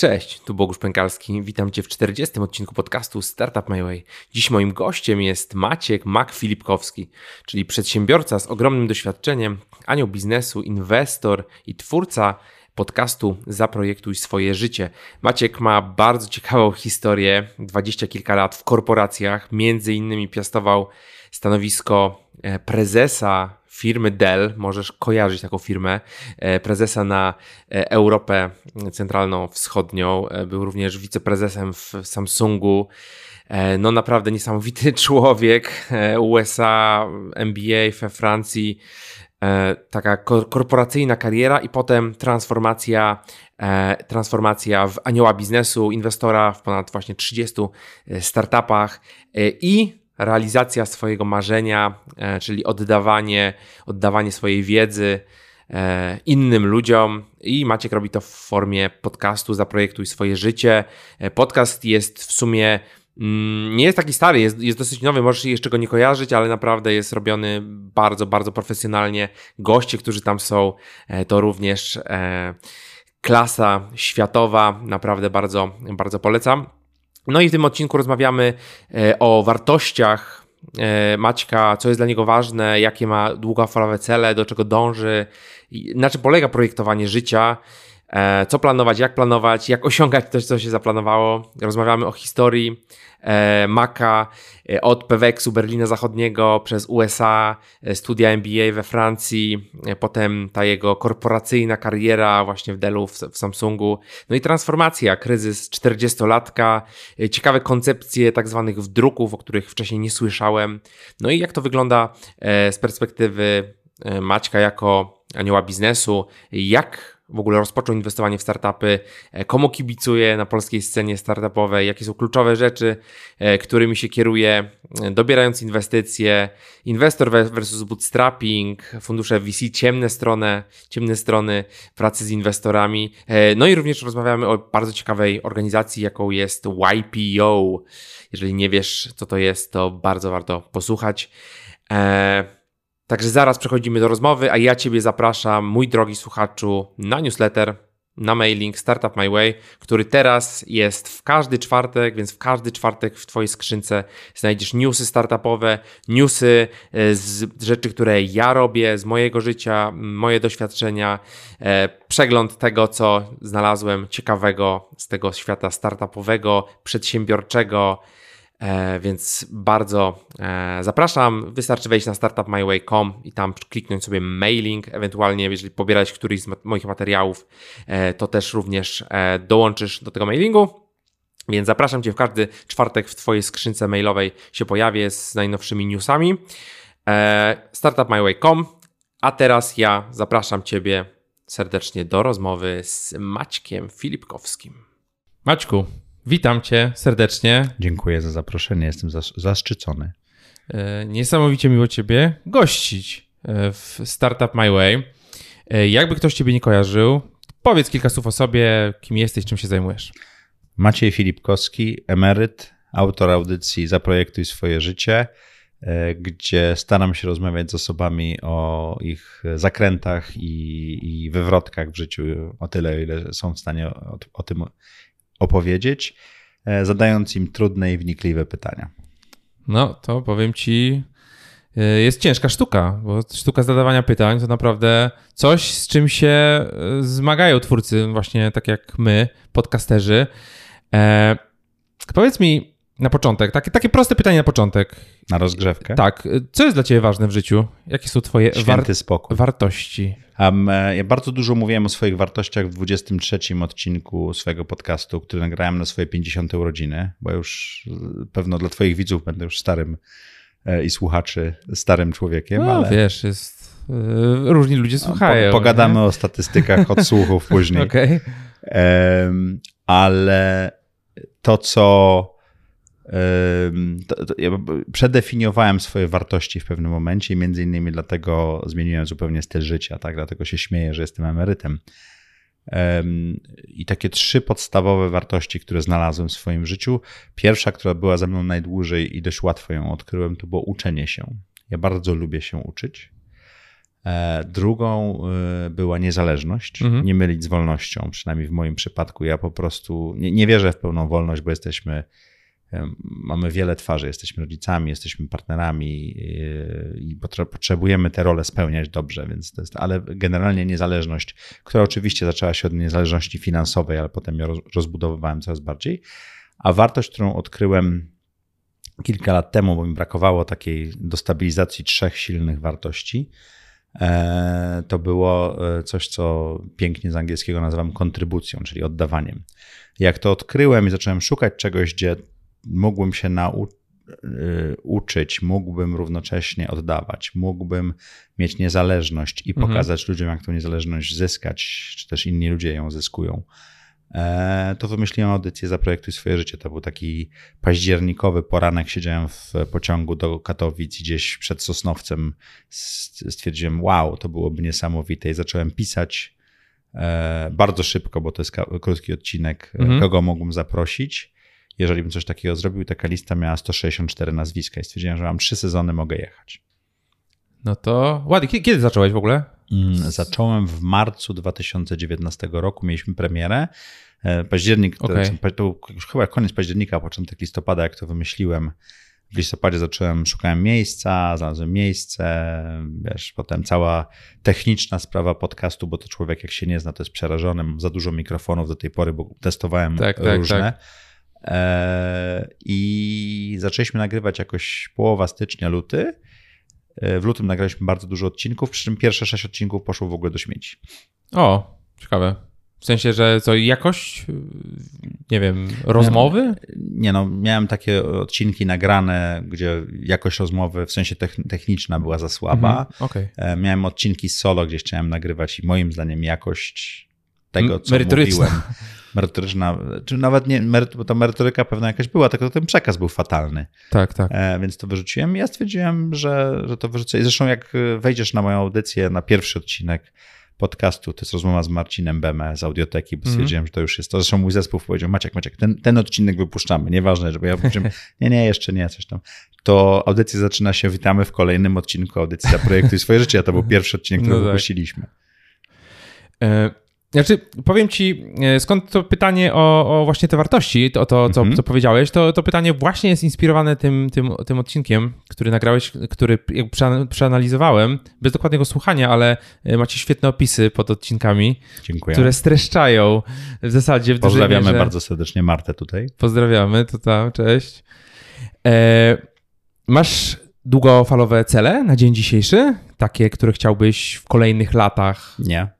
Cześć, tu Bogusz Pękalski. Witam Cię w 40. odcinku podcastu Startup My Way. Dziś moim gościem jest Maciek Mak Filipkowski, czyli przedsiębiorca z ogromnym doświadczeniem, anioł biznesu, inwestor i twórca podcastu Zaprojektuj swoje życie. Maciek ma bardzo ciekawą historię, dwadzieścia kilka lat w korporacjach, między innymi piastował stanowisko e, prezesa firmy Dell, możesz kojarzyć taką firmę, e, prezesa na e, Europę Centralno-Wschodnią, był również wiceprezesem w Samsungu. No naprawdę niesamowity człowiek, USA, MBA we Francji, taka korporacyjna kariera i potem transformacja, transformacja w anioła biznesu, inwestora w ponad właśnie 30 startupach i realizacja swojego marzenia, e, czyli oddawanie, oddawanie swojej wiedzy e, innym ludziom i Maciek robi to w formie podcastu Zaprojektuj swoje życie. E, podcast jest w sumie nie jest taki stary, jest, jest dosyć nowy, możesz jeszcze go nie kojarzyć, ale naprawdę jest robiony bardzo, bardzo profesjonalnie. Goście, którzy tam są, to również klasa światowa, naprawdę bardzo, bardzo polecam. No i w tym odcinku rozmawiamy e, o wartościach e, Maćka, co jest dla niego ważne, jakie ma długofalowe cele, do czego dąży, na czym polega projektowanie życia, e, co planować, jak planować, jak osiągać to, co się zaplanowało. Rozmawiamy o historii E, Maka e, od PWX-u Berlina Zachodniego przez USA, e, studia MBA we Francji, potem ta jego korporacyjna kariera właśnie w Dellu, w, w Samsungu, no i transformacja, kryzys 40-latka, ciekawe koncepcje tak zwanych wdruków, o których wcześniej nie słyszałem, no i jak to wygląda z perspektywy Maćka jako anioła biznesu, jak w ogóle rozpoczął inwestowanie w startupy, e, komu kibicuje na polskiej scenie startupowej, jakie są kluczowe rzeczy, e, którymi się kieruje, e, dobierając inwestycje, inwestor versus bootstrapping, fundusze VC, ciemne strony, ciemne strony pracy z inwestorami. No i również rozmawiamy o bardzo ciekawej organizacji, jaką jest YPO. Jeżeli nie wiesz, co to jest, to bardzo warto posłuchać. Także zaraz przechodzimy do rozmowy, a ja Ciebie zapraszam, mój drogi słuchaczu, na newsletter, na mailing Startup My Way, który teraz jest w każdy czwartek, więc w każdy czwartek w Twojej skrzynce znajdziesz newsy startupowe, newsy e, z rzeczy, które ja robię, z mojego życia, moje doświadczenia, e, przegląd tego, co znalazłem ciekawego z tego świata startupowego, przedsiębiorczego, więc bardzo e, zapraszam. Wystarczy wejść na startupmyway.com i tam kliknąć sobie mailing, ewentualnie jeżeli pobierać któryś z moich materiałów, e, to też również dołączysz do tego mailingu. Więc zapraszam Cię w każdy czwartek w Twojej skrzynce mailowej się pojawię z najnowszymi newsami. Startupmyway.com. A teraz ja zapraszam Ciebie serdecznie do rozmowy z Maćkiem Filipkowskim. Maćku, Witam cię serdecznie. Dziękuję za zaproszenie, jestem zaszczycony. E, niesamowicie miło ciebie gościć e, w Startup My Way. E, jakby ktoś ciebie nie kojarzył, powiedz kilka słów o sobie, kim jesteś, czym się zajmujesz. Maciej Filipkowski, emeryt, autor audycji Zaprojektuj swoje życie, gdzie staram się rozmawiać z osobami o ich zakrętach i, i wywrotkach w życiu o tyle, ile są w stanie o, o tym opowiedzieć, e, zadając im trudne i wnikliwe pytania. No, to powiem ci, e, jest ciężka sztuka, bo sztuka zadawania pytań to naprawdę coś, z czym się e, zmagają twórcy, właśnie tak jak my, podcasterzy. E, powiedz mi na początek, takie, takie proste pytanie na początek. Na rozgrzewkę? Tak. Co jest dla ciebie ważne w życiu? Jakie są twoje war spokój. wartości? Um, ja bardzo dużo mówiłem o swoich wartościach w 23 odcinku swojego podcastu, który nagrałem na swoje 50 urodziny, bo już pewno dla twoich widzów będę już starym e, i słuchaczy starym człowiekiem. No ale... wiesz, jest... E, różni ludzie słuchają. Po, pogadamy nie? o statystykach odsłuchów później. okay. Um, ale to, co ja przedefiniowałem swoje wartości w pewnym momencie i między innymi dlatego zmieniłem zupełnie styl życia, tak? Dlatego się śmieję, że jestem emerytem. I takie trzy podstawowe wartości, które znalazłem w swoim życiu. Pierwsza, która była ze mną najdłużej i dość łatwo ją odkryłem, to było uczenie się. Ja bardzo lubię się uczyć. E, drugą e, była niezależność, mhm. nie mylić z wolnością, przynajmniej w moim przypadku. Ja po prostu nie, nie wierzę w pełną wolność, bo jesteśmy, mamy wiele twarzy, jesteśmy rodzicami, jesteśmy partnerami i potrzebujemy te role spełniać dobrze, więc to jest, ale generalnie niezależność, która oczywiście zaczęła się od niezależności finansowej, ale potem ją rozbudowywałem coraz bardziej. A wartość, którą odkryłem kilka lat temu, bo mi brakowało takiej do stabilizacji trzech silnych wartości, e, to było e, coś, co pięknie z angielskiego nazywam kontrybucją, czyli oddawaniem. Jak to odkryłem i zacząłem szukać czegoś, gdzie mógłbym się nauczyć, uczyć, mógłbym równocześnie oddawać, mógłbym mieć niezależność i mhm. pokazać mhm. ludziom, jak tą niezależność zyskać, czy też inni ludzie ją zyskują. E, to wymyśliłem audycję Zaprojektuj swoje życie. To był taki październikowy poranek. Siedziałem w pociągu do Katowic gdzieś przed Sosnowcem. Stwierdziłem, wow, to byłoby niesamowite i zacząłem pisać e, bardzo szybko, bo to jest krótki odcinek, mhm. kogo mógłbym zaprosić. Jeżeli bym coś takiego zrobił, taka lista miała 164 nazwiska i stwierdziłem, że mam trzy sezony, mogę jechać. No to ładnie. Kiedy zacząłeś w ogóle? Mm, zacząłem w marcu 2019 roku, mieliśmy premierę. E, październik, okay. to, to już chyba koniec października, początek listopada, jak to wymyśliłem. W listopadzie zacząłem, szukałem miejsca, znalazłem miejsce, wiesz, potem cała techniczna sprawa podcastu, bo to człowiek jak się nie zna, to jest przerażony, mam za dużo mikrofonów do tej pory, bo testowałem tak, tak różne. Tak, tak. I zaczęliśmy nagrywać jakoś połowa stycznia, luty. E, w lutym nagraliśmy bardzo dużo odcinków, przy czym pierwsze sześć odcinków poszło w ogóle do śmieci. O, ciekawe. W sensie, że co, jakość, nie wiem, rozmowy? Nie no, miałem takie odcinki nagrane, gdzie jakość rozmowy, w sensie techniczna była za słaba. Mhm, okay. E, miałem odcinki solo, gdzie chciałem nagrywać i moim zdaniem jakość tego, co mówiłem merytoryczna, czy nawet nie, bo ta merytoryka pewna jakaś była, tylko ten przekaz był fatalny. Tak, tak. E, więc to wyrzuciłem. Ja stwierdziłem, że, że to wyrzucę. I zresztą jak wejdziesz na moją audycję, na pierwszy odcinek podcastu, to jest rozmowa z Marcinem Beme z Audioteki, bo mhm. stwierdziłem, mm. że to już jest to. Zresztą mój zespół powiedział, Maciek, Maciek, ten, ten odcinek wypuszczamy, nieważne, żeby ja powiedziałem, nie, nie, jeszcze nie, coś tam. To audycja zaczyna się, witamy w kolejnym odcinku audycji Zaprojektuj swoje życie, a to był pierwszy odcinek, który no tak. wypuściliśmy. Znaczy, powiem ci, e, skąd to pytanie o, o właśnie te wartości, o to, co, mhm. co powiedziałeś, to, to pytanie właśnie jest inspirowane tym, tym, tym odcinkiem, który nagrałeś, który przeanalizowałem, bez dokładnego słuchania, ale e, macie świetne opisy pod odcinkami, Dziękuję. które streszczają w zasadzie w Pozdrawiamy mierze. bardzo serdecznie Martę tutaj. Pozdrawiamy, to tam, cześć. E, masz długofalowe cele na dzień dzisiejszy? Takie, które chciałbyś w kolejnych latach? Nie.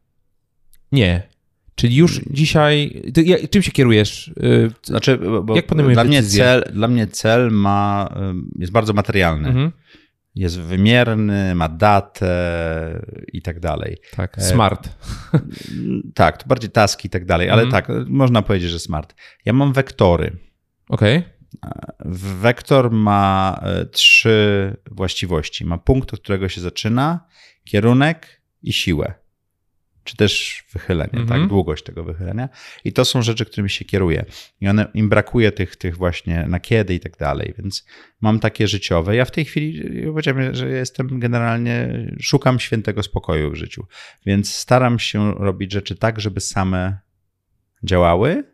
Nie. Czyli już dzisiaj. czym się kierujesz? Y, znaczy, bo jak podejmujesz dla mnie, cel, dla mnie cel ma, y, jest bardzo materialny. Mhm. Jest wymierny, ma datę i tak dalej. Tak, e, smart. tak, to bardziej taski i tak dalej, ale mhm. tak, można powiedzieć, że smart. Ja mam wektory. Okej. Okay. Wektor ma e, trzy właściwości. Ma punkt, od którego się zaczyna, kierunek i siłę czy też wychylenie, mm -hmm. tak, mhm. długość tego wychylenia. I to są rzeczy, którymi się kieruję. I one, im brakuje tych, tych właśnie na kiedy i tak dalej, więc mam takie życiowe. Ja w tej chwili powiedziałem, że jestem generalnie, szukam świętego spokoju w życiu, więc staram się robić rzeczy tak, żeby same działały,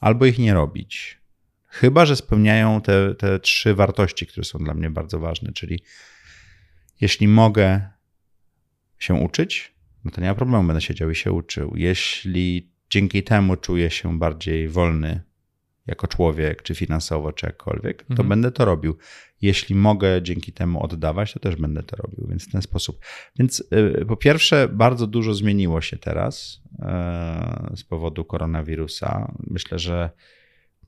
albo ich nie robić. Chyba, że spełniają te, te trzy wartości, które są dla mnie bardzo ważne, czyli jeśli mogę się uczyć, no to nie ma problemu, będę siedział i się uczył. Jeśli dzięki temu czuję się bardziej wolny jako człowiek, czy finansowo, czy jakkolwiek, to mhm. będę to robił. Jeśli mogę dzięki temu oddawać, to też będę to robił, więc w ten sposób. Więc y, po pierwsze, bardzo dużo zmieniło się teraz y, z powodu koronawirusa. Myślę, że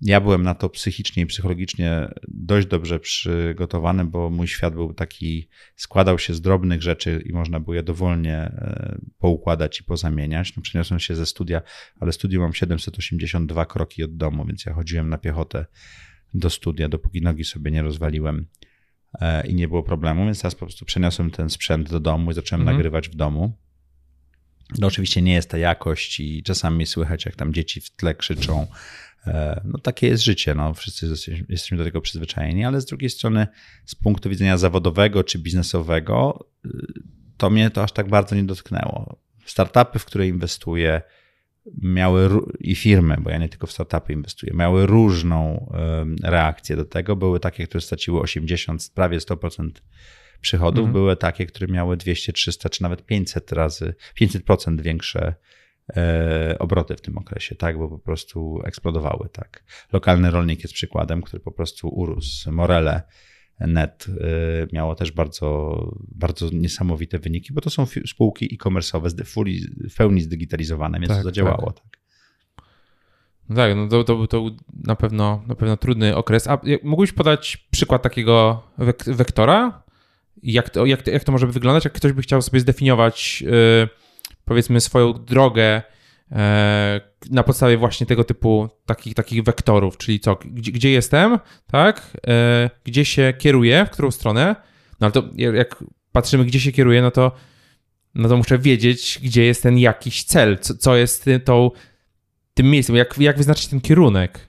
ja byłem na to psychicznie i psychologicznie dość dobrze przygotowany, bo mój świat był taki, składał się z drobnych rzeczy i można było je dowolnie e, poukładać i pozamieniać. No, przeniosłem się ze studia, ale studium mam 782 kroki od domu, więc ja chodziłem na piechotę do studia, dopóki nogi sobie nie rozwaliłem e, i nie było problemu, więc teraz po prostu przeniosłem ten sprzęt do domu i zacząłem mhm. nagrywać w domu. No oczywiście nie jest ta jakość i czasami słychać, jak tam dzieci w tle krzyczą, E, no takie jest życie, no, wszyscy jesteśmy do tego przyzwyczajeni, ale z drugiej strony z punktu widzenia zawodowego czy biznesowego y, to mnie to aż tak bardzo nie dotknęło. Startupy, w które inwestuję, miały i firmy, bo ja nie tylko w startupy inwestuję, miały różną reakcję do tego. Były takie, które straciły 80, prawie 100% przychodów, mhm. były takie, które miały 200, 300 czy nawet 500 razy, 500% większe e, obroty w tym okresie, tak, bo po prostu eksplodowały, tak. Lokalny rolnik jest przykładem, który po prostu urósł. Morele Net y, miało też bardzo, bardzo niesamowite wyniki, bo to są spółki e-commerce'owe w pełni zdigitalizowane, więc tak, to zadziałało. Tak. tak. No tak, no to, to był to na pewno, na pewno trudny okres. A mógłbyś podać przykład takiego wek wektora? Jak to, jak, to, jak to może wyglądać? Jak ktoś by chciał sobie zdefiniować, yy, powiedzmy, swoją drogę E, na podstawie właśnie tego typu takich, takich wektorów, czyli co, gdzie, gdzie jestem, tak, e, gdzie się kieruję, w którą stronę, no ale to jak patrzymy, gdzie się kieruję, no to, no to muszę wiedzieć, gdzie jest ten jakiś cel, co, co jest tą, tym miejscem, jak, jak wyznaczyć ten kierunek.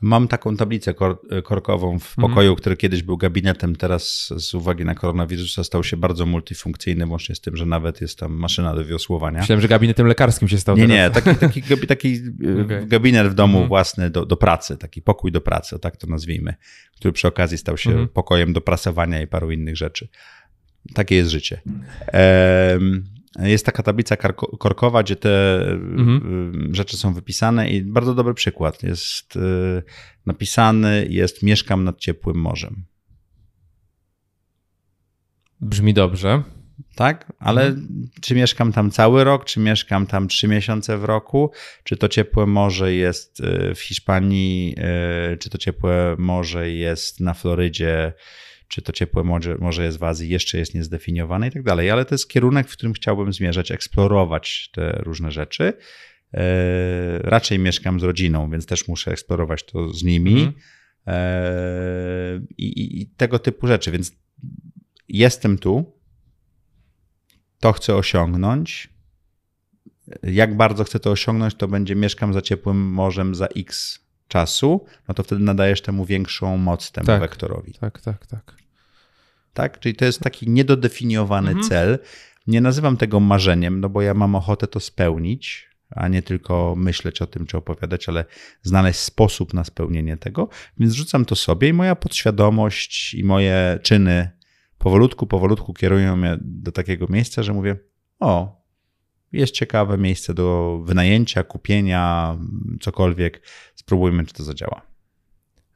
Mam taką tablicę kor korkową w mhm. pokoju, który kiedyś był gabinetem, teraz z uwagi na koronawirusa stał się bardzo multifunkcyjny, łącznie z tym, że nawet jest tam maszyna do wiosłowania. Myślałem, że gabinetem lekarskim się stał. Nie, teraz. nie, taki, taki, taki okay. gabinet w domu mhm. własny do, do pracy, taki pokój do pracy, o tak to nazwijmy, który przy okazji stał się mhm. pokojem do prasowania i paru innych rzeczy. Takie jest życie. Um, jest taka tablica korkowa, gdzie te mhm. Y, rzeczy są wypisane i bardzo dobry przykład. Jest y, napisany, jest mieszkam nad ciepłym morzem. Brzmi dobrze. Tak, ale mhm. czy mieszkam tam cały rok, czy mieszkam tam trzy miesiące w roku, czy to ciepłe morze jest y, w Hiszpanii, czy to ciepłe morze jest na Florydzie, czy to ciepłe morze, morze jest w Azji, jeszcze jest niezdefiniowane i tak dalej, ale to jest kierunek, w którym chciałbym zmierzać, eksplorować te różne rzeczy. E, raczej mieszkam z rodziną, więc też muszę eksplorować to z nimi mm. e, i, i tego typu rzeczy, więc jestem tu, to chcę osiągnąć. Jak bardzo chcę to osiągnąć, to będzie mieszkam za ciepłym morzem za x czasu, no to wtedy nadajesz temu większą moc temu tak, wektorowi. Tak, tak, tak. Tak? Czyli to jest taki niedodefiniowany mhm. cel. Nie nazywam tego marzeniem, no bo ja mam ochotę to spełnić, a nie tylko myśleć o tym, czy opowiadać, ale znaleźć sposób na spełnienie tego. Więc rzucam to sobie i moja podświadomość i moje czyny powolutku, powolutku kierują mnie do takiego miejsca, że mówię: O, jest ciekawe miejsce do wynajęcia, kupienia, cokolwiek. Spróbujmy, czy to zadziała.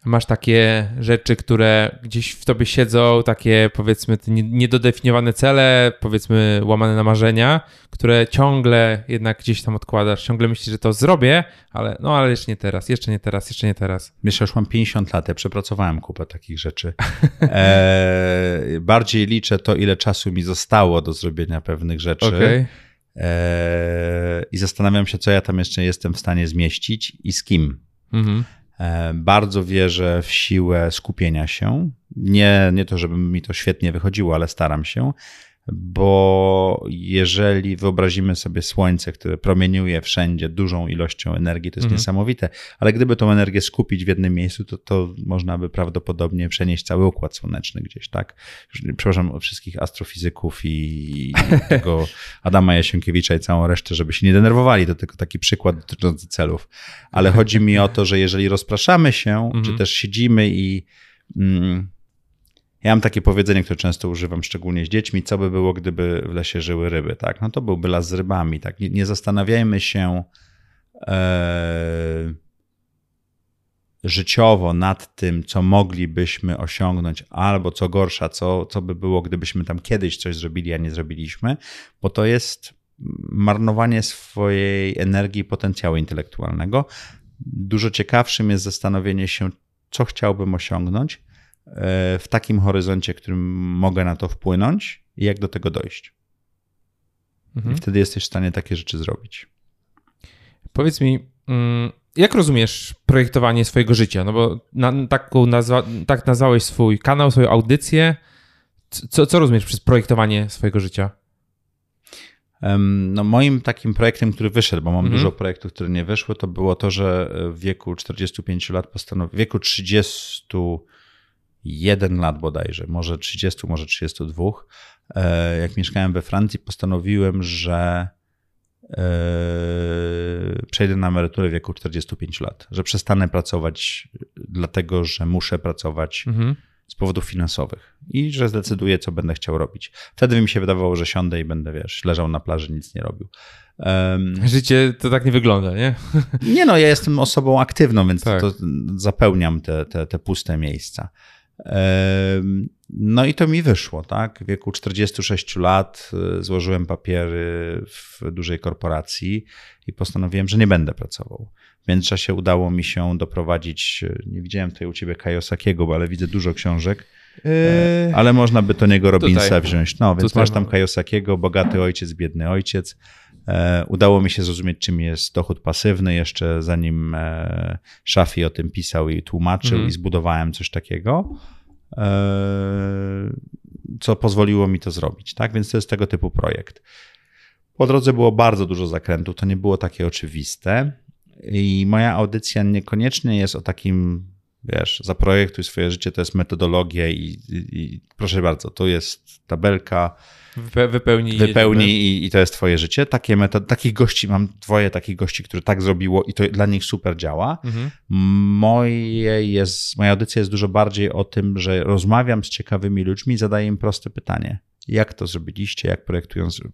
Masz takie rzeczy, które gdzieś w tobie siedzą, takie powiedzmy niedodefiniowane cele, powiedzmy łamane na marzenia, które ciągle jednak gdzieś tam odkładasz, ciągle myślisz, że to zrobię, ale no ale jeszcze nie teraz, jeszcze nie teraz, jeszcze nie teraz. Wiesz, już mam 50 lat, ja przepracowałem kupę takich rzeczy. E, bardziej liczę to, ile czasu mi zostało do zrobienia pewnych rzeczy. Okay i zastanawiam się, co ja tam jeszcze jestem w stanie zmieścić i z kim. Mhm. E, bardzo wierzę w siłę skupienia się. Nie, nie to, żeby mi to świetnie wychodziło, ale staram się bo jeżeli wyobrazimy sobie słońce, które promieniuje wszędzie dużą ilością energii, to jest mhm. niesamowite, ale gdyby tą energię skupić w jednym miejscu, to, to można by prawdopodobnie przenieść cały układ słoneczny gdzieś, tak? Przepraszam wszystkich astrofizyków i tego Adama Jasienkiewicza i całą resztę, żeby się nie denerwowali, to tylko taki przykład dotyczący celów. Ale chodzi mi o to, że jeżeli rozpraszamy się, mhm. czy też siedzimy i mm, ja mam takie powiedzenie, które często używam, szczególnie z dziećmi, co by było, gdyby w lesie żyły ryby, tak? No to byłby las z rybami, tak? Nie, nie zastanawiajmy się e, życiowo nad tym, co moglibyśmy osiągnąć, albo co gorsza, co, co by było, gdybyśmy tam kiedyś coś zrobili, a nie zrobiliśmy, bo to jest marnowanie swojej energii i potencjału intelektualnego. Dużo ciekawszym jest zastanowienie się, co chciałbym osiągnąć, w takim horyzoncie, którym mogę na to wpłynąć i jak do tego dojść. Mhm. I wtedy jesteś w stanie takie rzeczy zrobić. Powiedz mi, mm, jak rozumiesz projektowanie swojego życia? No bo na, taką nazwa, tak nazwałeś swój kanał, swoją audycję. Co, co rozumiesz przez projektowanie swojego życia? No moim takim projektem, który wyszedł, bo mam mhm. dużo projektów, które nie wyszły, to było to, że w wieku 45 lat postanowiłem, w wieku 30 jeden lat bodajże, może 30, może 32, e, jak mieszkałem we Francji, postanowiłem, że e, przejdę na emeryturę w wieku 45 lat, że przestanę pracować dlatego, że muszę pracować mhm. z powodów finansowych i że zdecyduję, co będę chciał robić. Wtedy mi się wydawało, że siądę i będę, wiesz, leżał na plaży, nic nie robił. Um, Życie to tak nie wygląda, nie? Nie no, ja jestem osobą aktywną, więc tak. to zapełniam te, te, te puste miejsca. No i to mi wyszło, tak? W wieku 46 lat y, złożyłem papiery w dużej korporacji i postanowiłem, że nie będę pracował. W międzyczasie udało mi się doprowadzić, y, nie widziałem tutaj u ciebie Kajosakiego, ale widzę dużo książek, yy... ale można by to niego Robinsa tutaj. wziąć. No, więc tutaj masz tam Kajosakiego, Bogaty Ojciec, Biedny Ojciec. E, udało mi się zrozumieć, czym jest dochód pasywny, jeszcze zanim e, Szafi o tym pisał i tłumaczył, mm. i zbudowałem coś takiego, e, co pozwoliło mi to zrobić. Tak więc to jest tego typu projekt. Po drodze było bardzo dużo zakrętów, to nie było takie oczywiste. I moja audycja niekoniecznie jest o takim, wiesz, zaprojektuj swoje życie, to jest metodologia i, i, i proszę bardzo, to jest tabelka, wypełni, wypełni i, i, to jest twoje życie. Takie metody, takich gości, mam dwoje takich gości, które tak zrobiło i to dla nich super działa. Mhm. Moje jest, moja audycja jest dużo bardziej o tym, że rozmawiam z ciekawymi ludźmi i zadaję im proste pytanie. Jak to zrobiliście, jak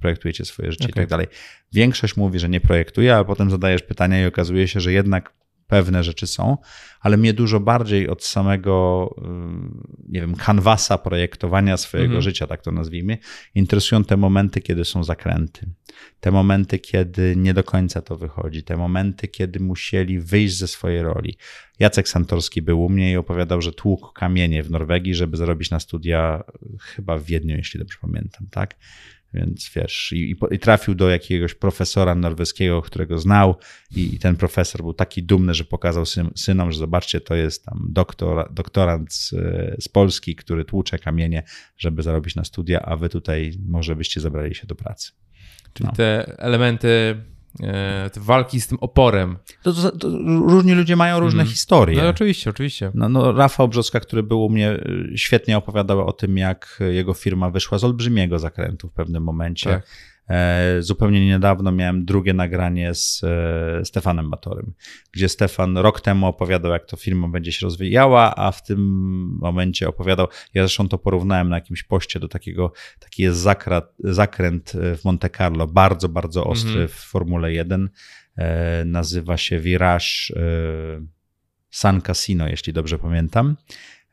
projektujecie swoje życie okay. i tak dalej. Większość mówi, że nie projektuje, a potem zadajesz pytania i okazuje się, że jednak pewne rzeczy są, ale mnie dużo bardziej od samego, y, nie wiem, kanwasa projektowania swojego mhm. życia, tak to nazwijmy, interesują te momenty, kiedy są zakręty. Te momenty, kiedy nie do końca to wychodzi, te momenty, kiedy musieli wyjść ze swojej roli. Jacek Santorski był u mnie i opowiadał, że tłukł kamienie w Norwegii, żeby zarobić na studia, chyba w Wiedniu, jeśli dobrze pamiętam, tak? Więc wiesz, i, i, trafił do jakiegoś profesora norweskiego, którego znał, i, i ten profesor był taki dumny, że pokazał syn, synom, że zobaczcie, to jest tam doktor, doktorant z, z, Polski, który tłucze kamienie, żeby zarobić na studia, a wy tutaj może byście zabrali się do pracy. Czyli no. te elementy walki z tym oporem. To, to, to różni ludzie mają różne mm. historie. No oczywiście, oczywiście. No, no, Rafał Brzoska, który był u mnie, y, świetnie opowiadał o tym, jak jego firma wyszła z olbrzymiego zakrętu w pewnym momencie. Tak. E, zupełnie niedawno miałem drugie nagranie z e, Stefanem Batorym, gdzie Stefan rok temu opowiadał, jak to firma będzie się rozwijała, a w tym momencie opowiadał, ja zresztą to porównałem na jakimś poście do takiego, taki jest zakrat, zakręt e, w Monte Carlo, bardzo, bardzo ostry mm -hmm. w Formule 1, nazywa się Virage San Casino, jeśli dobrze pamiętam.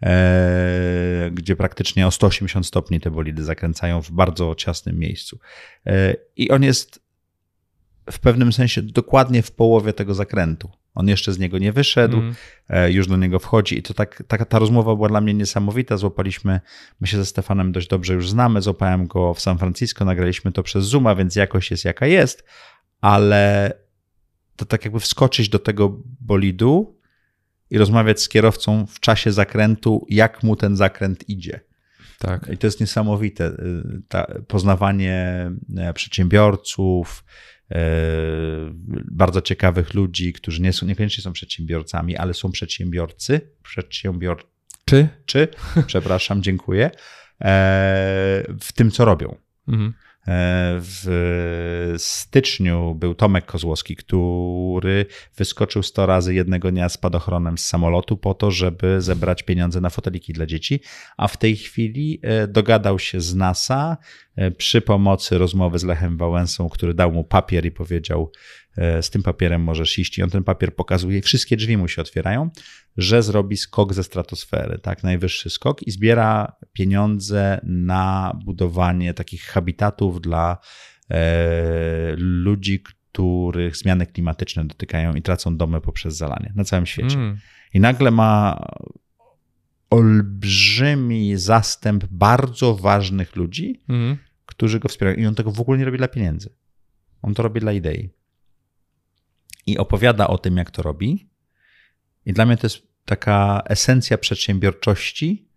E, gdzie praktycznie o 180 stopni te bolidy zakręcają w bardzo ciasnym miejscu. E, I on jest w pewnym sensie dokładnie w połowie tego zakrętu. On jeszcze z niego nie wyszedł, mm. już do niego wchodzi i to tak, ta, ta rozmowa była dla mnie niesamowita. Złapaliśmy, my się ze Stefanem dość dobrze już znamy, złapałem go w San Francisco, nagraliśmy to przez Zooma, więc jakość jest jaka jest, ale to tak jakby wskoczyć do tego bolidu i rozmawiać z kierowcą w czasie zakrętu, jak mu ten zakręt idzie. Tak. I to jest niesamowite. Y, ta, poznawanie e, przedsiębiorców, e, bardzo ciekawych ludzi, którzy nie są, niekoniecznie są przedsiębiorcami, ale są przedsiębiorcy, przedsiębiorcy. Czy? Czy, przepraszam, dziękuję. E, w tym, co robią. Mhm. W styczniu był Tomek Kozłowski, który wyskoczył 100 razy jednego dnia spadochronem z samolotu po to, żeby zebrać pieniądze na foteliki dla dzieci, a w tej chwili e, dogadał się z NASA e, przy pomocy rozmowy z Lechem Wałęsą, który dał mu papier i powiedział, E, z tym papierem możesz iść. I on ten papier pokazuje, wszystkie drzwi mu się otwierają, że zrobi skok ze stratosfery, tak, najwyższy skok i zbiera pieniądze na budowanie takich habitatów dla e, ludzi, których zmiany klimatyczne dotykają i tracą domy poprzez zalanie na całym świecie. Mm. I nagle ma olbrzymi zastęp bardzo ważnych ludzi, mm. którzy go wspierają. I on tego w ogóle nie robi dla pieniędzy. On to robi dla idei i opowiada o tym, jak to robi. I dla mnie to jest taka esencja przedsiębiorczości,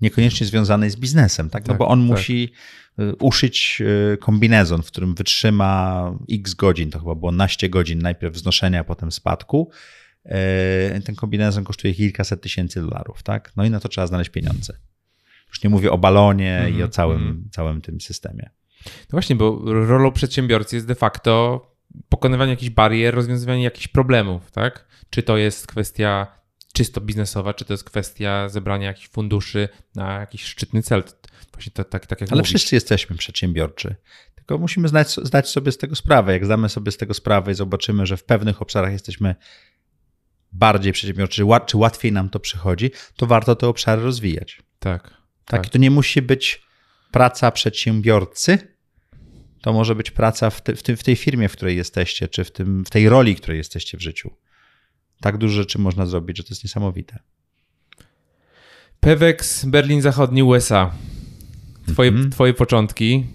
niekoniecznie związanej z biznesem, tak? No tak, bo on tak. musi y, uszyć y, kombinezon, w którym wytrzyma x godzin, to chyba było naście godzin najpierw wznoszenia, potem spadku. e, ten kombinezon kosztuje kilkaset tysięcy dolarów, tak? No i na to trzeba znaleźć pieniądze. Już nie mówię o balonie mm -hmm, i o całym, mm -hmm. całym tym systemie. No właśnie, bo rolą przedsiębiorcy jest de facto pokonywanie jakichś barier, rozwiązywanie jakichś problemów, tak? Czy to jest kwestia czysto biznesowa, czy to jest kwestia zebrania jakichś funduszy na jakiś szczytny cel. Właśnie tak, tak, tak jak Ale mówisz. wszyscy jesteśmy przedsiębiorczy. Tylko musimy zdać, zdać sobie z tego sprawę. Jak zdamy sobie z tego sprawę i zobaczymy, że w pewnych obszarach jesteśmy bardziej przedsiębiorczy, czy łatwiej nam to przychodzi, to warto te obszary rozwijać. Tak. Tak. tak. I to nie musi być praca przedsiębiorcy, to może być praca w, te, w, w tej firmie, w której jesteście, czy w, tym, w tej roli, w której jesteście w życiu. Tak dużo rzeczy można zrobić, że to jest niesamowite. Pewex, Berlin Zachodni, USA. Twoje, mm -hmm. twoje początki,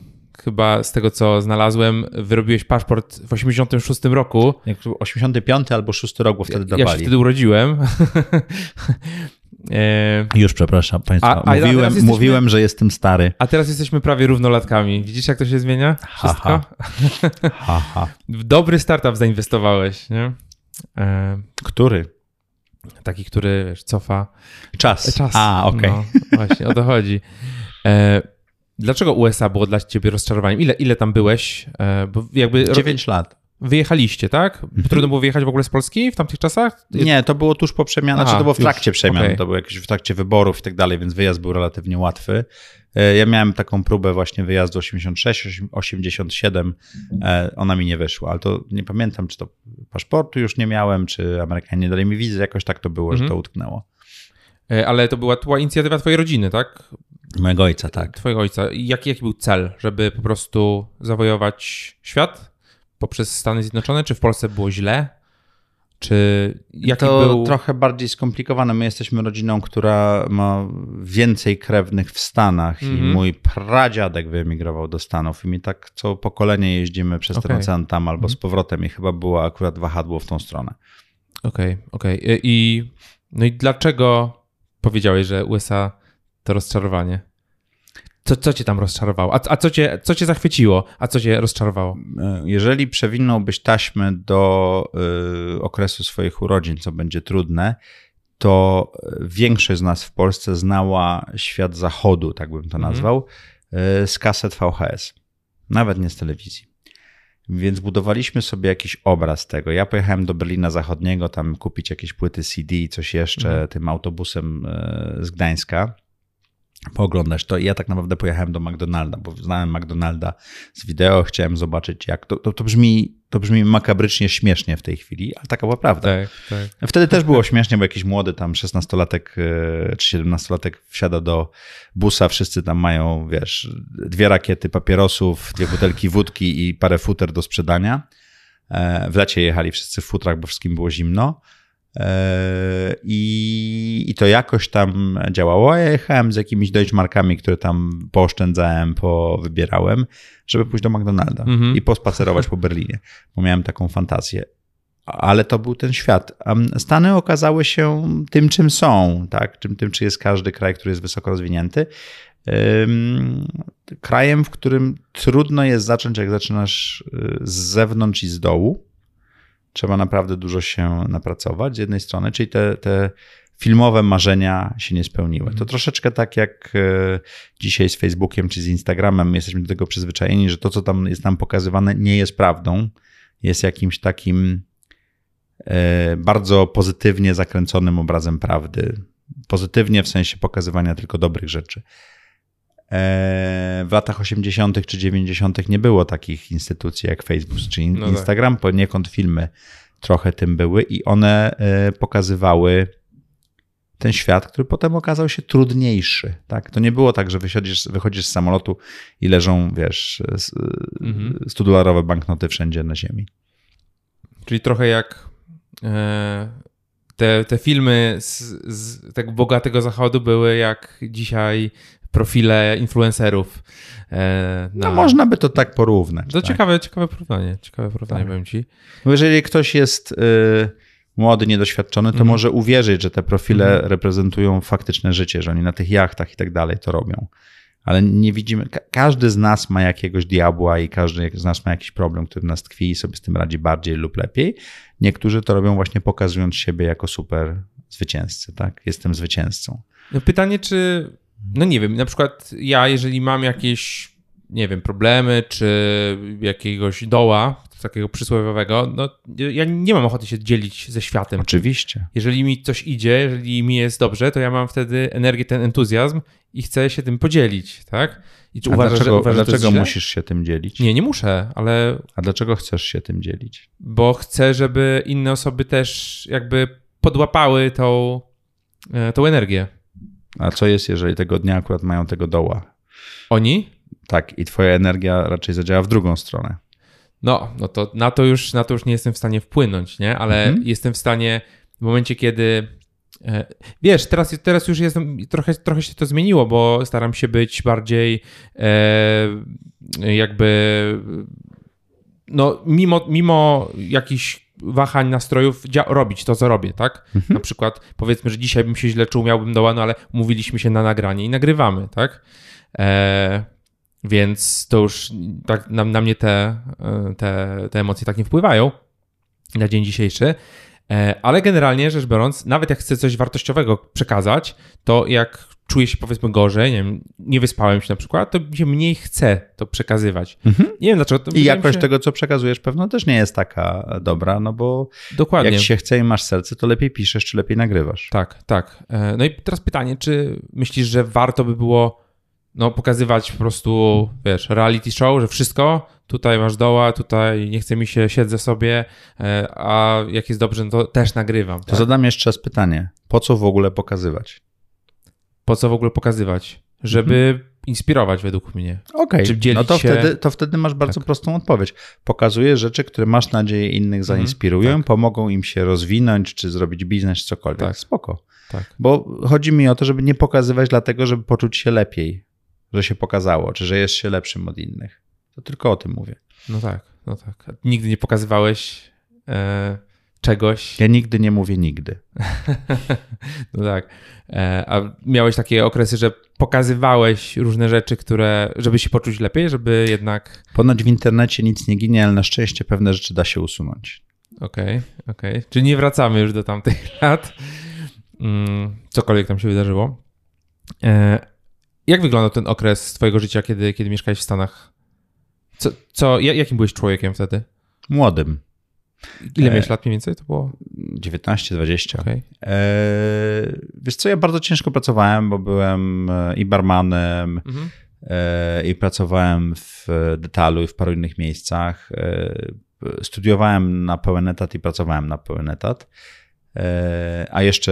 chyba z tego co znalazłem, wyrobiłeś paszport w 86 roku. 85 albo 6 rok, bo wtedy dawali. Ja się wtedy urodziłem. e... Już przepraszam Państwa, a, a mówiłem, jesteśmy... mówiłem, że jestem stary. A teraz jesteśmy prawie równolatkami. Widzisz jak to się zmienia? Wszystko? Ha, ha. ha, w dobry startup zainwestowałeś, nie? E... Który? Taki, który wiesz, cofa. Czas. Czas. A, okej. Okay. No, właśnie, o to chodzi. E... Dlaczego USA było dla ciebie rozczarowaniem? Ile, ile tam byłeś? E, bo jakby 9 lat. Wyjechaliście, tak? Mhm. Trudno było wyjechać w ogóle z Polski w tamtych czasach? Nie, to było tuż po przemianie, znaczy to było w trakcie już, przemian, okay. to było jakieś w trakcie wyborów i tak dalej, więc wyjazd był relatywnie łatwy. E, ja miałem taką próbę właśnie wyjazdu 86, 87, e, ona mi nie wyszła, ale to nie pamiętam, czy to paszportu już nie miałem, czy Amerykanie nie dali mi wizy, jakoś tak to było, mhm. że to utknęło. Ale to była, była inicjatywa twojej rodziny, tak? Mojego ojca, tak. Twojego ojca. Jaki, jaki był cel? Żeby po prostu zawojować świat poprzez Stany Zjednoczone? Czy w Polsce było źle? Czy jaki to był... trochę bardziej skomplikowane. My jesteśmy rodziną, która ma więcej krewnych w Stanach mm -hmm. i mhm. mój pradziadek wyemigrował do Stanów i mi tak co pokolenie jeździmy przez okay. ten ocean tam albo mm -hmm. z powrotem i chyba było akurat wahadło w tą stronę. Okej, okay, okej. Okay. I no i dlaczego powiedziałeś, że USA to rozczarowanie? Co, co cię tam rozczarowało? A, a co, cię, co cię zachwyciło? A co cię rozczarowało? Jeżeli przewinąłbyś taśmę do y, okresu swoich urodzin, co będzie trudne, to większość z nas w Polsce znała świat zachodu, tak bym to mhm. nazwał, y, z kaset VHS. Nawet nie z telewizji. Więc budowaliśmy sobie jakiś obraz tego. Ja pojechałem do Berlina Zachodniego, tam kupić jakieś płyty CD, coś jeszcze, mhm. tym autobusem z Gdańska pooglądać to. I ja tak naprawdę pojechałem do McDonalda, bo znałem McDonalda z wideo, chciałem zobaczyć jak to, to, to brzmi, to brzmi makabrycznie śmiesznie w tej chwili, ale taka była prawda. Tak, tak. Wtedy też było śmiesznie, bo jakiś młody tam 16-latek e, czy 17-latek wsiada do busa, wszyscy tam mają, wiesz, dwie rakiety papierosów, dwie butelki wódki i parę futer do sprzedania. E, w lecie jechali wszyscy w futrach, bo wszystkim było zimno. E, I, I to jakoś tam działało. Ja jechałem z jakimiś Deutschmarkami, które tam pooszczędzałem, powybierałem, żeby pójść do McDonalda mhm. i pospacerować po Berlinie, bo miałem taką fantazję. Ale to był ten świat. Stany okazały się tym, czym są, tak? Czym, tym, czy jest każdy kraj, który jest wysoko rozwinięty. Krajem, w którym trudno jest zacząć, jak zaczynasz y, z zewnątrz i z dołu trzeba naprawdę dużo się napracować z jednej strony, czyli te, te filmowe marzenia się nie spełniły. To mhm. troszeczkę tak jak e, dzisiaj z Facebookiem czy z Instagramem, jesteśmy do tego przyzwyczajeni, że to, co tam jest nam pokazywane, nie jest prawdą. Jest jakimś takim e, bardzo pozytywnie zakręconym obrazem prawdy. Pozytywnie w sensie pokazywania tylko dobrych rzeczy. E, w latach 80. czy 90. nie było takich instytucji jak Facebook czy no tak. Instagram, tak. poniekąd filmy trochę tym były i one e, pokazywały ten świat, który potem okazał się trudniejszy. Tak? To nie było tak, że wychodzisz, wychodzisz z samolotu i leżą, wiesz, mhm. 100-dolarowe banknoty wszędzie na ziemi. Czyli trochę jak e, te, te filmy z, z tego bogatego zachodu były jak dzisiaj profile influencerów. E, na... No można by to tak porównać. To tak. ciekawe, ciekawe porównanie, ciekawe porównanie tak. powiem ci. Bo jeżeli ktoś jest y, młody, niedoświadczony, to mm. może uwierzyć, że te profile mm. reprezentują faktyczne życie, że oni na tych jachtach i tak dalej to robią. Ale nie widzimy, ka każdy z nas ma jakiegoś diabła i każdy z nas ma jakiś problem, który nas tkwi i sobie z tym radzi bardziej lub lepiej. Niektórzy to robią właśnie pokazując siebie jako super zwycięzcę, tak? Jestem zwycięzcą. No pytanie, czy, no nie wiem, na przykład ja, jeżeli mam jakieś, nie wiem, problemy, czy jakiegoś doła, takiego przysłowiowego, no ja nie mam ochoty się dzielić ze światem. Oczywiście. Jeżeli mi coś idzie, jeżeli mi jest dobrze, to ja mam wtedy energię, ten entuzjazm i chcę się tym podzielić, tak? I czy A uważasz, dlaczego, że, uważasz, dlaczego musisz się tym dzielić? Nie, nie muszę, ale... A dlaczego chcesz się tym dzielić? Bo chcę, żeby inne osoby też jakby podłapały tą, e, tą energię. A co jest, jeżeli tego dnia akurat mają tego doła? Oni? Tak, i twoja energia raczej zadziała w drugą stronę. No, no to na to już, na to już nie jestem w stanie wpłynąć, nie? Ale mhm. jestem w stanie w momencie, kiedy e, Wiesz, teraz, teraz już jestem, trochę, trochę się to zmieniło, bo staram się być bardziej e, jakby, no mimo, mimo jakichś wahań nastrojów robić to, co robię, tak? Mhm. Na przykład powiedzmy, że dzisiaj bym się źle czuł, miałbym doła, no ale umówiliśmy się na nagranie i nagrywamy, tak? E, więc to już tak na, na mnie te, te, te emocje tak nie wpływają na dzień dzisiejszy. E, ale generalnie rzecz biorąc, nawet jak chcę coś wartościowego przekazać, to jak czuję się powiedzmy gorzej, nie, wiem, nie wyspałem się na przykład, to się mniej chce to przekazywać. Mhm. Nie wiem dlaczego. I jakość się... tego, co przekazujesz, pewno też nie jest taka dobra, no bo Dokładnie. jak się chce i masz serce, to lepiej piszesz, czy lepiej nagrywasz. Tak, tak. E, no i teraz pytanie, czy myślisz, że warto by było no, pokazywać po prostu, wiesz, reality show, że wszystko, tutaj masz doła, tutaj nie chce mi się, siedzę sobie, e, a jak jest dobrze, no to też nagrywam. To tak? zadam jeszcze raz pytanie, po co w ogóle pokazywać? Po co w ogóle pokazywać? Żeby mhm. inspirować według mnie. Okej, okay. no to, się... wtedy, to wtedy masz bardzo tak. prostą odpowiedź. Pokazujesz rzeczy, które masz nadzieję innych mhm. zainspirują, tak. pomogą im się rozwinąć, czy zrobić biznes, cokolwiek. Tak. Spoko. Tak. Bo chodzi mi o to, żeby nie pokazywać dlatego, żeby poczuć się lepiej że się pokazało, czy że jest się lepszym od innych. To tylko o tym mówię. No tak, no tak. Nigdy nie pokazywałeś e, czegoś. Ja nigdy nie mówię nigdy. no tak. E, a miałeś takie okresy, że pokazywałeś różne rzeczy, które, żeby się poczuć lepiej, żeby jednak. Ponoć w internecie nic nie ginie, ale na szczęście pewne rzeczy da się usunąć. Okej, okay, okej. Okay. Czyli nie wracamy już do tamtych lat. Mm, cokolwiek tam się wydarzyło. E, jak wyglądał ten okres twojego życia, kiedy, kiedy mieszkałeś w Stanach? Co, co, jakim byłeś człowiekiem wtedy? Młodym. Ile e... miałeś lat mniej więcej? To było 19-20. Okay. E... Wiesz co, ja bardzo ciężko pracowałem, bo byłem e, i barmanem, mhm. e... i pracowałem w detalu i w paru innych miejscach. E... Studiowałem na pełen etat i pracowałem na pełen etat. E, a jeszcze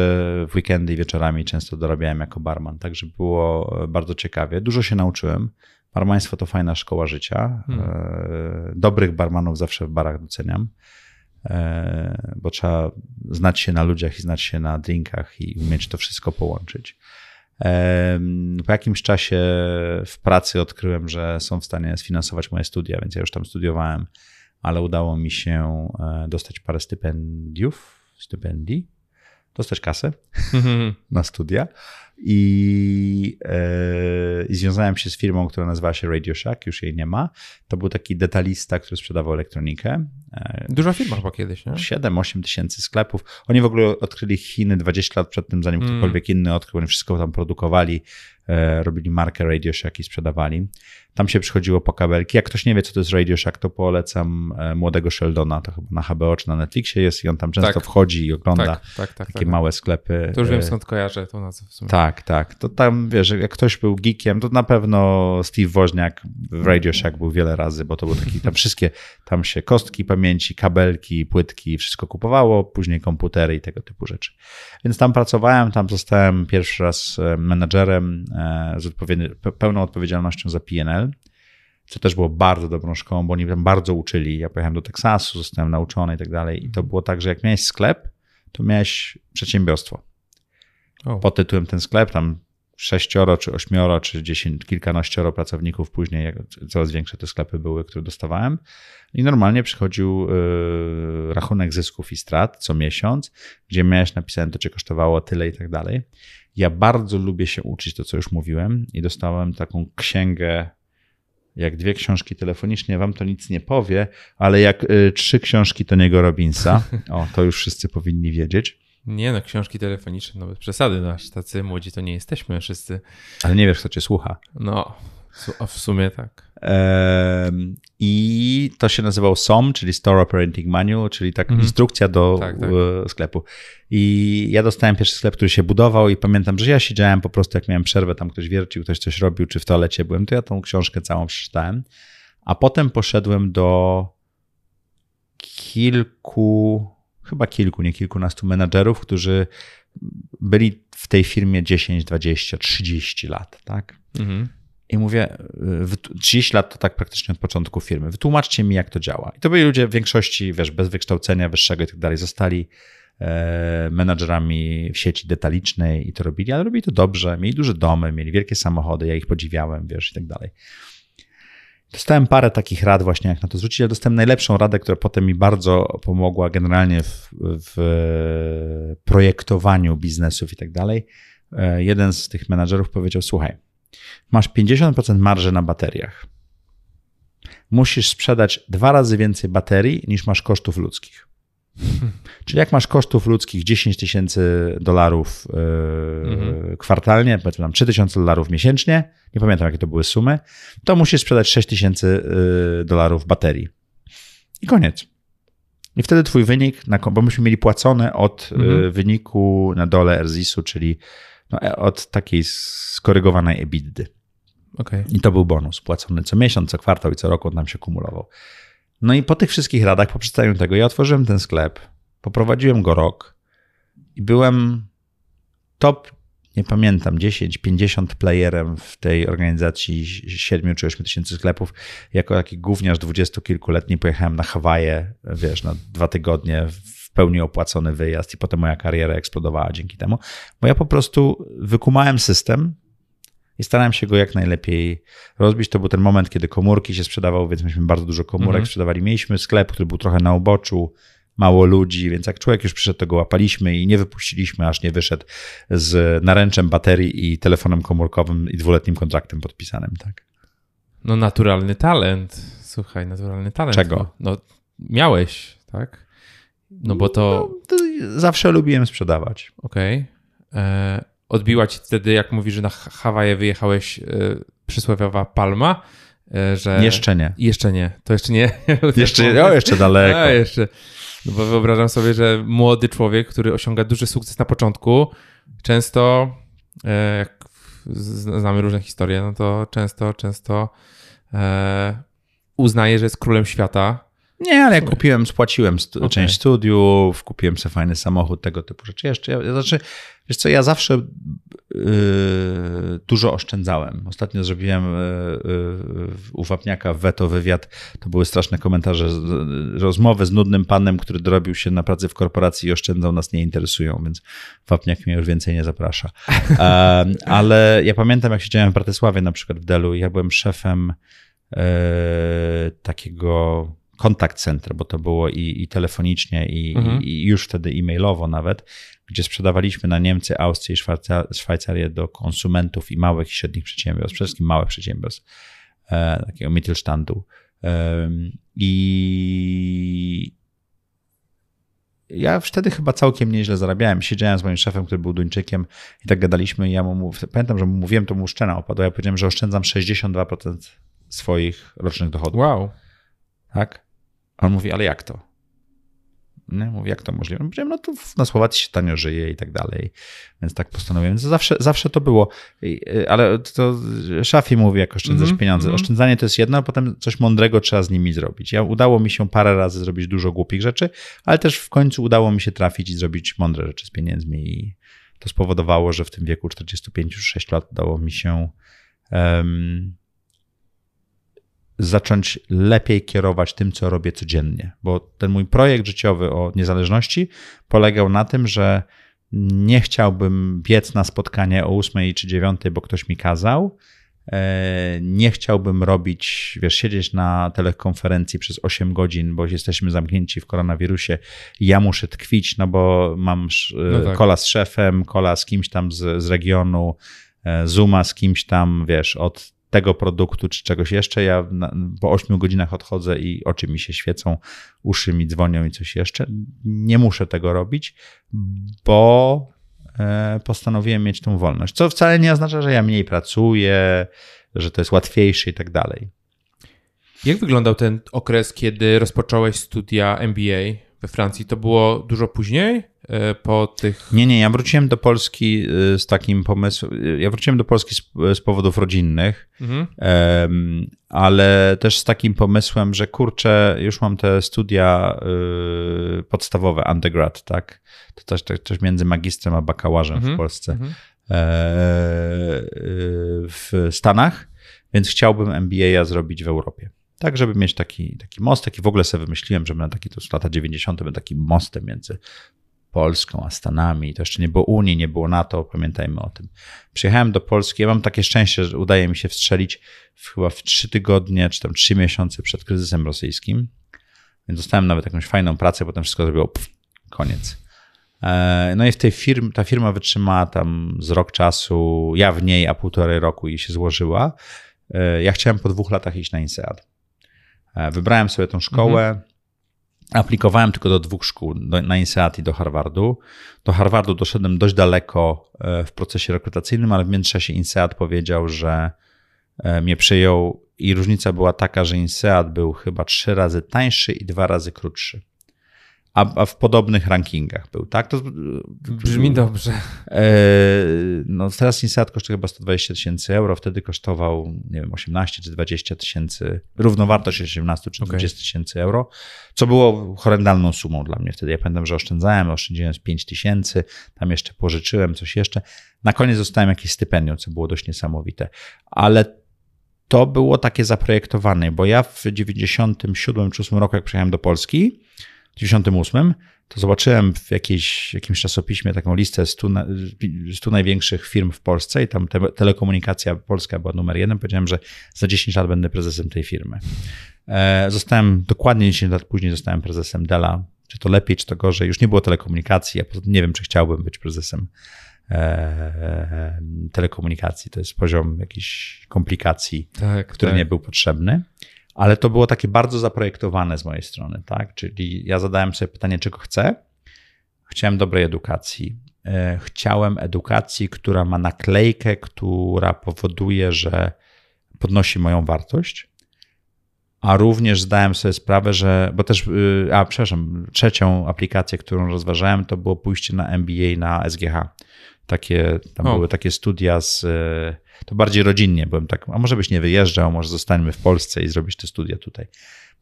w weekendy i wieczorami często dorabiałem jako barman, także było bardzo ciekawie. Dużo się nauczyłem. Barmaństwo to fajna szkoła życia. Hmm. E, dobrych barmanów zawsze w barach doceniam, e, bo trzeba znać się na ludziach i znać się na drinkach i umieć to wszystko połączyć. Po jakimś czasie w pracy odkryłem, że są w stanie sfinansować moje studia, więc ja już tam studiowałem, ale udało mi się dostać parę stypendiów stypendii, dostać kasę na studia i, e, i związałem się z firmą, która nazywała się Radio Shack, już jej nie ma. To był taki detalista, który sprzedawał elektronikę. E, Duża firma chyba kiedyś, nie? 7-8 tysięcy sklepów. Oni w ogóle odkryli Chiny 20 lat przed tym, zanim mm. ktokolwiek inny odkrył. Oni wszystko tam produkowali, robili markę Radio Shack i sprzedawali. Tam się przychodziło po kabelki. Jak ktoś nie wie, co to jest Radio Shack, to polecam e, młodego Sheldona, to chyba na HBO czy na Netflixie jest i on tam często tak. wchodzi i ogląda tak, tak, tak takie tak. małe sklepy. To już wiem skąd kojarzę tą nazwę w sumie. Tak, tak. To tam, wiesz, jak ktoś był geekiem, to na pewno Steve Woźniak w Radio Shack był wiele razy, bo to był taki, tam wszystkie, tam się kostki pamięci, kabelki, płytki, wszystko kupowało, później komputery i tego typu rzeczy. Więc tam pracowałem, tam zostałem pierwszy raz e, menadżerem z odpowiedni, pełną odpowiedzialnością za PNL co też było bardzo dobrą szkołą, bo oni tam bardzo uczyli. Ja pojechałem do Teksasu, zostałem nauczony i tak dalej. I to było tak, że jak miałeś sklep, to miałeś przedsiębiorstwo. Oh. Pod tytułem ten sklep, tam sześcioro, czy ośmioro, czy dziesięć, kilkanaścioro pracowników później, coraz większe te sklepy były, które dostawałem. I normalnie przychodził yy, rachunek zysków i strat co miesiąc, gdzie miałeś napisane, to cię kosztowało tyle i tak dalej. Ja bardzo lubię się uczyć to, co już mówiłem, i dostałem taką księgę jak dwie książki telefonicznie wam to nic nie powie, ale jak y, trzy książki Tony'ego Robinsa, o, to już wszyscy powinni wiedzieć. Nie no, książki telefoniczne, no bez przesady, no, tacy młodzi to nie jesteśmy wszyscy. Ale nie wiesz, kto cię słucha. No, w sumie tak. I to się nazywał SOM, czyli Store Operating Manual, czyli taka mhm. instrukcja do tak, tak. sklepu. I ja dostałem pierwszy sklep, który się budował i pamiętam, że ja siedziałem po prostu, jak miałem przerwę, tam ktoś wiercił, ktoś coś robił, czy w toalecie byłem, to ja tą książkę całą przeczytałem. A potem poszedłem do kilku, chyba kilku, nie kilkunastu menadżerów, którzy byli w tej firmie 10, 20, 30 lat, tak? Mhm. I mówię, 30 lat to tak praktycznie od początku firmy. Wytłumaczcie mi, jak to działa. I to byli ludzie w większości, wiesz, bez wykształcenia wyższego i tak dalej. Zostali e, menadżerami w sieci detalicznej i to robili, ale robili to dobrze. Mieli duże domy, mieli wielkie samochody, ja ich podziwiałem, wiesz, i tak dalej. Dostałem parę takich rad właśnie, jak na to zwrócić, ale dostałem najlepszą radę, która potem mi bardzo pomogła generalnie w, w projektowaniu biznesów i tak dalej. E, jeden z tych menadżerów powiedział, słuchaj, masz 50% marży na bateriach. Musisz sprzedać dwa razy więcej baterii niż masz kosztów ludzkich. Czyli jak masz kosztów ludzkich 10 tysięcy dolarów yy, mhm. kwartalnie, powiedzmy tam 3 tysiące dolarów miesięcznie, nie pamiętam jakie to były sumy, to musisz sprzedać 6 tysięcy yy, dolarów baterii. I koniec. I wtedy twój wynik, na, bo myśmy mieli płacone od yy, mhm. wyniku na dole Erzisu, czyli no, e, od takiej skorygowanej EBITDA. Okay. I to był bonus płacony co miesiąc, co kwartał i co roku on nam się kumulował. No i po tych wszystkich radach, po przedstawieniu tego, ja otworzyłem ten sklep, poprowadziłem go rok i byłem top, nie pamiętam, 10, 50 playerem w tej organizacji 7 czy 8 tysięcy sklepów. Jako taki gówniarz dwudziestokilkuletni pojechałem na Hawaje, wiesz, na dwa tygodnie w pełni opłacony wyjazd i potem moja kariera eksplodowała dzięki temu, bo ja po prostu wykumałem system, i starałem się go jak najlepiej rozbić. To był ten moment, kiedy komórki się sprzedawały, więc myśmy bardzo dużo komórek mhm. sprzedawali. Mieliśmy sklep, który był trochę na uboczu, mało ludzi, więc jak człowiek już przyszedł, to go łapaliśmy i nie wypuściliśmy, aż nie wyszedł z naręczem baterii i telefonem komórkowym i dwuletnim kontraktem podpisanym, tak. No naturalny talent, słuchaj, naturalny talent. Czego? No miałeś, tak? No bo to... No, to zawsze lubiłem sprzedawać. Okej. Okay. E, odbiła ci wtedy, jak mówisz, że na Hawaje wyjechałeś y, przysłowiowa palma, y, że... Jeszcze nie. Jeszcze nie. To jeszcze nie. Jeszcze, o, jeszcze daleko. A, jeszcze. No bo wyobrażam sobie, że młody człowiek, który osiąga duży sukces na początku, często, e, jak znamy różne historie, no to często, często e, uznaje, że jest królem świata, nie, ale ja kupiłem, spłaciłem stu, okay. część studiów, kupiłem sobie fajny samochód, tego typu rzeczy. Jeszcze, ja, znaczy, wiesz co, ja zawsze yy, dużo oszczędzałem. Ostatnio zrobiłem yy, u Wapniaka Weto wywiad, to były straszne komentarze, rozmowy z nudnym panem, który dorobił się na pracy w korporacji i oszczędzał, nas nie interesują, więc Wapniak mnie już więcej nie zaprasza. ale ja pamiętam, jak siedziałem w Bratysławie na przykład w Delu ja byłem szefem yy, takiego kontakt center, bo to było i, i telefonicznie, i, mhm. i, już wtedy e-mailowo nawet, gdzie sprzedawaliśmy na Niemcy, Austrię i Szwajcarię do konsumentów i małych i średnich przedsiębiorstw, przede wszystkim małych przedsiębiorstw, e, takiego Mittelstandu. E, I ja wtedy chyba całkiem nieźle zarabiałem. Siedziałem z moim szefem, który był Duńczykiem i tak gadaliśmy i ja mu pamiętam, że mu mówiłem, to mu szczena opadła. Ja powiedziałem, że oszczędzam 62% swoich rocznych dochodów. Wow. Tak? A on mówi, ale jak to? Nie, mówi, jak to możliwe? Powiedziałem, no to na Słowacji się tanio żyje i tak dalej. Więc tak postanowiłem. Zawsze, zawsze to było. Ale to Szafi mówi, jak oszczędzać mm -hmm, pieniądze. Mm -hmm. Oszczędzanie to jest jedno, a potem coś mądrego trzeba z nimi zrobić. Ja udało mi się parę razy zrobić dużo głupich rzeczy, ale też w końcu udało mi się trafić i zrobić mądre rzeczy z pieniędzmi. I to spowodowało, że w tym wieku 45-6 lat udało mi się um, zacząć lepiej kierować tym, co robię codziennie. Bo ten mój projekt życiowy o niezależności polegał na tym, że nie chciałbym biec na spotkanie o 8 czy 9, bo ktoś mi kazał. E, nie chciałbym robić, wiesz, siedzieć na telekonferencji przez 8 godzin, bo jesteśmy zamknięci w koronawirusie. Ja muszę tkwić, no bo mam no tak. kola z szefem, kola z kimś tam z, z regionu, e, Zooma z kimś tam, wiesz, od tego produktu czy czegoś jeszcze. Ja na, po 8 godzinach odchodzę i oczy mi się świecą, uszy mi dzwonią i coś jeszcze. Nie muszę tego robić, bo e, postanowiłem mieć tą wolność. Co wcale nie oznacza, że ja mniej pracuję, że to jest łatwiejsze i tak dalej. Jak wyglądał ten okres, kiedy rozpocząłeś studia MBA we Francji? To było dużo później? E, po tych. Nie, nie, ja wróciłem do Polski e, z takim pomysłem. E, ja wróciłem do Polski z, z powodów rodzinnych, mhm. ale też z takim pomysłem, że kurczę, już mam te studia podstawowe, undergrad, tak? To też, też, też między magistrem a bakałarzem mhm. w Polsce. Mhm. W Stanach, więc chciałbym MBA zrobić w Europie. Tak, żeby mieć taki, taki mostek i w ogóle sobie wymyśliłem, że będę taki, to z lata 90. będę takim mostem między Polską, a Stanami. To jeszcze nie było Unii, nie było NATO, pamiętajmy o tym. Przyjechałem do Polski, ja mam takie szczęście, że udaje mi się wstrzelić w, chyba w trzy tygodnie, czy tam trzy miesiące przed kryzysem rosyjskim. Więc dostałem nawet jakąś fajną pracę, potem wszystko zrobiło pff, koniec. E, no i w tej firm, ta firma wytrzymała tam z rok czasu, ja w niej, a półtorej roku i się złożyła. E, ja chciałem po dwóch latach iść na INSEAD. E, wybrałem sobie tą szkołę, mhm. Aplikowałem tylko do dwóch szkół, do, na INSEAD i do Harvardu. Do Harvardu doszedłem dość daleko e, w procesie rekrutacyjnym, ale w międzyczasie INSEAD powiedział, że e, mnie przyjął i różnica była taka, że INSEAD był chyba trzy razy tańszy i dwa razy krótszy a, w podobnych rankingach był, tak? To, Brzmi dobrze. E, no teraz Insat kosztuje chyba 120 tysięcy euro, wtedy kosztował, nie wiem, 18 czy 20 tysięcy, równowartość 18 czy 20 tysięcy euro, co było horrendalną sumą dla mnie wtedy. Ja pamiętam, że oszczędzałem, oszczędziłem z 5 tysięcy, tam jeszcze pożyczyłem coś jeszcze. Na koniec dostałem jakieś stypendium, co było dość niesamowite. Ale to było takie zaprojektowane, bo ja w 97 czy 8 roku, jak przyjechałem do Polski, 98, to zobaczyłem w jakiejś, jakimś czasopiśmie taką listę 100, 100 największych firm w Polsce i tam te, telekomunikacja polska była numer jeden. Powiedziałem, że za 10 lat będę prezesem tej firmy. E, zostałem dokładnie 10 lat później zostałem prezesem Dela. Czy to lepiej, czy to gorzej? Już nie było telekomunikacji. Ja nie wiem, czy chciałbym być prezesem e, telekomunikacji. To jest poziom jakichś komplikacji, tak, który tak. nie był potrzebny ale to było takie bardzo zaprojektowane z mojej strony, tak? Czyli ja zadałem sobie pytanie, czego chcę. Chciałem dobrej edukacji. E, chciałem edukacji, która ma naklejkę, która powoduje, że podnosi moją wartość. A również zdałem sobie sprawę, że, bo też, y, a przepraszam, trzecią aplikację, którą rozważałem, to było pójście na MBA na SGH. Takie, tam o. były takie studia z, to bardziej rodzinnie byłem tak, a może byś nie wyjeżdżał, może zostańmy w Polsce i zrobić te studia tutaj.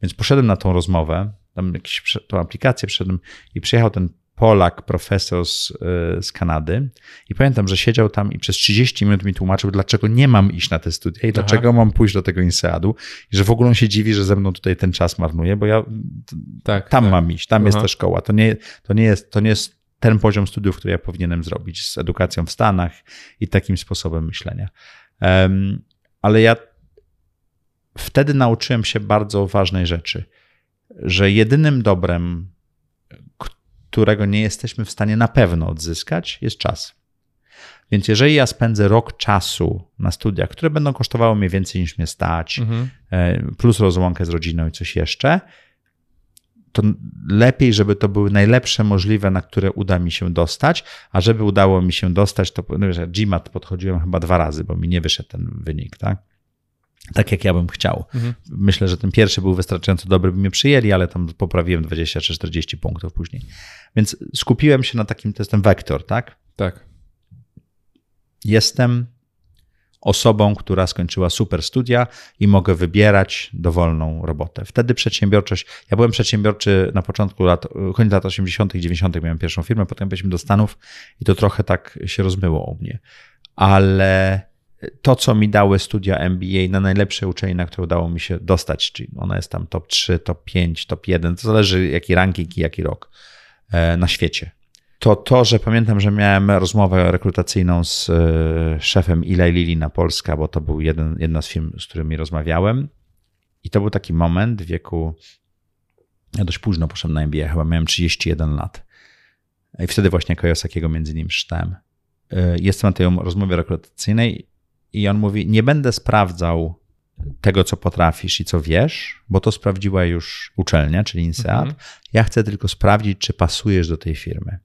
Więc poszedłem na tą rozmowę, tam jakąś tą aplikację przyszedłem i przyjechał ten Polak, profesor z, e, z Kanady i pamiętam, że siedział tam i przez 30 minut mi tłumaczył, dlaczego nie mam iść na te studia i dlaczego mam pójść do tego INSEAD-u i że w ogóle on się dziwi, że ze mną tutaj ten czas marnuje, bo ja tak, tam tak. mam iść, tam Aha. jest ta szkoła. To nie, to, nie jest, to nie jest ten poziom studiów, który ja powinienem zrobić z edukacją w Stanach i takim sposobem myślenia. Ale ja wtedy nauczyłem się bardzo ważnej rzeczy, że jedynym dobrem, którego nie jesteśmy w stanie na pewno odzyskać, jest czas. Więc jeżeli ja spędzę rok czasu na studiach, które będą kosztowały mnie więcej niż mnie stać, mhm. E, plus rozłąkę z rodziną i coś jeszcze, to lepiej, żeby to były najlepsze możliwe, na które uda mi się dostać, a żeby udało mi się dostać, to no, że GMAT podchodziłem chyba dwa razy, bo mi nie wyszedł ten wynik, tak? Tak jak ja bym chciał. Mhm. Myślę, że ten pierwszy był wystarczająco dobry, by mnie przyjęli, ale tam poprawiłem 20 czy 40 punktów później. Więc skupiłem się na takim, to jest ten wektor, tak? Tak. Jestem osobą, która skończyła super studia i mogę wybierać dowolną robotę. Wtedy przedsiębiorczość, ja byłem przedsiębiorczy na początku lat, koniec lat 80., 90. miałem pierwszą firmę, potem byliśmy do Stanów i to trochę tak się rozmyło u mnie. Ale to, co mi dały studia MBA na najlepsze uczelnie, na które udało mi się dostać, czyli ona jest tam top 3, top 5, top 1, to zależy jaki ranking i jaki rok e, na świecie to to, że pamiętam, że miałem rozmowę rekrutacyjną z e, szefem Eli Lilly na Polska, bo to był jeden, jedna z firm, z którymi rozmawiałem. I to był taki moment w wieku, ja dość późno poszedłem na MBA, chyba miałem 31 lat. I wtedy właśnie Koyosakiego między innymi czytałem. E, jestem na tej rozmowie rekrutacyjnej I on mówi: Nie będę sprawdzał tego, co potrafisz i co wiesz, bo to sprawdziła już uczelnia, czyli INSEAD. Mhm. Ja chcę tylko sprawdzić, czy pasujesz do tej firmy.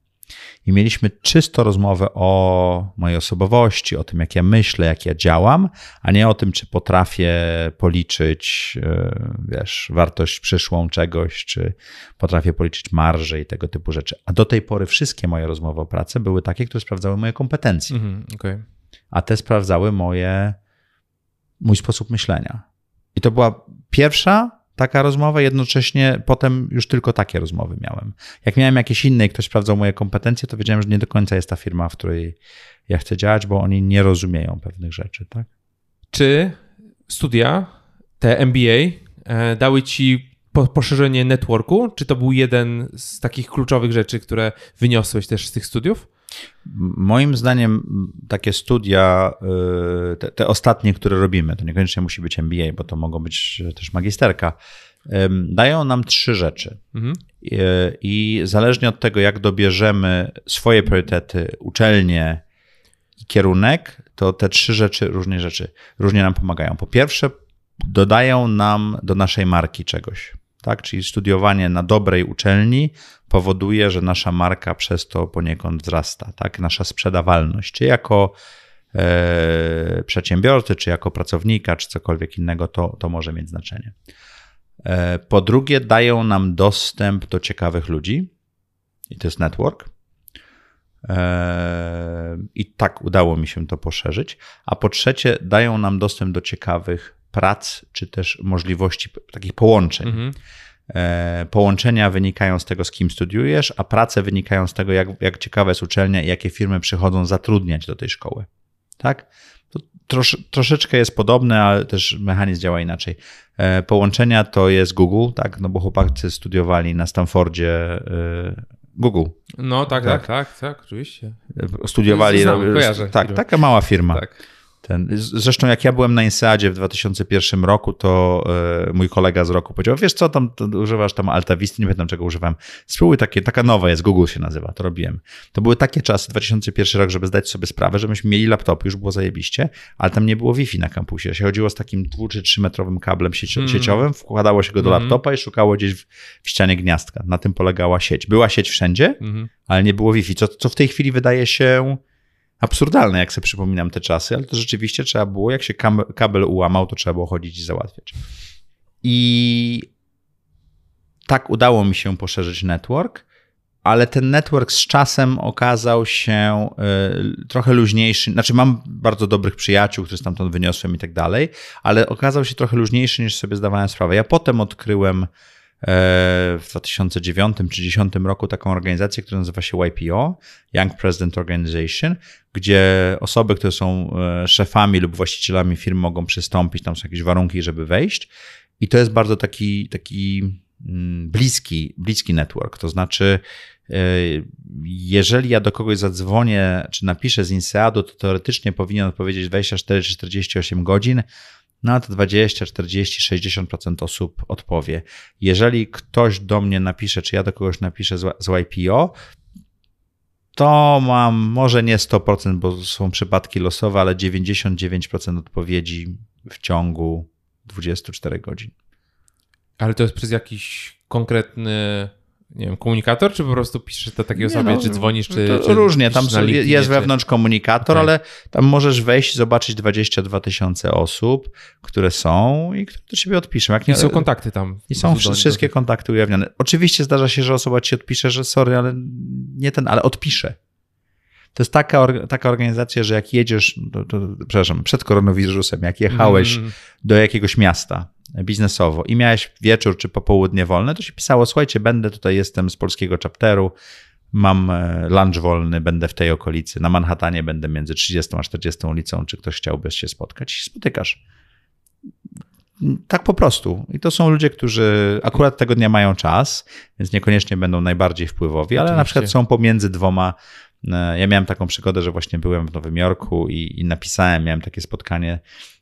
I mieliśmy czysto rozmowę o mojej osobowości, o tym, jak ja myślę, jak ja działam, a nie o tym, czy potrafię policzyć, e, wiesz, wartość przyszłą czegoś, czy potrafię policzyć marże i tego typu rzeczy. A do tej pory wszystkie moje rozmowy o pracy były takie, które sprawdzały moje kompetencje. Mhm, okay. A te sprawdzały moje, mój sposób myślenia. I to była pierwsza taka rozmowa, jednocześnie potem już tylko takie rozmowy miałem. Jak miałem jakieś inne i ktoś sprawdzał moje kompetencje, to wiedziałem, że nie do końca jest ta firma, w której ja chcę działać, bo oni nie rozumieją pewnych rzeczy, tak? Czy studia, te MBA, e, dały ci poszerzenie networku? Czy to był jeden z takich kluczowych rzeczy, które wyniosłeś też z tych studiów? Moim zdaniem takie studia, y, te, te, ostatnie, które robimy, to niekoniecznie musi być MBA, bo to mogą być też magisterka, dają nam trzy rzeczy. Mhm. I, I zależnie od tego, jak dobierzemy swoje priorytety, uczelnie i kierunek, to te trzy rzeczy, różne rzeczy, różnie nam pomagają. Po pierwsze, dodają nam do naszej marki czegoś tak? Czyli studiowanie na dobrej uczelni powoduje, że nasza marka przez to poniekąd wzrasta, tak? Nasza sprzedawalność, czy jako e, przedsiębiorcy, czy jako pracownika, czy cokolwiek innego, to, to może mieć znaczenie. E, po drugie, dają nam dostęp do ciekawych ludzi, i to jest network. E, I tak udało mi się to poszerzyć. A po trzecie, dają nam dostęp do ciekawych prac, czy też możliwości takich połączeń. Mhm. E, połączenia wynikają z tego, z kim studiujesz, a prace wynikają z tego, jak, jak ciekawa jest uczelnia i jakie firmy przychodzą zatrudniać do tej szkoły. Tak? To trosz, troszeczkę jest podobne, ale też mechanizm działa inaczej. E, połączenia to jest Google, tak? No bo chłopacy studiowali na Stanfordzie e, Google. No tak, tak, tak, tak, tak oczywiście. Studiowali. Tak, taka mała firma. Tak. Ten, zresztą jak ja byłem na Inseadzie w 2001 roku, to e, mój kolega z roku powiedział, wiesz co, tam używasz tam Altavisty, nie pamiętam czego używam. Spróbuj takie, taka nowa jest, Google się nazywa, to robiłem. To były takie czasy, 2001 rok, żeby zdać sobie sprawę, że myśmy mieli laptopy, już było zajebiście, ale tam nie było Wi-Fi na kampusie. Się chodziło z takim dwu czy trzymetrowym kablem sieci mm. sieciowym, wkładało się go do mm. laptopa i szukało gdzieś w, w, ścianie gniazdka. Na tym polegała sieć. Była sieć wszędzie, mm. ale nie było Wi-Fi, co, co w tej chwili wydaje się absurdalne, jak sobie przypominam te czasy, ale to rzeczywiście trzeba było, jak się kabel ułamał, to trzeba było chodzić i załatwiać. I tak udało mi się poszerzyć network, ale ten network z czasem okazał się y, trochę luźniejszy. Znaczy, mam bardzo dobrych przyjaciół, którzy stamtąd wyniosłem i tak dalej, ale okazał się trochę luźniejszy niż sobie zdawałem sprawę. Ja potem odkryłem w 2009 czy 2010 roku taką organizację, która nazywa się YPO, Young President Organization, gdzie osoby, które są e, szefami lub właścicielami firm mogą przystąpić, tam są jakieś warunki, żeby wejść. I to jest bardzo taki, taki mm, bliski, bliski network. To znaczy, e, jeżeli ja do kogoś zadzwonię, czy napiszę z INSEAD-u, to teoretycznie powinien odpowiedzieć 24 czy 48 godzin, to 20, 40, 60% osób odpowie. Jeżeli ktoś do mnie napisze, czy ja do kogoś napiszę z YPO, to mam może nie 100%, bo są przypadki losowe, ale 99% odpowiedzi w ciągu 24 godzin. Ale to jest przez jakiś konkretny nie wiem, komunikator, czy po prostu piszesz to takiej osobie, no, czy dzwonisz, czy, czy Różnie, tam są, jest czy... wewnątrz komunikator, okay. ale tam możesz wejść, zobaczyć 22 tysiące osób, które są i które do ciebie odpiszą. Jak nie, I są kontakty tam. I są wszystkie do... kontakty ujawnione. Oczywiście zdarza się, że osoba ci odpisze, że sorry, ale nie ten, ale odpisze. To jest taka, taka organizacja, że jak jedziesz, to, to, przepraszam, przed koronawirusem, jak jechałeś mm. do jakiegoś miasta biznesowo i miałeś wieczór czy popołudnie wolne, to się pisało, słuchajcie, będę tutaj, jestem z polskiego chapteru, mam e, lunch wolny, będę w tej okolicy, na Manhattanie będę między 30 a 40 ulicą, czy ktoś chciałby się spotkać i spotykasz. Tak po prostu. I to są ludzie, którzy akurat tego dnia mają czas, więc niekoniecznie będą najbardziej wpływowi, ale Oczywiście. na przykład są pomiędzy dwoma E, ja miałem taką przygodę, że właśnie byłem w Nowym Jorku i, i napisałem, miałem takie spotkanie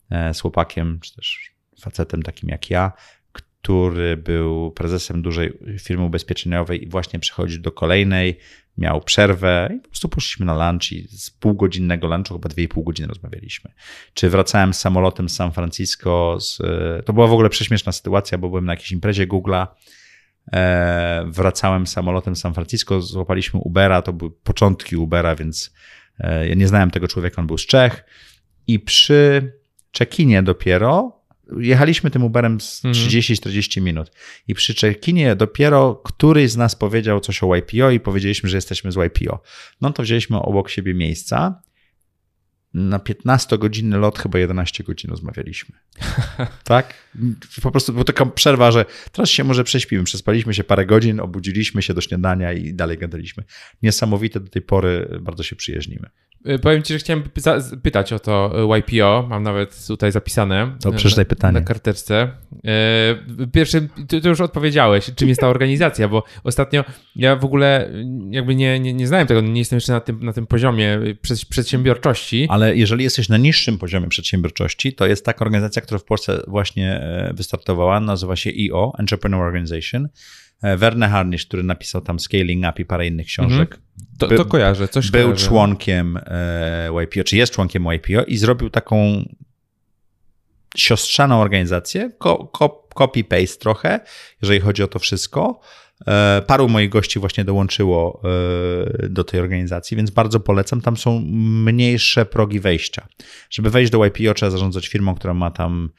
e, z chłopakiem, czy też facetem takim jak ja, który był prezesem dużej firmy ubezpieczeniowej i właśnie przechodził do kolejnej miał przerwę i po prostu poszliśmy na lunch i z półgodzinnego lunchu chyba dwie i pół godziny rozmawialiśmy. Czy wracałem samolotem z San Francisco, z, to była w ogóle prześmieszna sytuacja, bo byłem na jakiejś imprezie Google'a, e, wracałem samolotem z San Francisco, złapaliśmy Ubera, to były początki Ubera, więc e, ja nie znałem tego człowieka, on był z Czech i przy check-inie dopiero jechaliśmy tym Uberem z 30-40 mhm. minut i przy check-inie dopiero któryś z nas powiedział coś o YPO i powiedzieliśmy, że jesteśmy z YPO. No to wzięliśmy obok siebie miejsca na 15-godzinny lot chyba 11 godzin rozmawialiśmy. tak? Po prostu była taka przerwa, że teraz się może prześpimy. Przespaliśmy się parę godzin, obudziliśmy się do śniadania i dalej gadaliśmy. Niesamowite do tej pory, bardzo się przyjaźnimy. Y, powiem ci, że chciałem pytać o to y, YPO. Mam nawet tutaj zapisane. To przeczytaj pytanie. Na karteczce. Y, pierwszy, to, już odpowiedziałeś, czym jest ta organizacja, bo ostatnio ja w ogóle jakby nie, nie, nie znałem tego, nie jestem jeszcze na tym, na tym poziomie przedsiębiorczości. Ale jeżeli jesteś na niższym poziomie przedsiębiorczości, to jest taka organizacja, która w Polsce właśnie e, wystartowała, nazywa się EO, Entrepreneur Organization. E, Werner Harnisch, który napisał tam Scaling Up i parę innych książek. Mhm. To, to kojarzę, coś Był kojarzę. członkiem e, YPO, czy jest członkiem YPO i zrobił taką siostrzaną organizację, copy-paste trochę, jeżeli chodzi o to wszystko. E, paru moich gości właśnie dołączyło do tej organizacji, więc bardzo polecam. Tam są mniejsze progi wejścia. Żeby wejść do YPO, trzeba zarządzać firmą, która ma tam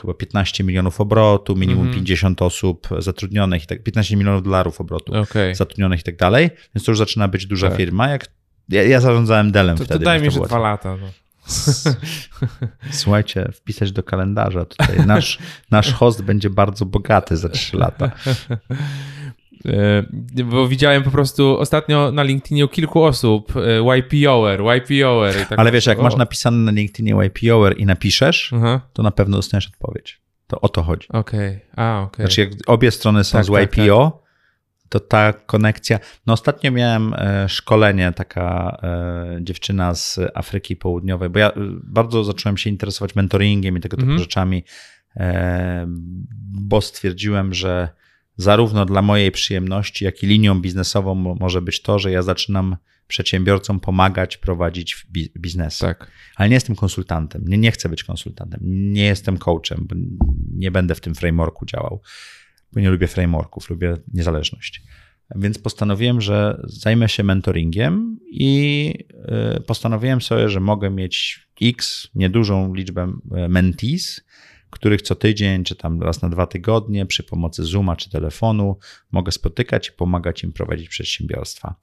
chyba 15 milionów obrotu, minimum mm. 50 osób zatrudnionych, i tak, 15 milionów dolarów obrotu okay. zatrudnionych i tak dalej, więc to już zaczyna być duża tak. firma. Jak, ja, ja zarządzałem Delem to, wtedy. To daj mi, że dwa lata. No. Słuchajcie, wpisać do kalendarza tutaj. Nasz, nasz host będzie bardzo bogaty za 3 lata. E, bo widziałem po prostu ostatnio na LinkedInie u kilku osób e, YPOer, YPOer. Tak Ale wiesz, jak o. masz napisane na LinkedInie YPOer i napiszesz, Aha. to na pewno dostaniesz odpowiedź. To o to chodzi. Okej, okay. a okej. Okay. Znaczy jak obie strony są tak, z YPO, tak, tak. to ta konekcja... No ostatnio miałem e, szkolenie, taka dziewczyna z Afryki Południowej, bo ja bardzo zacząłem się interesować mentoringiem i tego typu mhm. rzeczami, bo stwierdziłem, że zarówno dla mojej przyjemności, jak i linią biznesową może być to, że ja zaczynam przedsiębiorcom pomagać prowadzić biznes. Tak. Ale nie jestem konsultantem, nie, nie chcę być konsultantem, nie jestem coachem, bo nie będę w tym frameworku działał, bo nie lubię frameworków, lubię niezależność. Więc postanowiłem, że zajmę się mentoringiem i y, postanowiłem sobie, że mogę mieć X, niedużą liczbę y, mentees, których co tydzień, czy tam raz na dwa tygodnie przy pomocy Zooma czy telefonu mogę spotykać i pomagać im prowadzić przedsiębiorstwa.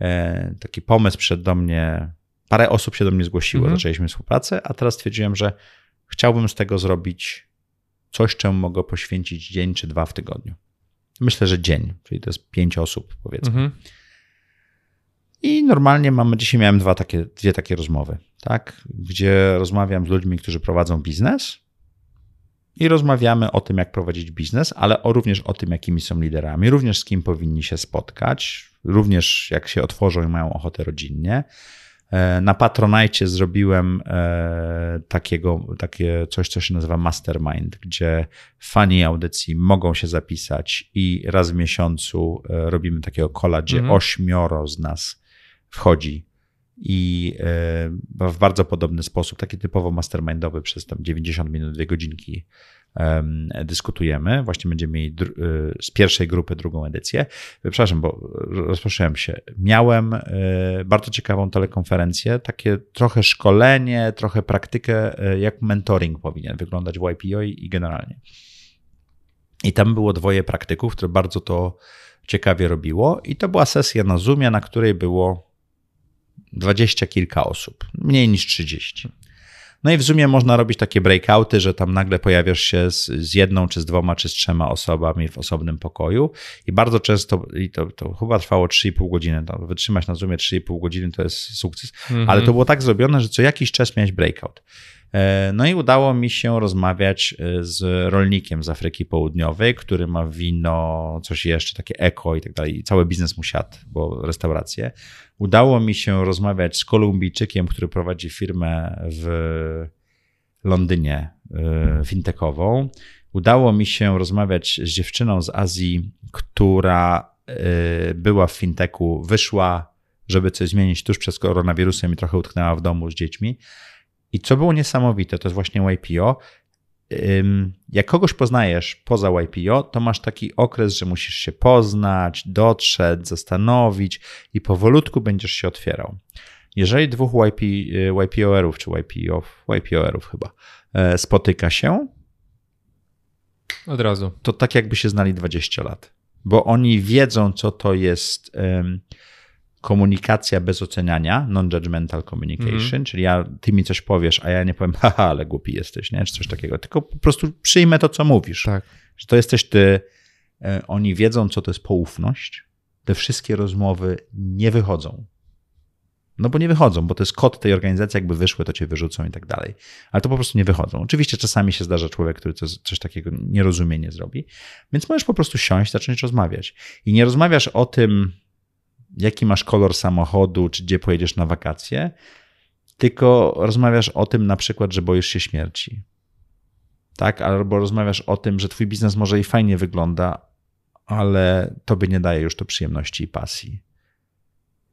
E, taki pomysł przyszedł do mnie, parę osób się do mnie zgłosiło, mhm. zaczęliśmy współpracę, a teraz stwierdziłem, że chciałbym z tego zrobić coś, czemu mogę poświęcić dzień czy dwa w tygodniu. Myślę, że dzień, czyli to jest pięć osób, powiedzmy. Mhm. I normalnie mamy, dzisiaj miałem dwa takie, dwie takie rozmowy, tak? gdzie rozmawiam z ludźmi, którzy prowadzą biznes i rozmawiamy o tym, jak prowadzić biznes, ale również o tym, jakimi są liderami, również z kim powinni się spotkać, również jak się otworzą i mają ochotę rodzinnie. E, na Patronite zrobiłem e, takiego, takie coś, co się nazywa Mastermind, gdzie fani audycji mogą się zapisać i raz w miesiącu e, robimy takiego kola, gdzie mhm. ośmioro z nas wchodzi i e, w bardzo podobny sposób, taki typowo mastermindowy, przez tam 90 minut, dwie godzinki dyskutujemy. Właśnie będziemy mieli e, z pierwszej grupy drugą edycję. Przepraszam, bo rozproszyłem się. Miałem e, bardzo ciekawą telekonferencję, takie trochę szkolenie, trochę praktykę, jak mentoring powinien wyglądać w YPO i generalnie. I tam było dwoje praktyków, które bardzo to ciekawie robiło i to była sesja na Zoomie, na której było dwadzieścia kilka osób, mniej niż 30. No i w Zoomie można robić takie breakouty, że tam nagle pojawiasz się z, z, jedną, czy z dwoma, czy z trzema osobami w osobnym pokoju i bardzo często, i to, to chyba trwało 3,5 godziny, to wytrzymać na Zoomie 3,5 godziny to jest sukces, mm -hmm. ale to było tak zrobione, że co jakiś czas miałeś breakout. E, no i udało mi się rozmawiać e, z rolnikiem z Afryki Południowej, który ma wino, coś jeszcze, takie eko i tak dalej. Cały biznes mu siadł, bo restauracje. Udało mi się rozmawiać z Kolumbijczykiem, który prowadzi firmę w Londynie e, fintechową. Udało mi się rozmawiać z dziewczyną z Azji, która była w fintechu, wyszła, żeby coś zmienić tuż przed koronawirusem i trochę utknęła w domu z dziećmi. I co było niesamowite, to jest właśnie YPO. Jak kogoś poznajesz poza YPO, to masz taki okres, że musisz się poznać, dotrzeć, zastanowić i powolutku będziesz się otwierał. Jeżeli dwóch YP, YPO-erów, czy YPO, YPO-erów chyba, e, spotyka się, od razu. To tak jakby się znali 20 lat, bo oni wiedzą, co to jest um, komunikacja bez oceniania, non-judgmental communication, mm. czyli ja, ty mi coś powiesz, a ja nie powiem, haha, ale głupi jesteś, nie? czy coś takiego, tylko po prostu przyjmę to, co mówisz. Tak. Że to jesteś ty, e, oni wiedzą, co to jest poufność, te wszystkie rozmowy nie wychodzą. No bo nie wychodzą, bo to jest kod tej organizacji, jakby wyszły, to cię wyrzucą i tak dalej. Ale to po prostu nie wychodzą. Oczywiście czasami się zdarza człowiek, który coś, coś takiego nie rozumie, nie zrobi. Więc możesz po prostu siąść, zacząć rozmawiać. I nie rozmawiasz o tym, jaki masz kolor samochodu, czy gdzie pojedziesz na wakacje, tylko rozmawiasz o tym na przykład, że boisz się śmierci. Tak? Albo rozmawiasz o tym, że twój biznes może i fajnie wygląda, ale tobie nie daje już to przyjemności i pasji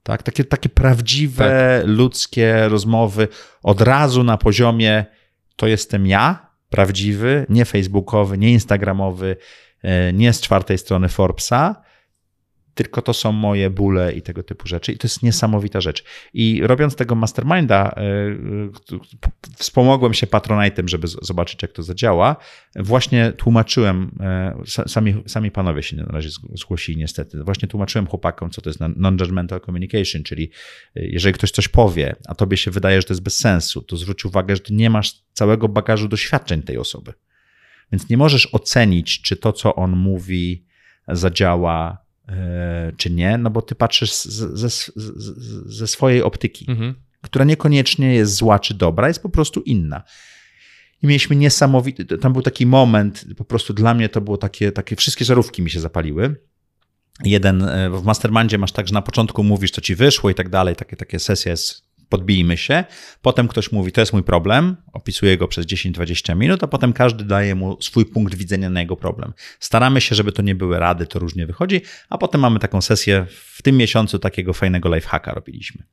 tak? Takie, takie prawdziwe, tak. ludzkie rozmowy od razu na poziomie to jestem ja, prawdziwy, nie facebookowy, nie instagramowy, e, nie z czwartej strony Forbesa, tylko to są moje bóle i tego typu rzeczy. I to jest niesamowita rzecz. I robiąc tego masterminda, e, e, wspomogłem się Patronite'em, żeby zobaczyć, jak to zadziała. Właśnie tłumaczyłem, e, sami, sami panowie się na razie zgłosili niestety, właśnie tłumaczyłem chłopakom, co to jest non-judgmental communication, czyli jeżeli ktoś coś powie, a tobie się wydaje, że to jest bez sensu, to zwróć uwagę, że ty nie masz całego bagażu doświadczeń tej osoby. Więc nie możesz ocenić, czy to, co on mówi, zadziała czy nie, no bo ty patrzysz ze, ze swojej optyki, mhm. która niekoniecznie jest zła czy dobra, jest po prostu inna. I mieliśmy niesamowity, tam był taki moment, po prostu dla mnie to było takie, takie wszystkie żarówki mi się zapaliły. Jeden, e, w mastermindzie masz tak, że na początku mówisz, co ci wyszło i tak dalej, takie, takie sesja jest podbijmy się. Potem ktoś mówi, to jest mój problem, opisuje go przez 10-20 minut, a potem każdy daje mu swój punkt widzenia na jego problem. Staramy się, żeby to nie były rady, to różnie wychodzi, a potem mamy taką sesję, w tym miesiącu takiego fajnego lifehacka robiliśmy.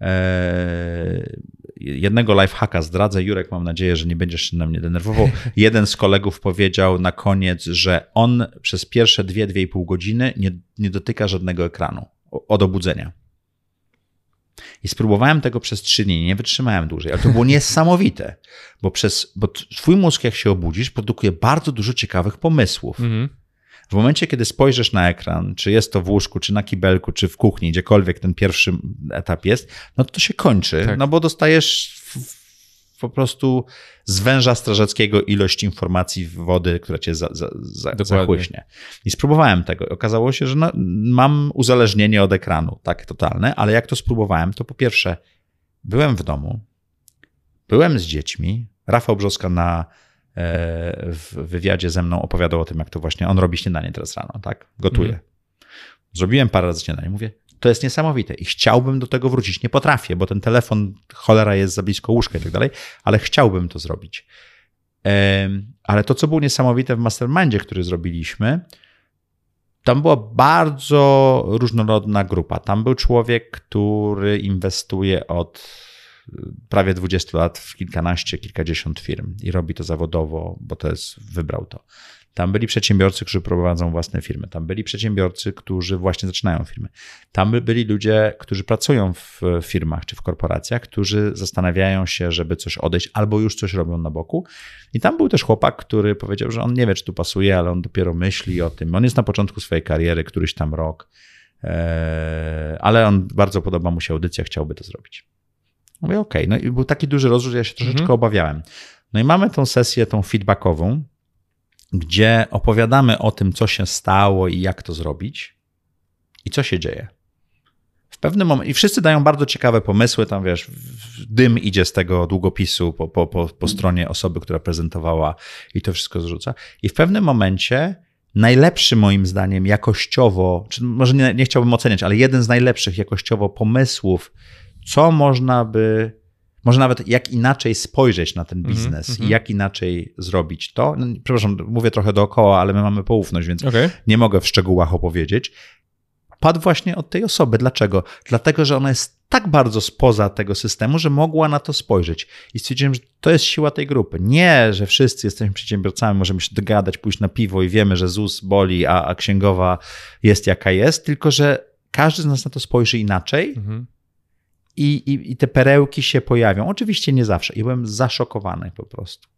Eee, jednego lifehacka zdradzę. Jurek, mam nadzieję, że nie będziesz się na mnie denerwował. Jeden z kolegów powiedział na koniec, że on przez pierwsze 2-2,5 godziny nie, nie dotyka żadnego ekranu od obudzenia. I spróbowałem tego przez trzy dni, nie wytrzymałem dłużej, ale to było niesamowite, bo, przez, bo twój mózg, jak się obudzisz, produkuje bardzo dużo ciekawych pomysłów. Mhm. W momencie, kiedy spojrzysz na ekran, czy jest to w łóżku, czy na kibelku, czy w kuchni, gdziekolwiek ten pierwszy etap jest, no to się kończy, tak. no bo dostajesz po prostu z węża strażackiego ilość informacji w wody, która cię za, za, za, zachłyśnie. I spróbowałem tego. Okazało się, że no, mam uzależnienie od ekranu, tak totalne, ale jak to spróbowałem, to po pierwsze byłem w domu, byłem z dziećmi, Rafał Brzoska na e, w wywiadzie ze mną opowiadał o tym, jak to właśnie on robi śniadanie teraz rano, tak? Gotuje. Mhm. Zrobiłem parę razy śniadanie. Mówię, to jest niesamowite i chciałbym do tego wrócić. Nie potrafię, bo ten telefon, cholera jest za blisko łóżka i tak dalej, ale chciałbym to zrobić. Ale to, co było niesamowite w mastermindzie, który zrobiliśmy, tam była bardzo różnorodna grupa. Tam był człowiek, który inwestuje od prawie 20 lat w kilkanaście, kilkadziesiąt firm i robi to zawodowo, bo to jest, wybrał to. Tam byli przedsiębiorcy, którzy prowadzą własne firmy. Tam byli przedsiębiorcy, którzy właśnie zaczynają firmy. Tam byli ludzie, którzy pracują w firmach czy w korporacjach, którzy zastanawiają się, żeby coś odejść albo już coś robią na boku. I tam był też chłopak, który powiedział, że on nie wie, czy tu pasuje, ale on dopiero myśli o tym. On jest na początku swojej kariery, któryś tam rok, e, ale on bardzo podoba mu się audycja, chciałby to zrobić. Mówię, okej, okay. no i był taki duży rozrzut, ja się troszeczkę mhm. obawiałem. No i mamy tą sesję, tą feedbackową, gdzie opowiadamy o tym, co się stało i jak to zrobić i co się dzieje. W pewnym momencie, i wszyscy dają bardzo ciekawe pomysły, tam wiesz, dym idzie z tego długopisu po, po, po, po stronie osoby, która prezentowała i to wszystko zrzuca. I w pewnym momencie najlepszy moim zdaniem jakościowo, czy może nie, nie chciałbym oceniać, ale jeden z najlepszych jakościowo pomysłów, co można by może nawet jak inaczej spojrzeć na ten mhm, biznes mm -hmm. i jak inaczej zrobić to. No, przepraszam, mówię trochę dookoła, ale my mamy poufność, więc okay. nie mogę w szczegółach opowiedzieć. padł właśnie od tej osoby. Dlaczego? Dlatego, że ona jest tak bardzo spoza tego systemu, że mogła na to spojrzeć. I stwierdziłem, że to jest siła tej grupy. Nie, że wszyscy jesteśmy przedsiębiorcami, możemy się dogadać, pójść na piwo i wiemy, że ZUS boli, a, a księgowa jest jaka jest, tylko że każdy z nas na to spojrzy inaczej. Mhm. I, i, I te perełki się pojawią. Oczywiście nie zawsze. I byłem zaszokowany po prostu.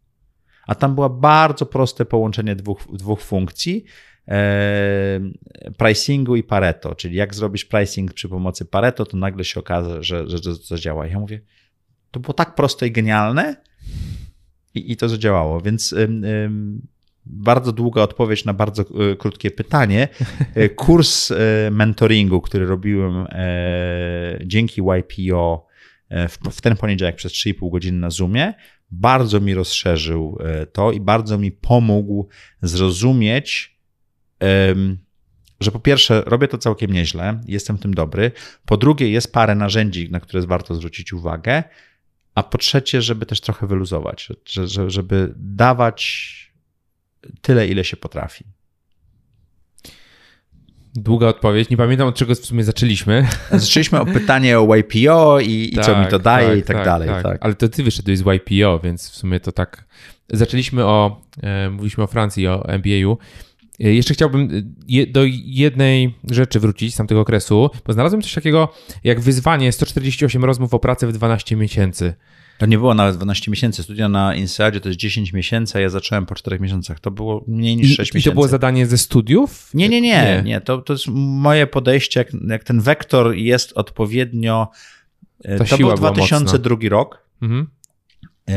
A tam było bardzo proste połączenie dwóch, dwóch funkcji e, pricingu i Pareto, czyli jak zrobisz pricing przy pomocy Pareto, to nagle się okaże, że, że to zadziała. Ja mówię, to było tak proste i genialne i, i to zadziałało, więc bardzo długa odpowiedź na bardzo e, krótkie pytanie. E, kurs e, mentoringu, który robiłem dzięki YPO w ten poniedziałek przez 3,5 godziny na Zoomie, bardzo mi rozszerzył to i bardzo mi pomógł zrozumieć, że po pierwsze robię to całkiem nieźle, jestem w tym dobry, po drugie jest parę narzędzi, na które warto zwrócić uwagę, a po trzecie, żeby też trochę wyluzować, żeby dawać tyle, ile się potrafi. Długa odpowiedź. Nie pamiętam od czego w sumie zaczęliśmy. Zaczęliśmy o pytanie o YPO i, tak, i co mi to tak, daje tak, i tak, tak dalej. Tak. tak. Ale to ty wyszedłeś z YPO, więc w sumie to tak. Zaczęliśmy o, e, mówiliśmy o Francji, o MBA-u. E, jeszcze chciałbym je, do jednej rzeczy wrócić z tamtego okresu, bo znalazłem coś takiego jak wyzwanie 148 rozmów o pracę w 12 miesięcy. To nie było nawet 12 miesięcy. Studia na Insiadzie to jest 10 miesięcy, a ja zacząłem po 4 miesiącach. To było mniej niż 6 I, miesięcy. I to było zadanie ze studiów? Nie, nie, nie. nie. nie. To, to jest moje podejście. Jak, jak ten wektor jest odpowiednio. E, to, to był 2002 rok. Mhm. E,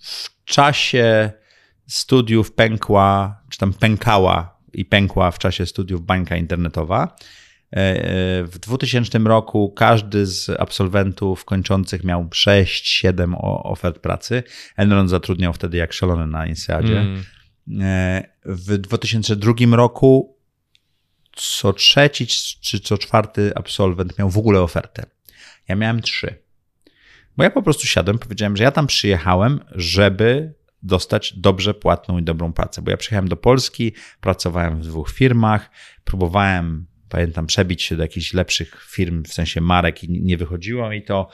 w czasie studiów pękła, czy tam pękała i pękła w czasie studiów bańka internetowa. E, e, w 2000 roku każdy z absolwentów kończących miał 6-7 ofert pracy. Enron zatrudniał wtedy jak szalony na Inseadzie. Mm. E, w 2002 roku co trzeci czy co czwarty absolwent miał w ogóle ofertę. Ja miałem trzy. Bo ja po prostu siadłem, powiedziałem, że ja tam przyjechałem, żeby dostać dobrze płatną i dobrą pracę. Bo ja przyjechałem do Polski, pracowałem w dwóch firmach, próbowałem pamiętam, przebić się do jakichś lepszych firm, w sensie marek i nie wychodziło mi to.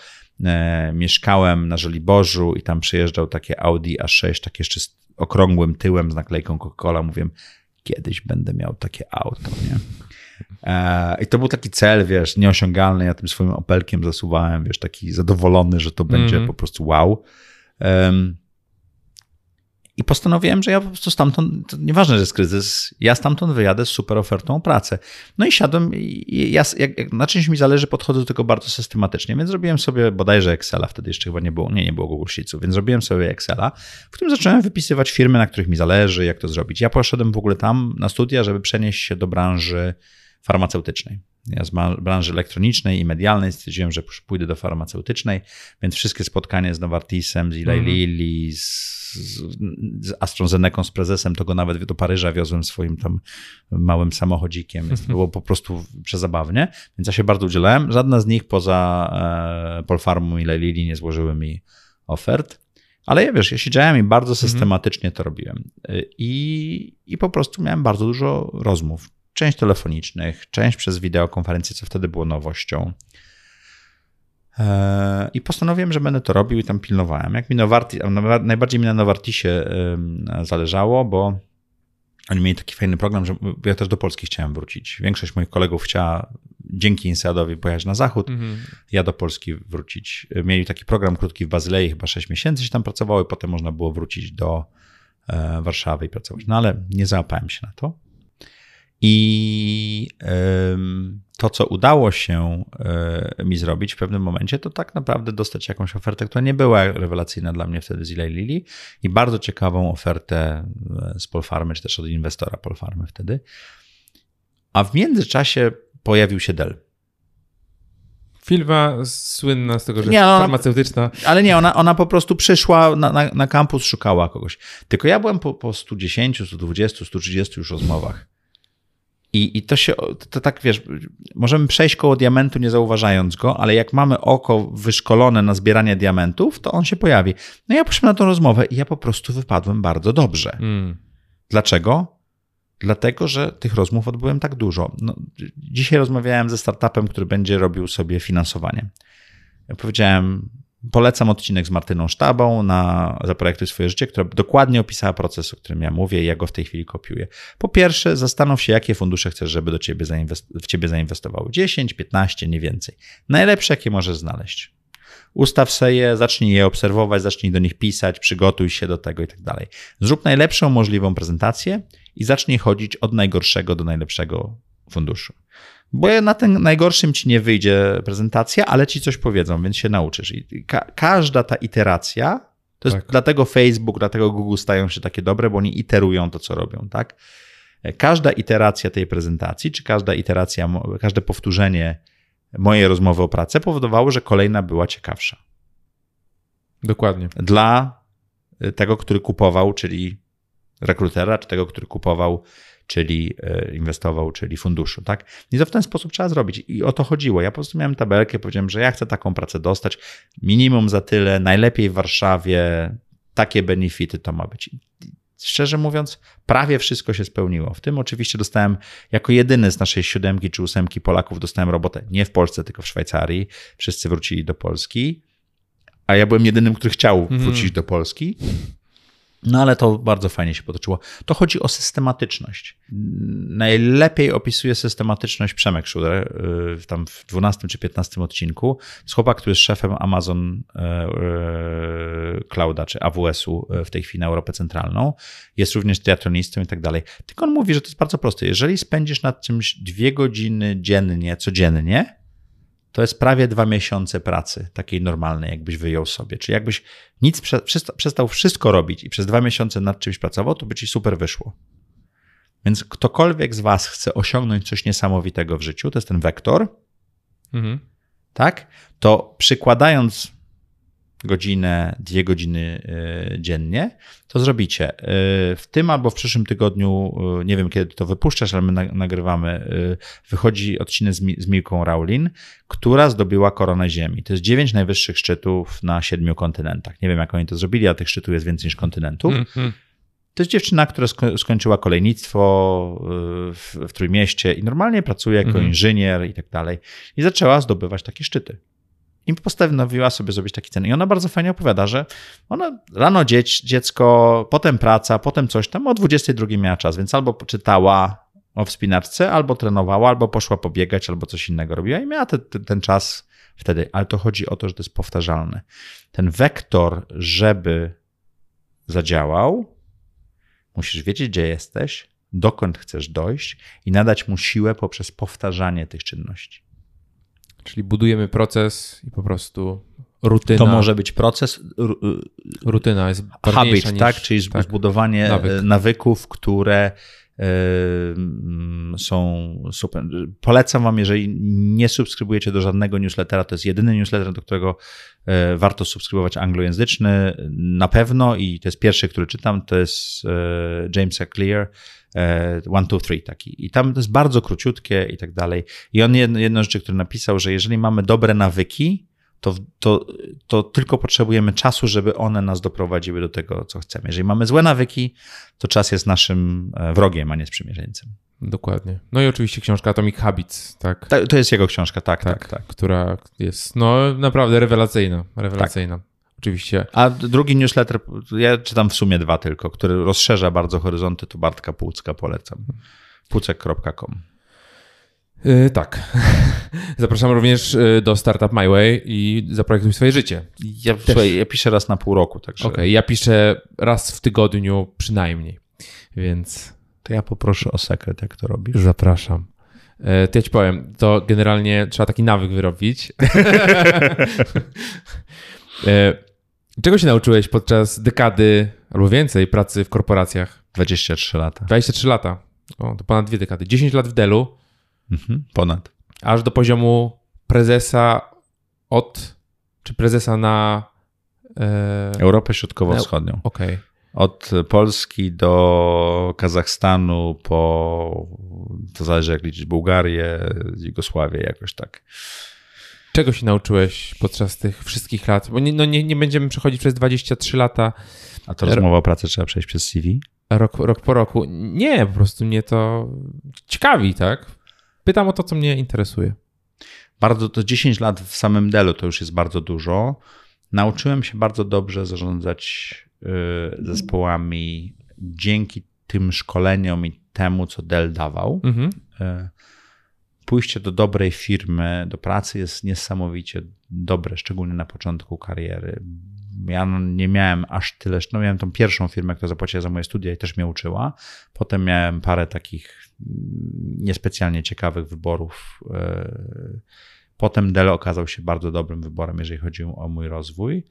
E, mieszkałem na Żoliborzu i tam przyjeżdżał takie Audi A6, takie jeszcze z okrągłym tyłem z naklejką Coca-Cola. Mówię, kiedyś będę miał takie auto, nie? E, I to był taki cel, wiesz, nieosiągalny. Ja tym swoim Opelkiem zasuwałem, wiesz, taki zadowolony, że to będzie mm -hmm. po prostu wow. I postanowiłem, że ja po prostu stamtąd, nieważne, że jest kryzys, ja stamtąd wyjadę z super ofertą o pracę. No i siadłem i ja, jak, na czymś mi zależy, podchodzę do tego bardzo systematycznie, więc zrobiłem sobie bodajże Excela, wtedy jeszcze chyba nie było, nie, nie było Google Sheetsów, więc zrobiłem sobie Excela, w którym zacząłem wypisywać firmy, na których mi zależy, jak to zrobić. Ja poszedłem w ogóle tam na studia, żeby przenieść się do branży farmaceutycznej. Ja z branży elektronicznej i medialnej stwierdziłem, że pójdę do farmaceutycznej, więc wszystkie spotkania z Novartisem, z Eli mm. Lilly, z z AstraZeneką, z prezesem, to go nawet do Paryża wiozłem swoim tam małym samochodzikiem, więc było po prostu przezabawnie, więc ja się bardzo udzielałem. Żadna z nich poza e, Polfarmą i Lili nie złożyły mi ofert. Ale ja wiesz, ja siedziałem i bardzo mhm. systematycznie to robiłem. I, I po prostu miałem bardzo dużo rozmów. Część telefonicznych, część przez wideokonferencję, co wtedy było nowością. I postanowiłem, że będę to robił i tam pilnowałem. Jak mi Novartis, najbardziej mi na Novartisie zależało, bo oni mieli taki fajny program, że ja też do Polski chciałem wrócić. Większość moich kolegów chciała dzięki Inseadowi pojechać na zachód, mhm. ja do Polski wrócić. Mieli taki program krótki w Bazylei, chyba 6 miesięcy się tam pracowało i potem można było wrócić do e, Warszawy i pracować. No ale nie załapałem się na to. I to, co udało się e, mi zrobić w pewnym momencie, to tak naprawdę dostać jakąś ofertę, która nie była rewelacyjna dla mnie wtedy z Eli Lilly i bardzo ciekawą ofertę e, z Polfarmy, czy też od inwestora Polfarmy wtedy. A w międzyczasie pojawił się Dell. Firma słynna z tego, że nie, ona, farmaceutyczna. Ale nie, ona, ona po prostu przyszła na, na, na kampus, szukała kogoś. Tylko ja byłem po, po 110, 120, 130 już rozmowach. I, I to się, to tak wiesz, możemy przejść koło diamentu nie zauważając go, ale jak mamy oko wyszkolone na zbieranie diamentów, to on się pojawi. No ja poszedłem na tą rozmowę i ja po prostu wypadłem bardzo dobrze. Mm. Dlaczego? Dlatego, że tych rozmów odbyłem tak dużo. No, dzisiaj rozmawiałem ze startupem, który będzie robił sobie finansowanie. Ja powiedziałem, polecam odcinek z Martyną Sztabą na Zaprojektuj swoje życie, która dokładnie opisała proces, o którym ja mówię i ja go w tej chwili kopiuję. Po pierwsze, zastanów się, jakie fundusze chcesz, żeby do ciebie w ciebie zainwestowały. 10, 15, nie więcej. Najlepsze, jakie możesz znaleźć. Ustaw sobie je, zacznij je obserwować, zacznij do nich pisać, przygotuj się do tego i tak dalej. Zrób najlepszą możliwą prezentację i zacznij chodzić od najgorszego do najlepszego funduszu. Bo na tym najgorszym ci nie wyjdzie prezentacja, ale ci coś powiedzą, więc się nauczysz. I ka każda ta iteracja, to jest tak. dlatego Facebook, dlatego Google stają się takie dobre, bo oni iterują to, co robią, tak? Każda iteracja tej prezentacji, czy każda iteracja, każde powtórzenie mojej rozmowy o pracę powodowało, że kolejna była ciekawsza. Dokładnie. Dla tego, który kupował, czyli rekrutera, czy tego, który kupował, czyli e, inwestował, czyli funduszu, tak? I to w ten sposób trzeba zrobić. I o to chodziło. Ja po prostu miałem tabelkę, powiedziałem, że ja chcę taką pracę dostać, minimum za tyle, najlepiej w Warszawie, takie benefity to ma być szczerze mówiąc, prawie wszystko się spełniło. W tym oczywiście dostałem, jako jedyny z naszej siódemki czy ósemki Polaków, dostałem robotę nie w Polsce, tylko w Szwajcarii. Wszyscy wrócili do Polski, a ja byłem jedynym, który chciał mhm. wrócić do Polski. No ale to bardzo fajnie się potoczyło. To chodzi o systematyczność. Najlepiej opisuje systematyczność Przemek Szuder, y, tam w 12 czy 15 odcinku. Z chłopak, który jest szefem Amazon y, y, Clouda, czy AWS-u w tej chwili na Europę Centralną. Jest również triatlonistą i tak dalej. Tylko on mówi, że to jest bardzo proste. Jeżeli spędzisz nad czymś dwie godziny dziennie, codziennie, to jest prawie dwa miesiące pracy, takiej normalnej, jakbyś wyjął sobie. Czyli jakbyś nic przestał wszystko robić i przez dwa miesiące nad czymś pracował, to by ci super wyszło. Więc ktokolwiek z Was chce osiągnąć coś niesamowitego w życiu, to jest ten wektor, mhm. tak? To przykładając godzinę, dwie godziny e, dziennie, to zrobicie. E, w tym albo w przyszłym tygodniu, e, nie wiem kiedy to wypuszczasz, ale my nagrywamy, wychodzi odcinek z Milką Raulin, która zdobyła koronę Ziemi. To jest dziewięć najwyższych szczytów na siedmiu kontynentach. Nie wiem, jak oni to zrobili, a tych szczytów jest więcej niż kontynentów. Mm -hmm. To jest dziewczyna, która skończyła kolejnictwo w, w Trójmieście i normalnie pracuje jako -hmm. inżynier i tak dalej. I zaczęła zdobywać takie szczyty i postanowiła sobie zrobić taki cen. I ona bardzo fajnie opowiada, że ona rano dziecko, potem praca, potem coś tam, o 22 miała czas, więc albo poczytała o wspinaczce, albo trenowała, albo poszła pobiegać, albo coś innego robiła i miała te, te, ten czas wtedy. Ale to chodzi o to, że to jest powtarzalne. Ten wektor, żeby zadziałał, musisz wiedzieć, gdzie jesteś, dokąd chcesz dojść i nadać mu siłę poprzez powtarzanie tych czynności. Czyli budujemy proces i po prostu rutyna. To może być proces. Rutyna jest habit, niż, tak? Czyli tak, zbudowanie nawyk. nawyków, które są super. Polecam Wam, jeżeli nie subskrybujecie do żadnego newslettera, to jest jedyny newsletter, do którego e, warto subskrybować anglojęzyczny. Na pewno i to jest pierwszy, który czytam, to jest e, Jamesa Clear E, one, two, three taki. I tam to jest bardzo króciutkie i tak dalej. I on jedno, jedno rzeczy, które napisał, że jeżeli mamy dobre nawyki, to, to, to tylko potrzebujemy czasu, żeby one nas doprowadziły do tego, co chcemy. Jeżeli mamy złe nawyki, to czas jest naszym e, wrogiem, a nie sprzymierzeńcem. Dokładnie. No i oczywiście książka Atomic Habits, tak? To jest jego książka, tak, tak, tak. tak. Która jest no naprawdę rewelacyjna, rewelacyjna. Tak oczywiście. A drugi newsletter, ja czytam w sumie dwa tylko, który rozszerza bardzo horyzonty, to Bartka Płucka polecam. Pucek.com. Yy, tak. Zapraszam również y, do Startup My Way i zaprojektuj swoje życie. Ja, słuchaj, ja piszę raz na pół roku. Także... Okej, okay, ja piszę raz w tygodniu przynajmniej, więc... To ja poproszę o sekret, jak to robisz. Zapraszam. Y, to ja ci powiem, to generalnie trzeba taki nawyk wyrobić. Y, Czego się nauczyłeś podczas dekady albo więcej pracy w korporacjach? 23 lata. 23 lata. O, to ponad dwie dekady. 10 lat w Delu. Mhm, ponad. Aż do poziomu prezesa od, czy prezesa na... E... Europę Środkowo-Wschodnią. Okej. Okay. Od Polski do Kazachstanu, po to zależy jak liczyć Bułgarię, Jugosławię, jakoś tak. Czego się nauczyłeś podczas tych wszystkich lat? Bo nie, no nie, nie będziemy przechodzić przez 23 lata. A to rozmowa o pracy trzeba przejść przez CV? Rok, rok po roku. Nie, po prostu mnie to ciekawi, tak? Pytam o to, co mnie interesuje. Bardzo to 10 lat w samym Delu to już jest bardzo dużo. Nauczyłem się bardzo dobrze zarządzać y, zespołami dzięki tym szkoleniom i temu, co Dell dawał. Mhm. Pójście do dobrej firmy, do pracy jest niesamowicie dobre, szczególnie na początku kariery. Ja nie miałem aż tyle, no miałem tą pierwszą firmę, która zapłaciła za moje studia i też mnie uczyła. Potem miałem parę takich niespecjalnie ciekawych wyborów. Y, potem Dell okazał się bardzo dobrym wyborem, jeżeli chodzi o mój rozwój.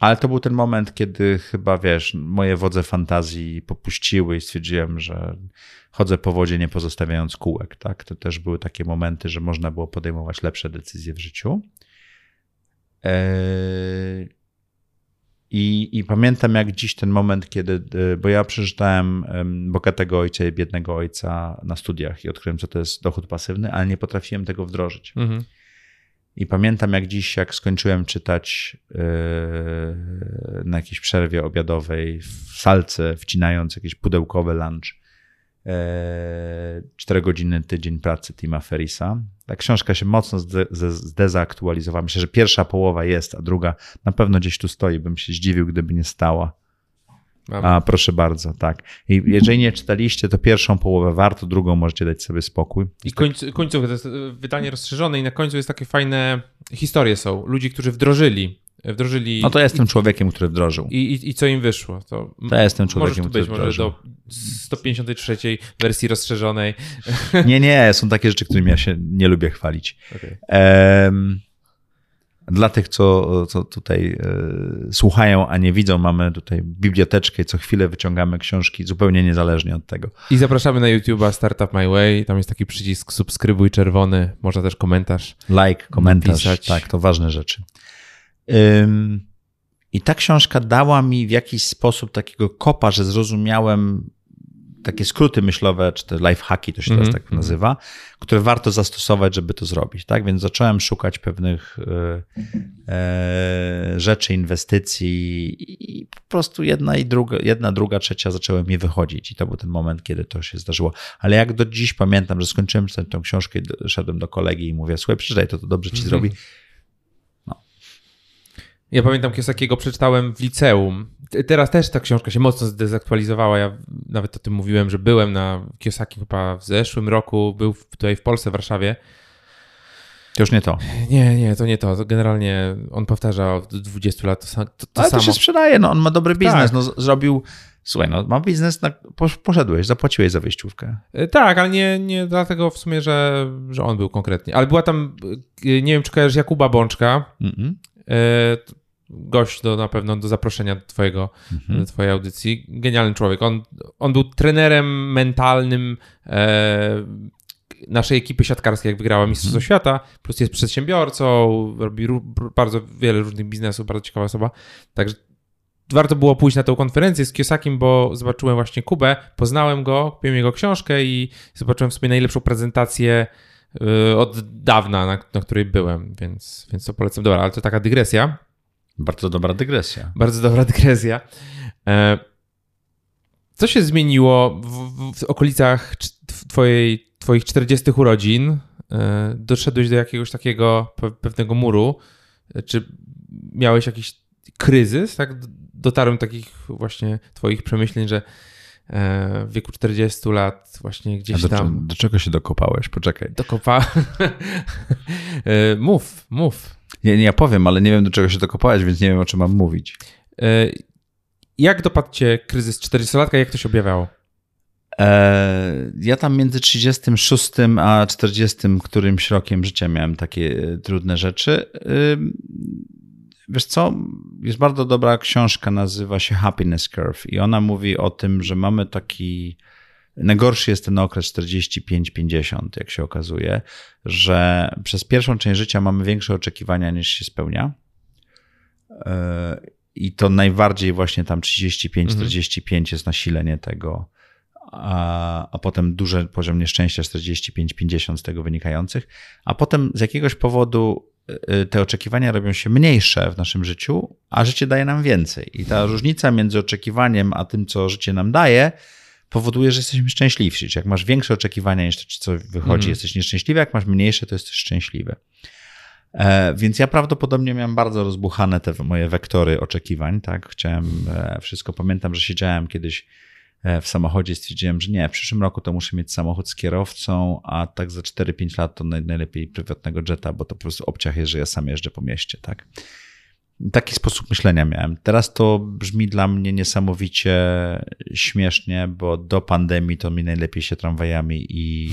Ale to był ten moment, kiedy chyba, wiesz, moje wodze fantazji popuściły i stwierdziłem, że chodzę po wodzie, nie pozostawiając kółek. Tak? To też były takie momenty, że można było podejmować lepsze decyzje w życiu. Eee, I, I, pamiętam jak dziś ten moment, kiedy, e, bo ja przeczytałem bogatego ojca i biednego ojca na studiach i odkryłem, co to jest dochód pasywny, ale nie potrafiłem tego wdrożyć. Mhm. I pamiętam jak dziś, jak skończyłem czytać yy, na jakiejś przerwie obiadowej w salce, wcinając jakieś pudełkowe lunch, yy, 4 godziny tydzień pracy Tima Ferisa. Ta książka się mocno zdezaktualizowała. Myślę, że pierwsza połowa jest, a druga na pewno gdzieś tu stoi. Bym się zdziwił, gdyby nie stała. A, proszę bardzo, tak. I jeżeli nie czytaliście, to pierwszą połowę warto, drugą możecie dać sobie spokój. I końc, końcówka, to jest e, wydanie rozszerzone i na końcu jest takie fajne historie są. Ludzi, którzy wdrożyli wdrożyli. No to jestem człowiekiem, który wdrożył. I, i, i co im wyszło? To, to ja jestem człowiekiem, który być, wdrożył. Może do 153 wersji rozszerzonej. Nie, nie, są takie rzeczy, którymi ja się nie lubię chwalić. Okay. Um, dla tych, co, co tutaj e, słuchają, a nie widzą, mamy tutaj biblioteczkę i co chwilę wyciągamy książki zupełnie niezależnie od tego. I zapraszamy na YouTube'a Startup My Way. Tam jest taki przycisk subskrybuj czerwony. Można też komentarz. Like, komentarz. Napisać. Tak, to ważne rzeczy. I ta książka dała mi w jakiś sposób takiego kopa, że zrozumiałem takie skróty myślowe, czy te life hacki, to się teraz mm -hmm. tak nazywa, które warto zastosować, żeby to zrobić. Tak więc zacząłem szukać pewnych e, e, rzeczy, inwestycji i po prostu jedna i druga, jedna, druga, trzecia zaczęły mi wychodzić i to był ten moment, kiedy to się zdarzyło. Ale jak do dziś pamiętam, że skończyłem tę książkę, szedłem do kolegi i mówię, słuchaj, przeczytaj to, to dobrze ci mm -hmm. zrobi ja pamiętam Kiosakiego przeczytałem w liceum. Teraz też ta książka się mocno zdezaktualizowała. Ja nawet o tym mówiłem, że byłem na Kiosaki chyba w zeszłym roku, był tutaj w Polsce, w Warszawie. To już nie to. Nie, nie, to nie to. to generalnie on powtarza od 20 lat to, to, to Ale samo. to się sprzedaje, no on ma dobry biznes, tak. no zrobił... Słuchaj, no ma biznes, na, poszedłeś, zapłaciłeś za wyjściówkę. E, tak, ale nie, nie dlatego w sumie, że, że on był konkretnie. Ale była tam, e, nie wiem czy kojarzysz Jakuba Bączka, mm -mm gość do, na pewno do zaproszenia do, twojego, mhm. do twojej audycji. Genialny człowiek. On, on był trenerem mentalnym e, naszej ekipy siatkarskiej, jak wygrała Mistrzostwo mhm. Świata, plus jest przedsiębiorcą, robi bardzo wiele różnych biznesów, bardzo ciekawa osoba. Także warto było pójść na tę konferencję z Kiosakiem, bo zobaczyłem właśnie Kubę, poznałem go, kupiłem jego książkę i zobaczyłem w sobie najlepszą prezentację e, od dawna, na, na której byłem, więc, więc to polecam. Dobra, ale to taka dygresja. Bardzo dobra dygresja. Bardzo dobra dygresja. E, co się zmieniło w, w okolicach twojej, twoich 40 urodzin? E, doszedłeś do jakiegoś takiego pewnego muru? E, czy miałeś jakiś kryzys? Tak? Dotarłem do takich właśnie twoich przemyśleń, że w wieku 40 lat właśnie gdzieś do, tam... Do czego się dokopałeś? Poczekaj. Dokopa... mów, mów. Nie, nie, ja powiem, ale nie wiem do czego się dokopałeś, więc nie wiem o czym mam mówić. E, jak dopadł cię kryzys 40-latka? Jak to się objawiało? E, ja tam między 36 a 40 którymś rokiem życia miałem takie e, trudne rzeczy. Wiesz co, jest bardzo dobra książka, nazywa się Happiness Curve i ona mówi o tym, że mamy taki Najgorszy jest ten okres 45-50, jak się okazuje, że przez pierwszą część życia mamy większe oczekiwania niż się spełnia. E, I to najbardziej właśnie tam 35-45 mhm. jest nasilenie tego, a, a potem duży poziom nieszczęścia 45-50 z tego wynikających, a potem z jakiegoś powodu y, te oczekiwania robią się mniejsze w naszym życiu, a życie daje nam więcej. I ta różnica między oczekiwaniem a tym, co życie nam daje, powoduje, że jesteśmy szczęśliwsi. Czyli jak masz większe oczekiwania niż to, co wychodzi, mm. jesteś nieszczęśliwy, jak masz mniejsze, to jesteś szczęśliwy. E, więc ja prawdopodobnie miałem bardzo rozbuchane te moje wektory oczekiwań, tak? Chciałem e, wszystko. Pamiętam, że siedziałem kiedyś e, w samochodzie i stwierdziłem, że nie, w przyszłym roku to muszę mieć samochód z kierowcą, a tak za 4-5 lat to najlepiej prywatnego jetta, bo to po prostu obciach jest, że ja sam jeżdżę po mieście, tak? Taki sposób myślenia miałem. Teraz to brzmi dla mnie niesamowicie śmiesznie, bo do pandemii to mi najlepiej się tramwajami i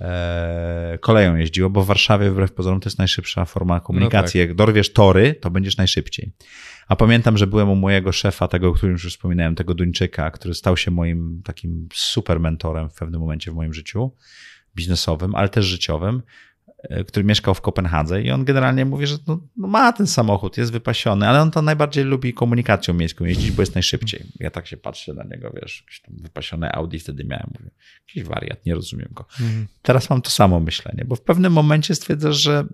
e, koleją jeździło, bo w Warszawie wbrew pozorom to jest najszybsza forma komunikacji. No tak. Jak dorwiesz tory, to będziesz najszybciej. A pamiętam, że byłem u mojego szefa, tego, o którym już wspominałem, tego Duńczyka, który stał się moim takim super mentorem w pewnym momencie w moim życiu biznesowym, ale też życiowym. E, który mieszkał w Kopenhadze i on generalnie mówi, że no, no ma ten samochód, jest wypasiony, ale on to najbardziej lubi komunikacją miejską jeździć, bo jest najszybciej. Ja tak się patrzę na niego, wiesz, jakieś tam wypasione Audi wtedy miałem, mówię, jakiś wariat, nie rozumiem go. Mhm. Teraz mam to samo myślenie, bo w pewnym momencie stwierdzasz, że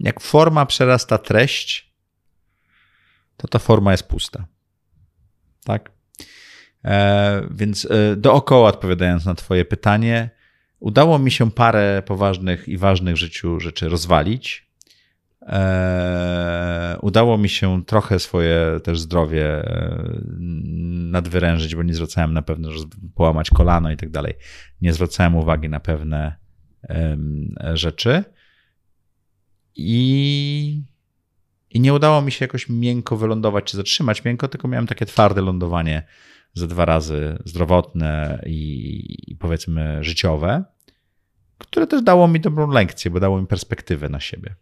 jak forma przerasta treść, to ta forma jest pusta. Tak? E, więc e, dookoła odpowiadając na twoje pytanie, Udało mi się parę poważnych i ważnych w życiu rzeczy rozwalić. Eee, udało mi się trochę swoje też zdrowie e, nadwyrężyć, bo nie zwracałem na pewno, że połamać kolano i tak dalej. Nie zwracałem uwagi na pewne rzeczy. I, I nie udało mi się jakoś miękko wylądować czy zatrzymać miękko, tylko miałem takie twarde lądowanie ze dwa razy zdrowotne i, i powiedzmy życiowe, które też dało mi dobrą lekcję, bo dało mi perspektywę na siebie.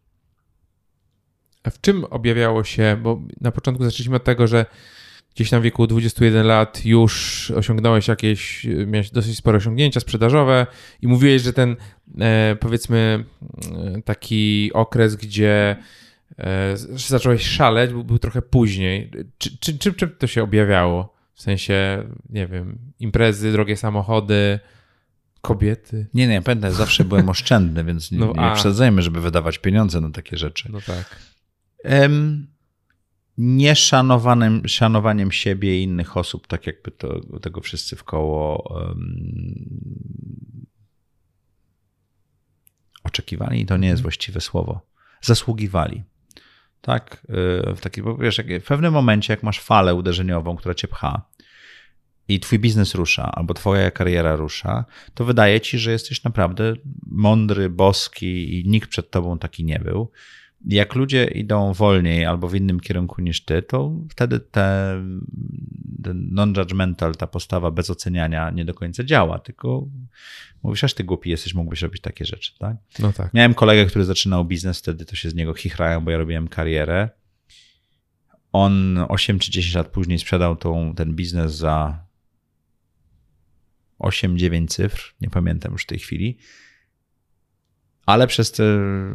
A w czym objawiało się, bo na początku zaczęliśmy od tego, że gdzieś na wieku 21 lat już osiągnąłeś jakieś, miałeś dosyć spore osiągnięcia sprzedażowe i mówiłeś, że ten e, powiedzmy e, taki okres, gdzie e, zacząłeś szaleć, był, był trochę później. Czy, czy, czym, czym to się objawiało? W sensie, nie wiem, imprezy, drogie samochody, kobiety. Nie, nie, pamiętam, zawsze byłem oszczędny, więc nie, no, nie przesadzajmy, żeby wydawać pieniądze na takie rzeczy. No tak. Um, nieszanowaniem szanowaniem siebie i innych osób, tak jakby to, tego wszyscy w koło um, oczekiwali, to nie jest mhm. właściwe słowo. Zasługiwali. Tak, y, w takiej, wiesz, w pewnym momencie, jak masz falę uderzeniową, która cię pcha i twój biznes rusza, albo twoja kariera rusza, to wydaje ci, że jesteś naprawdę mądry, boski i nikt przed tobą taki nie był. Jak ludzie idą wolniej albo w innym kierunku niż ty, to wtedy te, ten non-judgmental, ta postawa bez oceniania nie do końca działa, tylko mówisz, aż ty głupi jesteś, mógłbyś robić takie rzeczy, tak? No tak. Miałem kolegę, który zaczynał biznes, wtedy to się z niego chichrałem, bo ja robiłem karierę. On 8 czy 10 lat później sprzedał tą, ten biznes za 8-9 cyfr, nie pamiętam już w tej chwili ale przez te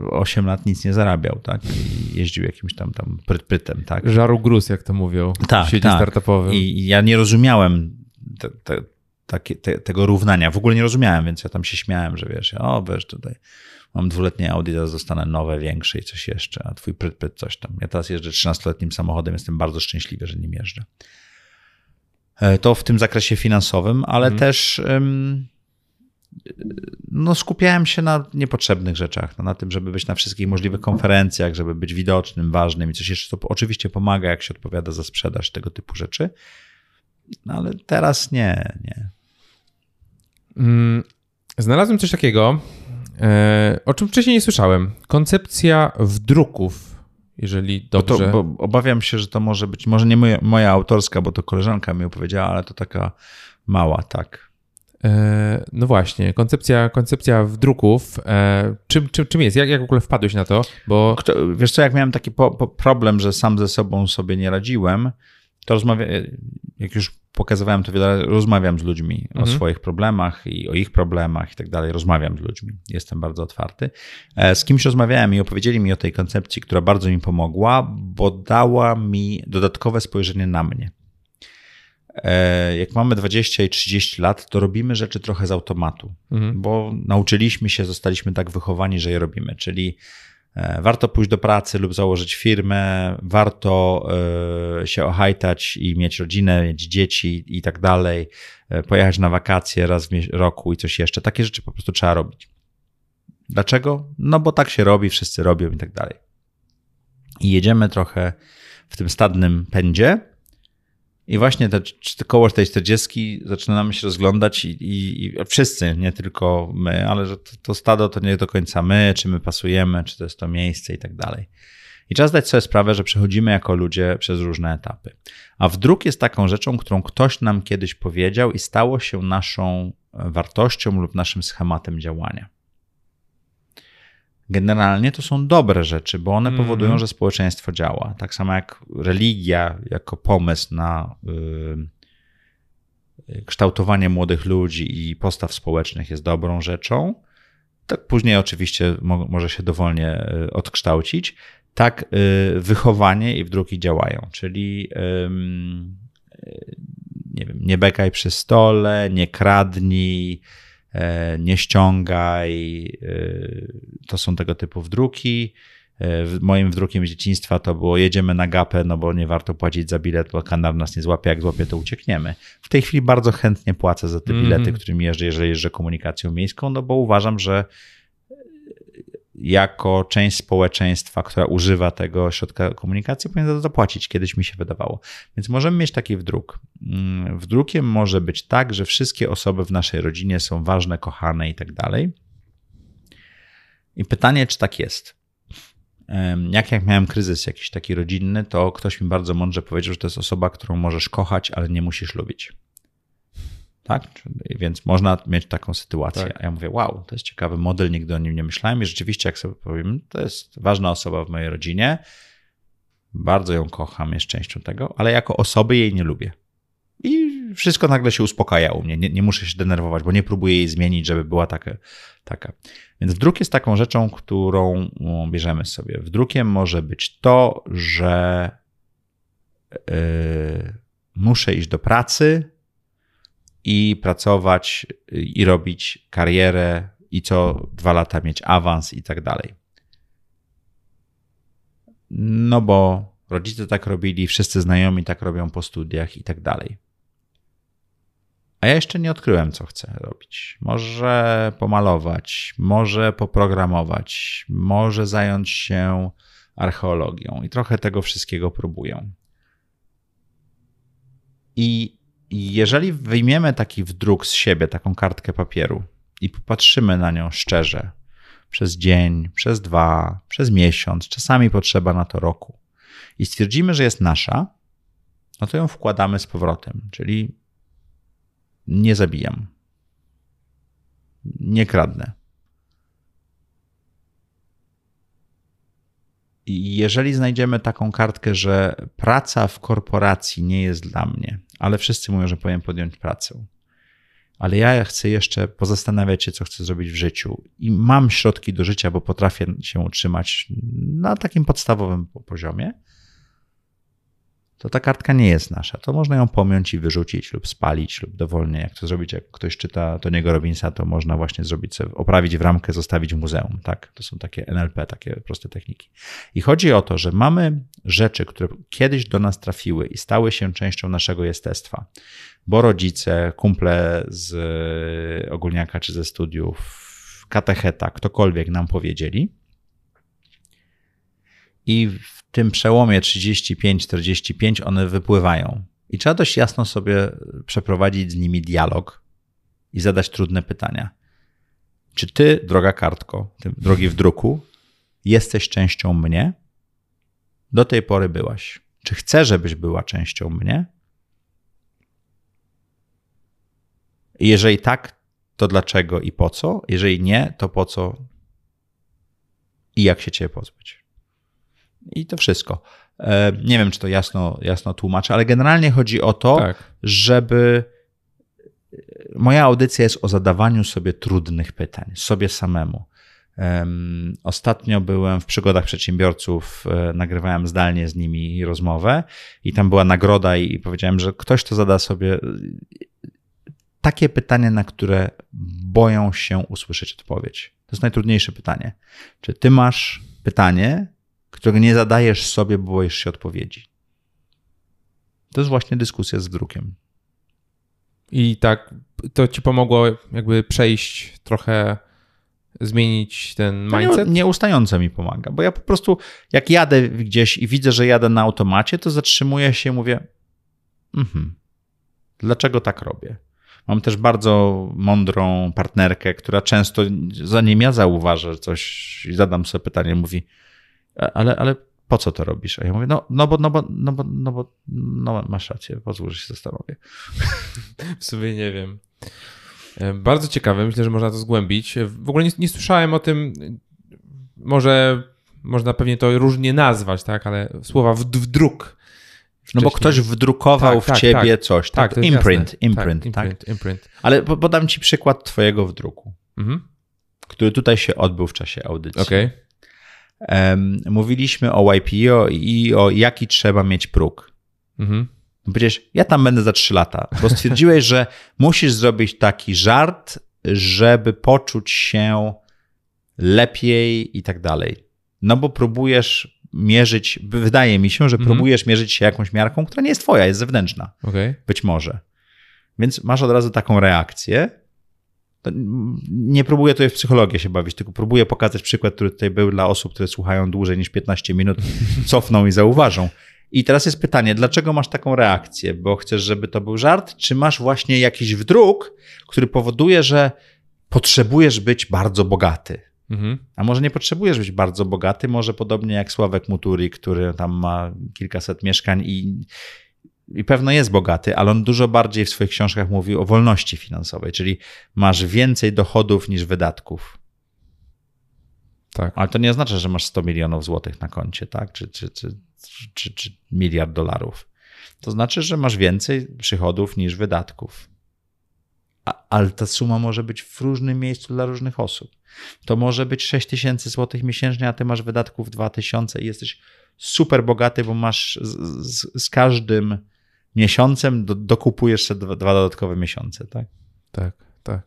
8 lat nic nie zarabiał, tak? I jeździł jakimś tam tam prytem, tak? Żaru gruz, jak to mówią tak, w sieci tak. startupowym. I ja nie rozumiałem te, te, takie, te, tego równania. W ogóle nie rozumiałem, więc ja tam się śmiałem, że wiesz, o wiesz, tutaj mam dwuletnie Audi, teraz dostanę nowe, większe i coś jeszcze, a twój pryt, pryt coś tam. Ja teraz jeżdżę 13-letnim samochodem, jestem bardzo szczęśliwy, że nim jeżdżę. E, to w tym zakresie finansowym, ale mm. też um, no, skupiałem się na niepotrzebnych rzeczach, no, na tym, żeby być na wszystkich możliwych konferencjach, żeby być widocznym, ważnym i coś jeszcze, to oczywiście pomaga, jak się odpowiada za sprzedaż tego typu rzeczy, no, ale teraz nie, nie. Mm, znalazłem coś takiego, e, o czym wcześniej nie słyszałem. Koncepcja wdruków, jeżeli dobrze... Bo to, bo obawiam się, że to może być, może nie moja, moja autorska, bo to koleżanka mi opowiedziała, ale to taka mała, tak. E, no właśnie, koncepcja, koncepcja wdruków. E, czym, czym, czym jest? Jak, jak w ogóle wpadłeś na to? Bo... Kto, wiesz co, jak miałem taki po, po problem, że sam ze sobą sobie nie radziłem, to rozmawiam, jak już pokazywałem to wiele rozmawiam z ludźmi mhm. o swoich problemach i o ich problemach i tak dalej. Rozmawiam z ludźmi. Jestem bardzo otwarty. E, z kimś rozmawiałem i opowiedzieli mi o tej koncepcji, która bardzo mi pomogła, bo dała mi dodatkowe spojrzenie na mnie. E, jak mamy 20 i 30 lat, to robimy rzeczy trochę z automatu, mhm. bo nauczyliśmy się, zostaliśmy tak wychowani, że je robimy. Czyli E, warto pójść do pracy lub założyć firmę, warto e, się ohajtać i mieć rodzinę, mieć dzieci i tak dalej, e, pojechać na wakacje raz w roku i coś jeszcze. Takie rzeczy po prostu trzeba robić. Dlaczego? No bo tak się robi, wszyscy robią i tak dalej. I jedziemy trochę w tym stadnym pędzie, i właśnie te, koło tej 40 zaczynamy się rozglądać i, i, i, wszyscy, nie tylko my, ale że to, to, stado to nie do końca my, czy my pasujemy, czy to jest to miejsce i tak dalej. I czas zdać sobie sprawę, że przechodzimy jako ludzie przez różne etapy. A wdruk jest taką rzeczą, którą ktoś nam kiedyś powiedział i stało się naszą wartością lub naszym schematem działania generalnie to są dobre rzeczy, bo one mm. powodują, że społeczeństwo działa. Tak samo jak religia jako pomysł na y, kształtowanie młodych ludzi i postaw społecznych jest dobrą rzeczą, tak później oczywiście mo może się dowolnie y, odkształcić, tak y, wychowanie i wdruki działają, czyli nie wiem, nie bekaj przy stole, nie kradnij, nie ściągaj. E, to są tego typu wdruki. E, moim wdrukiem z dzieciństwa to było jedziemy na gapę, no bo nie warto płacić za bilet, bo kanar nas nie złapie, jak złapie to uciekniemy. W tej chwili bardzo chętnie płacę za te bilety, mm którymi jeżdżę, jeżeli jeżdżę komunikacją miejską, no bo uważam, że jako część społeczeństwa, która używa tego środka komunikacji, powinien za to zapłacić. Kiedyś mi się wydawało. Więc możemy mieć taki wdruk. Mm, wdrukiem może być tak, że wszystkie osoby w naszej rodzinie są ważne, kochane i tak dalej. I pytanie, czy tak jest. Jak, jak miałem kryzys jakiś taki rodzinny, to ktoś mi bardzo mądrze powiedział, że to jest osoba, którą możesz kochać, ale nie musisz lubić. Tak? Więc można mieć taką sytuację. Tak. A ja mówię, wow, to jest ciekawy model, nigdy o nim nie myślałem i rzeczywiście, jak sobie powiem, to jest ważna osoba w mojej rodzinie. Bardzo ją kocham, jest częścią tego, ale jako osoby jej nie lubię. I wszystko nagle się uspokaja u mnie. Nie, nie muszę się denerwować, bo nie próbuję jej zmienić, żeby była taka. taka. Więc wdruk jest taką rzeczą, którą no, bierzemy sobie. Wdrukiem może być to, że yy, muszę iść do pracy, i pracować i robić karierę i co dwa lata mieć awans i tak dalej. No bo rodzice tak robili, wszyscy znajomi tak robią po studiach i tak dalej. A ja jeszcze nie odkryłem, co chcę robić. Może pomalować, może poprogramować, może zająć się archeologią i trochę tego wszystkiego próbuję. I jeżeli wyjmiemy taki wdruk z siebie, taką kartkę papieru i popatrzymy na nią szczerze, przez dzień, przez dwa, przez miesiąc, czasami potrzeba na to roku, i stwierdzimy, że jest nasza, no to ją wkładamy z powrotem, czyli nie zabijam, nie kradnę, jeżeli znajdziemy taką kartkę, że praca w korporacji nie jest dla mnie, ale wszyscy mówią, że powinien podjąć pracę, ale ja chcę jeszcze pozastanawiać się, co chcę zrobić w życiu i mam środki do życia, bo potrafię się utrzymać na takim podstawowym poziomie, to ta kartka nie jest nasza. To można ją pomiąć i wyrzucić lub spalić lub dowolnie. Jak to zrobić, jak ktoś czyta Toniego Robinsa, to można właśnie zrobić oprawić w ramkę, zostawić w muzeum. Tak, to są takie NLP, takie proste techniki. I chodzi o to, że mamy rzeczy, które kiedyś do nas trafiły i stały się częścią naszego jestestwa, bo rodzice, kumple z ogólniaka czy ze studiów, katecheta, ktokolwiek nam powiedzieli, i w tym przełomie 35-45 one wypływają. I trzeba dość jasno sobie przeprowadzić z nimi dialog i zadać trudne pytania. Czy ty, droga kartko, ty, drogi w druku, jesteś częścią mnie? Do tej pory byłaś. Czy chcę, żebyś była częścią mnie? Jeżeli tak, to dlaczego i po co? Jeżeli nie, to po co i jak się ciebie pozbyć? I to wszystko. E, nie wiem, czy to jasno, jasno tłumaczę, ale generalnie chodzi o to, tak. żeby. Moja audycja jest o zadawaniu sobie trudnych pytań, sobie samemu. Ostatnio byłem w przygodach przedsiębiorców, e, nagrywałem zdalnie z nimi rozmowę i tam była nagroda i powiedziałem, że ktoś to zada sobie takie pytanie, na które boją się usłyszeć odpowiedź. To jest najtrudniejsze pytanie. Czy ty masz pytanie, którego nie zadajesz sobie, bo boisz się odpowiedzi. To jest właśnie dyskusja z drukiem. I tak to ci pomogło jakby przejść trochę, zmienić ten mindset? Nie, nieustająco mi pomaga, bo ja po prostu jak jadę gdzieś i widzę, że jadę na automacie, to zatrzymuję się i mówię mhm, dlaczego tak robię? Mam też bardzo mądrą partnerkę, która często, zanim ja zauważę coś i zadam sobie pytanie, mówi, ale, ale po co to robisz? A ja mówię, no, no bo, no bo, no bo, no bo, no masz rację, pozwól, że się zastanowię. W sumie nie wiem. E, bardzo ciekawe, myślę, że można to zgłębić. W ogóle nie, nie słyszałem o tym, może można pewnie to różnie nazwać, tak, ale słowa w, w druk. No bo ktoś wdrukował tak, w tak, ciebie tak, coś. Tak, tak imprint, imprint, tak, imprint, imprint. Ale podam ci przykład twojego wdruku, mhm. który tutaj się odbył w czasie audycji. Okay. Mówiliśmy o YPO i o jaki trzeba mieć próg. Mhm. No przecież ja tam będę za 3 lata, bo stwierdziłeś, że musisz zrobić taki żart, żeby poczuć się lepiej i tak dalej. No bo próbujesz mierzyć, wydaje mi się, że mhm. próbujesz mierzyć się jakąś miarką, która nie jest twoja, jest zewnętrzna. Okay. Być może. Więc masz od razu taką reakcję. Nie próbuję tutaj w psychologię się bawić, tylko próbuję pokazać przykład, który tutaj był dla osób, które słuchają dłużej niż 15 minut, cofną i zauważą. I teraz jest pytanie, dlaczego masz taką reakcję? Bo chcesz, żeby to był żart, czy masz właśnie jakiś wdruk, który powoduje, że potrzebujesz być bardzo bogaty? Mhm. A może nie potrzebujesz być bardzo bogaty, może podobnie jak Sławek Muturi, który tam ma kilkaset mieszkań i, i pewno jest bogaty, ale on dużo bardziej w swoich książkach mówi o wolności finansowej, czyli masz więcej dochodów niż wydatków. Tak. Ale to nie oznacza, że masz 100 milionów złotych na koncie, tak? Czy, czy, czy, czy, czy miliard dolarów. To znaczy, że masz więcej przychodów niż wydatków. A, ale ta suma może być w różnym miejscu dla różnych osób. To może być 6 tysięcy złotych miesięcznie, a ty masz wydatków 2000 i jesteś super bogaty, bo masz z, z, z każdym miesiącem do, dokupujesz sobie dwa, dwa dodatkowe miesiące, tak? Tak, tak.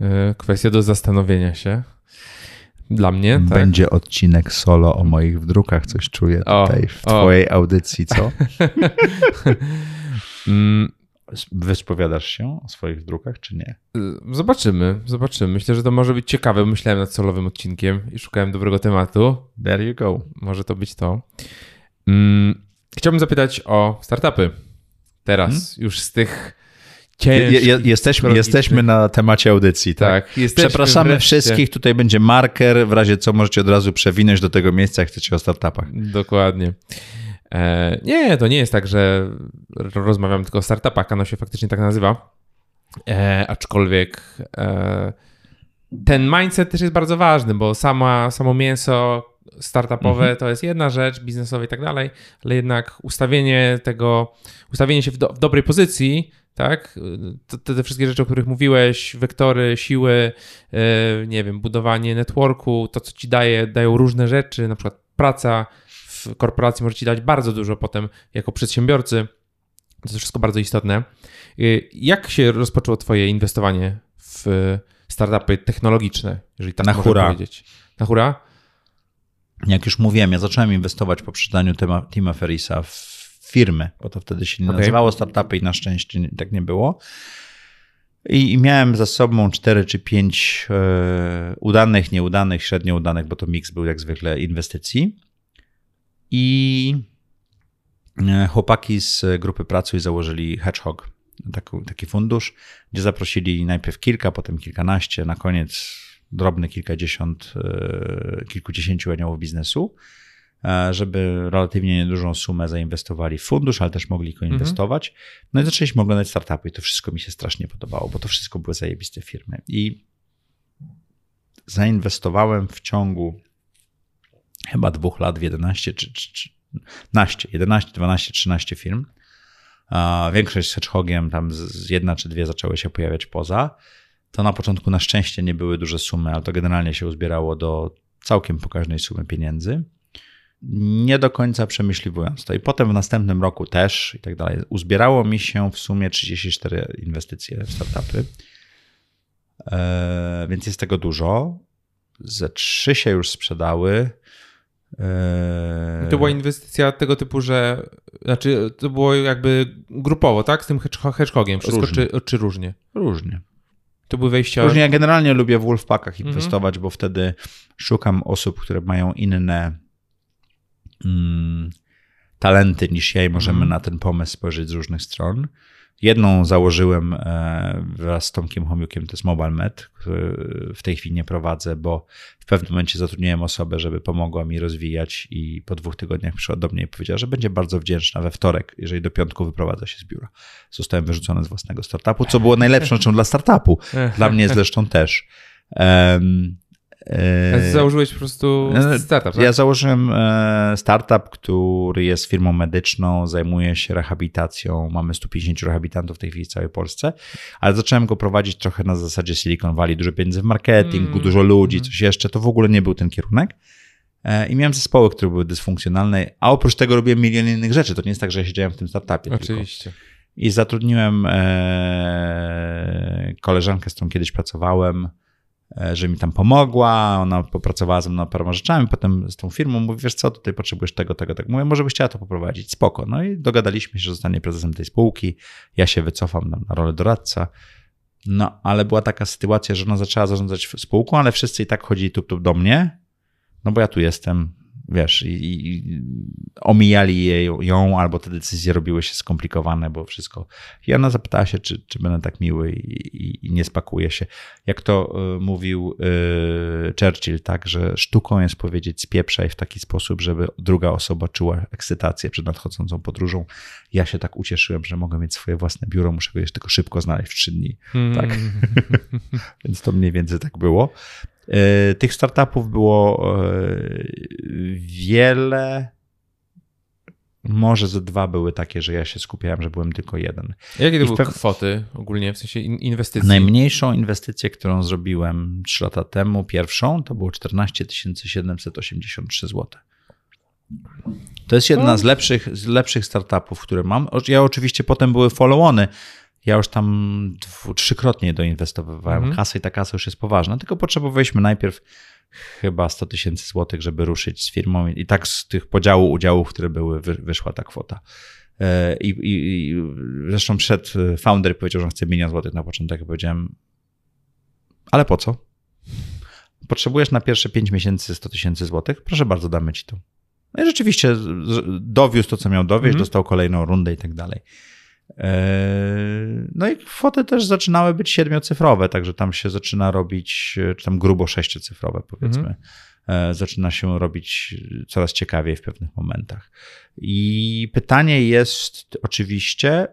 E, kwestia do zastanowienia się. Dla mnie. Tak? Będzie odcinek solo o moich wdrukach, coś czuję tutaj o, w twojej o. audycji, co? Mm, Wyspowiadasz się o swoich drukach, czy nie? Y, zobaczymy, zobaczymy. Myślę, że to może być ciekawe. Myślałem nad solowym odcinkiem i szukałem dobrego tematu. There you go. Może to być to. Mm, chciałbym zapytać o startupy. Teraz, hmm? już z tych ciężkich... Je, jesteśmy, jesteśmy na temacie audycji, tak? tak Przepraszamy wreszcie. wszystkich. Tutaj będzie marker. W razie co możecie od razu przewinąć do tego miejsca, jak chcecie o startupach. Dokładnie. E, nie, to nie jest tak, że rozmawiam tylko o startupach, ono się faktycznie tak nazywa. E, aczkolwiek e, ten mindset też jest bardzo ważny, bo sama, samo mięso startupowe mhm. to jest jedna rzecz, biznesowa i tak dalej, ale jednak ustawienie tego, ustawienie się w, do, w dobrej pozycji, tak? Te, te, wszystkie rzeczy, o których mówiłeś, wektory, siły, nie wiem, budowanie networku, to co ci daje, dają różne rzeczy, na przykład praca, w korporacji może ci dać bardzo dużo potem jako przedsiębiorcy. To jest wszystko bardzo istotne. Y, jak się rozpoczęło Twoje inwestowanie w startupy technologiczne, jeżeli tak Na można hura. powiedzieć? Na hura? Jak już mówiłem, ja zacząłem inwestować po przydaniu Tima Ferisa w firmy, bo to wtedy się nie okay. nazywało startupy i na szczęście tak nie było. I, I, miałem za sobą cztery czy pięć e, udanych, nieudanych, średnio udanych, bo to miks był jak zwykle inwestycji. I e, chłopaki z grupy Pracuj założyli Hedgehog, taki, taki fundusz, gdzie zaprosili najpierw kilka, potem kilkanaście, na koniec drobne kilkadziesiąt, e, kilkudziesięciu aniołów biznesu, e, żeby relatywnie niedużą sumę zainwestowali w fundusz, ale też mogli koinwestować. Mhm. No i zaczęliśmy oglądać startupy i to wszystko mi się strasznie podobało, bo to wszystko były zajebiste firmy. I zainwestowałem w ciągu chyba dwóch lat w 11 czy, czy, czy 11, 11, 12, 13 firm. Większość z hedgehogiem, tam z jedna czy dwie zaczęły się pojawiać poza. To na początku na szczęście nie były duże sumy, ale to generalnie się uzbierało do całkiem pokaźnej sumy pieniędzy. Nie do końca przemyśliwując to. I potem w następnym roku też i tak dalej. Uzbierało mi się w sumie 34 inwestycje w startupy. Eee, więc jest tego dużo. ze trzy się już sprzedały. Eee... To była inwestycja tego typu, że znaczy to było jakby grupowo, tak? Z tym hedgehogiem wszystko, różnie. Czy, czy różnie? Różnie. To były wejścia. Różnie. Ja generalnie lubię w Wolfpackach mhm. inwestować, bo wtedy szukam osób, które mają inne mm, talenty niż ja i możemy mhm. na ten pomysł spojrzeć z różnych stron. Jedną założyłem e, wraz z Tomkiem Homiukiem, to jest MobileMed, który w tej chwili nie prowadzę, bo w pewnym momencie zatrudniłem osobę, żeby pomogła mi rozwijać i po dwóch tygodniach przyszła do mnie i powiedziała, że będzie bardzo wdzięczna we wtorek, jeżeli do piątku wyprowadza się z biura. Zostałem wyrzucony z własnego startupu, co było najlepszą rzeczą dla startupu. Dla mnie zresztą też. Um, E, założyłeś po prostu e, startup, tak? Ja założyłem e, startup, który jest firmą medyczną, zajmuje się rehabilitacją. Mamy 150 rehabilitantów w tej chwili w całej Polsce, ale zacząłem go prowadzić trochę na zasadzie Silicon Valley. Dużo pieniędzy w marketing, mm. dużo ludzi, mm. coś jeszcze. To w ogóle nie był ten kierunek. I miałem zespoły, które były dysfunkcjonalne, a oprócz tego robiłem milion innych rzeczy. To nie jest tak, że ja siedziałem w tym startupie. Oczywiście. Tylko. I zatrudniłem koleżankę, z którą kiedyś pracowałem, E, że mi tam pomogła, ona popracowała ze mną paroma rzeczami, potem z tą firmą mówi, wiesz co, tutaj potrzebujesz tego, tego, tego. Mówię, może byś chciała to poprowadzić, spoko. No i dogadaliśmy się, że zostanie prezesem tej spółki, ja się wycofam na, rolę doradca. No, ale była taka sytuacja, że ona zaczęła zarządzać spółką, ale wszyscy i tak chodzili tup, tup do mnie, no bo ja tu jestem, wiesz, i, i omijali jej, ją, albo te decyzje robiły się skomplikowane, bo wszystko. I ona zapytała się, czy, czy będę tak miły i, i, i nie spakuje się. Jak to y, mówił y, Churchill, tak, że sztuką jest powiedzieć spieprzaj w taki sposób, żeby druga osoba czuła ekscytację przed nadchodzącą podróżą. Ja się tak ucieszyłem, że mogę mieć swoje własne biuro, muszę go jeszcze tylko szybko znaleźć w trzy dni. Mm. Tak. Więc to mniej więcej tak było. E, tych startupów było e, wiele. Może ze dwa były takie, że ja się skupiałem, że byłem tylko jeden. Jakie to były pew... kwoty ogólnie, w sensie inwestycji? Najmniejszą inwestycję, którą zrobiłem 3 lata temu, pierwszą, to było 14 783 zł. To jest jedna no. z lepszych, z lepszych startupów, które mam. Ja oczywiście potem były follow-ony, ja już tam dwu, trzykrotnie doinwestowywałem mhm. kasę i ta kasa już jest poważna, tylko potrzebowaliśmy najpierw chyba 100 tysięcy złotych, żeby ruszyć z firmą i tak z tych podziału udziałów, które były, wyszła ta kwota. E, I, i, i zresztą przed founder i powiedział, że chce milion złotych na początek. Ja powiedziałem, ale po co? Potrzebujesz na pierwsze 5 miesięcy 100 tysięcy złotych? Proszę bardzo, damy ci to. No i rzeczywiście dowiózł to, co miał dowieść, mm dostał kolejną rundę i tak dalej. Eee, no i kwoty też zaczynały być siedmiocyfrowe, także tam się zaczyna robić, czy tam grubo sześciocyfrowe powiedzmy. Mhm. Eee, zaczyna się robić coraz ciekawiej w pewnych momentach. I pytanie jest oczywiście,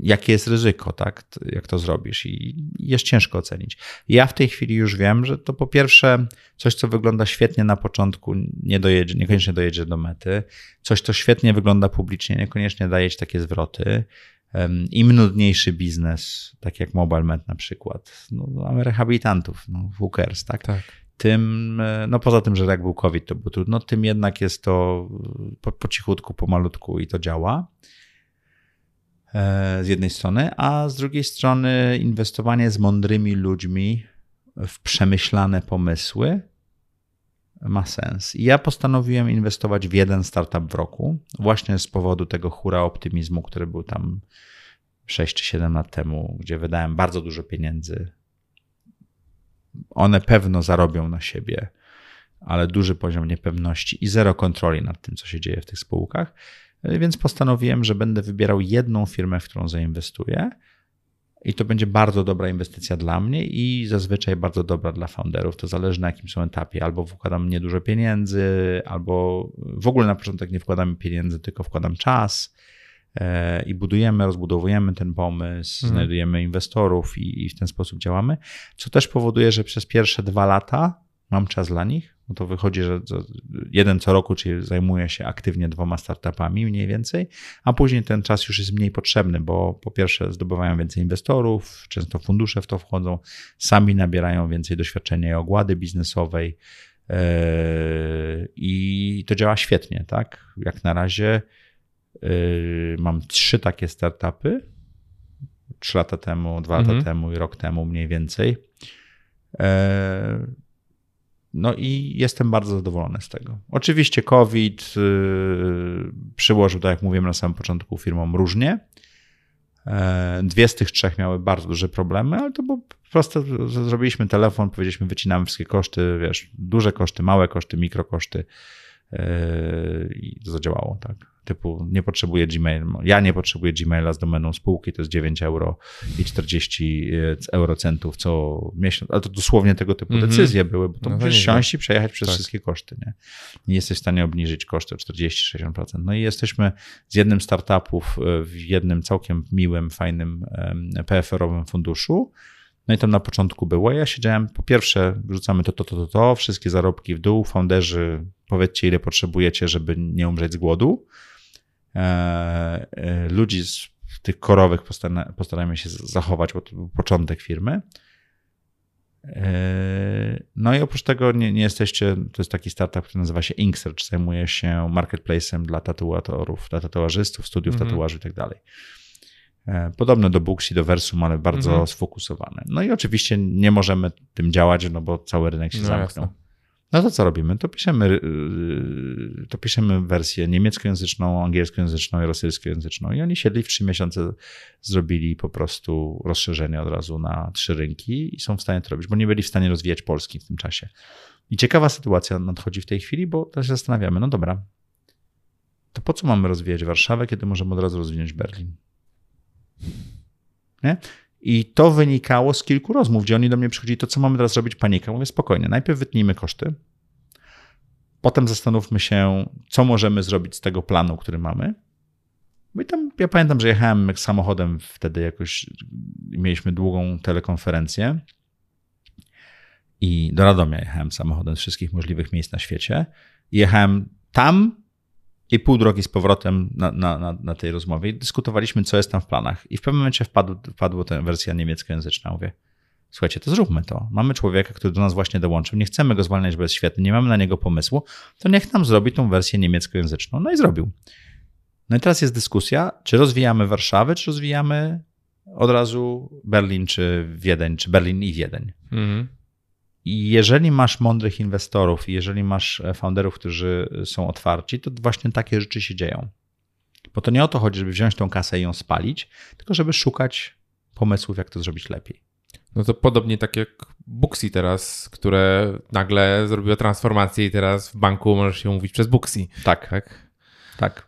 jakie jest ryzyko, tak? Jak to zrobisz i jest ciężko ocenić. Ja w tej chwili już wiem, że to po pierwsze coś, co wygląda świetnie na początku, nie dojedzie, niekoniecznie dojedzie do mety. Coś, co świetnie wygląda publicznie, niekoniecznie daje ci takie zwroty. Im nudniejszy biznes, tak jak MobileMed na przykład, no, mamy rehabilitantów, no, WKers, tak? tak? Tym, e, no poza tym, że jak był COVID, to było trudno, tym jednak jest to po, po cichutku, pomalutku i to działa. E, z jednej strony, a z drugiej strony inwestowanie z mądrymi ludźmi w przemyślane pomysły ma sens. I ja postanowiłem inwestować w jeden startup w roku, właśnie z powodu tego hura optymizmu, który był tam 6 czy 7 lat temu, gdzie wydałem bardzo dużo pieniędzy. One pewno zarobią na siebie, ale duży poziom niepewności i zero kontroli nad tym, co się dzieje w tych spółkach. Więc postanowiłem, że będę wybierał jedną firmę, w którą zainwestuję. I to będzie bardzo dobra inwestycja dla mnie i zazwyczaj bardzo dobra dla founderów. To zależy na jakim są etapie. Albo wkładam niedużo pieniędzy, albo w ogóle na początek nie wkładam pieniędzy, tylko wkładam czas e, i budujemy, rozbudowujemy ten pomysł, mhm. znajdujemy inwestorów i, i w ten sposób działamy. Co też powoduje, że przez pierwsze dwa lata mam czas dla nich, no to wychodzi, że jeden co roku, czyli zajmuje się aktywnie dwoma startupami mniej więcej, a później ten czas już jest mniej potrzebny, bo po pierwsze zdobywają więcej inwestorów, często fundusze w to wchodzą, sami nabierają więcej doświadczenia i ogłady biznesowej yy, i to działa świetnie, tak? Jak na razie yy, mam trzy takie startupy, trzy lata temu, dwa mhm. lata temu i rok temu mniej więcej E, no i jestem bardzo zadowolony z tego. Oczywiście COVID y, przyłożył, tak jak mówiłem na samym początku, firmom różnie. E, dwie z tych trzech miały bardzo duże problemy, ale to było po prostu, zrobiliśmy telefon, powiedzieliśmy, wycinamy wszystkie koszty, wiesz, duże koszty, małe koszty, mikrokoszty e, i to zadziałało, tak typu nie potrzebuję Gmail, ja nie potrzebuję Gmaila z domeną spółki, to jest 9 euro i 40 e, eurocentów co miesiąc, ale to dosłownie tego typu mm -hmm. decyzje były, bo to no musisz siąść i przejechać przez tak. wszystkie koszty, nie? Nie jesteś w stanie obniżyć koszty o 40-60%. No i jesteśmy z jednym startupów e, w jednym całkiem miłym, fajnym PFR-owym funduszu, no i tam na początku było. Ja siedziałem, po pierwsze, wrzucamy to, to, to, to, to, wszystkie zarobki w dół, founderzy, powiedzcie, ile potrzebujecie, żeby nie umrzeć z głodu. E, e, ludzi z tych korowych postarajmy się zachować, bo to był początek firmy. E, no i oprócz tego nie, nie, jesteście, to jest taki startup, który nazywa się Inksearch, zajmuje się marketplacem dla tatuatorów, dla tatuażystów, studiów mm -hmm. tatuaży i tak dalej. Podobne do Booksy, do Versum, ale bardzo mm -hmm. sfokusowane. No i oczywiście nie możemy tym działać, no bo cały rynek się no zamknął. Jasne. No to co robimy? To piszemy, y, to piszemy wersję niemieckojęzyczną, angielskojęzyczną i rosyjskojęzyczną. I oni siedli w trzy miesiące, zrobili po prostu rozszerzenie od razu na trzy rynki i są w stanie to robić, bo nie byli w stanie rozwijać Polski w tym czasie. I ciekawa sytuacja nadchodzi w tej chwili, bo też się zastanawiamy, no dobra, to po co mamy rozwijać Warszawę, kiedy możemy od razu rozwinąć Berlin? Nie? I to wynikało z kilku rozmów, gdzie oni do mnie przychodzili, to co mamy teraz robić, panika. Mówię, spokojnie, najpierw wytnijmy koszty, potem zastanówmy się, co możemy zrobić z tego planu, który mamy. I tam, ja pamiętam, że jechałem samochodem wtedy jakoś, mieliśmy długą telekonferencję i do Radomia jechałem samochodem z wszystkich możliwych miejsc na świecie. I jechałem tam, i pół drogi z powrotem na, na, na, na, tej rozmowie i dyskutowaliśmy, co jest tam w planach. I w pewnym momencie wpadł, wpadła ta wersja niemieckojęzyczna. Mówię, słuchajcie, to zróbmy to. Mamy człowieka, który do nas właśnie dołączył, nie chcemy go zwalniać, bo jest świetny, nie mamy na niego pomysłu, to niech nam zrobi tą wersję niemieckojęzyczną. No i zrobił. No i teraz jest dyskusja, czy rozwijamy Warszawę, czy rozwijamy od razu Berlin, czy Wiedeń, czy Berlin i Wiedeń. Mhm. I jeżeli masz mądrych inwestorów i jeżeli masz e, founderów, którzy są otwarci, to właśnie takie rzeczy się dzieją. Bo to nie o to chodzi, żeby wziąć tą kasę i ją spalić, tylko żeby szukać pomysłów, jak to zrobić lepiej. No to podobnie tak jak Booksy teraz, które nagle zrobiło transformację i teraz w banku możesz się mówić przez Booksy. Tak. Tak. tak.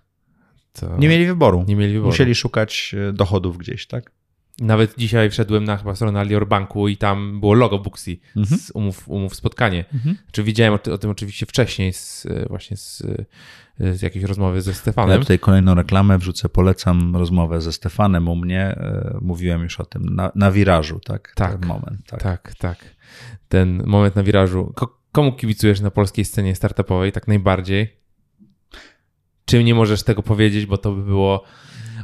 To... Nie mieli wyboru. Nie mieli wyboru. Musieli szukać e, dochodów gdzieś, tak? Nawet dzisiaj wszedłem na chyba stronę Alior Banku i tam było logo Booksy mhm. z umów, umów spotkanie. Mhm. Czy widziałem o, o, tym oczywiście wcześniej z, właśnie z, z jakiejś rozmowy ze Stefanem. Ja tutaj kolejną reklamę wrzucę, polecam rozmowę ze Stefanem u mnie. E, mówiłem już o tym na, na wirażu, tak? Tak, Ten moment. Tak. tak, tak. Ten moment na wirażu. Komu kibicujesz na polskiej scenie startupowej tak najbardziej? Czym nie możesz tego powiedzieć, bo to by było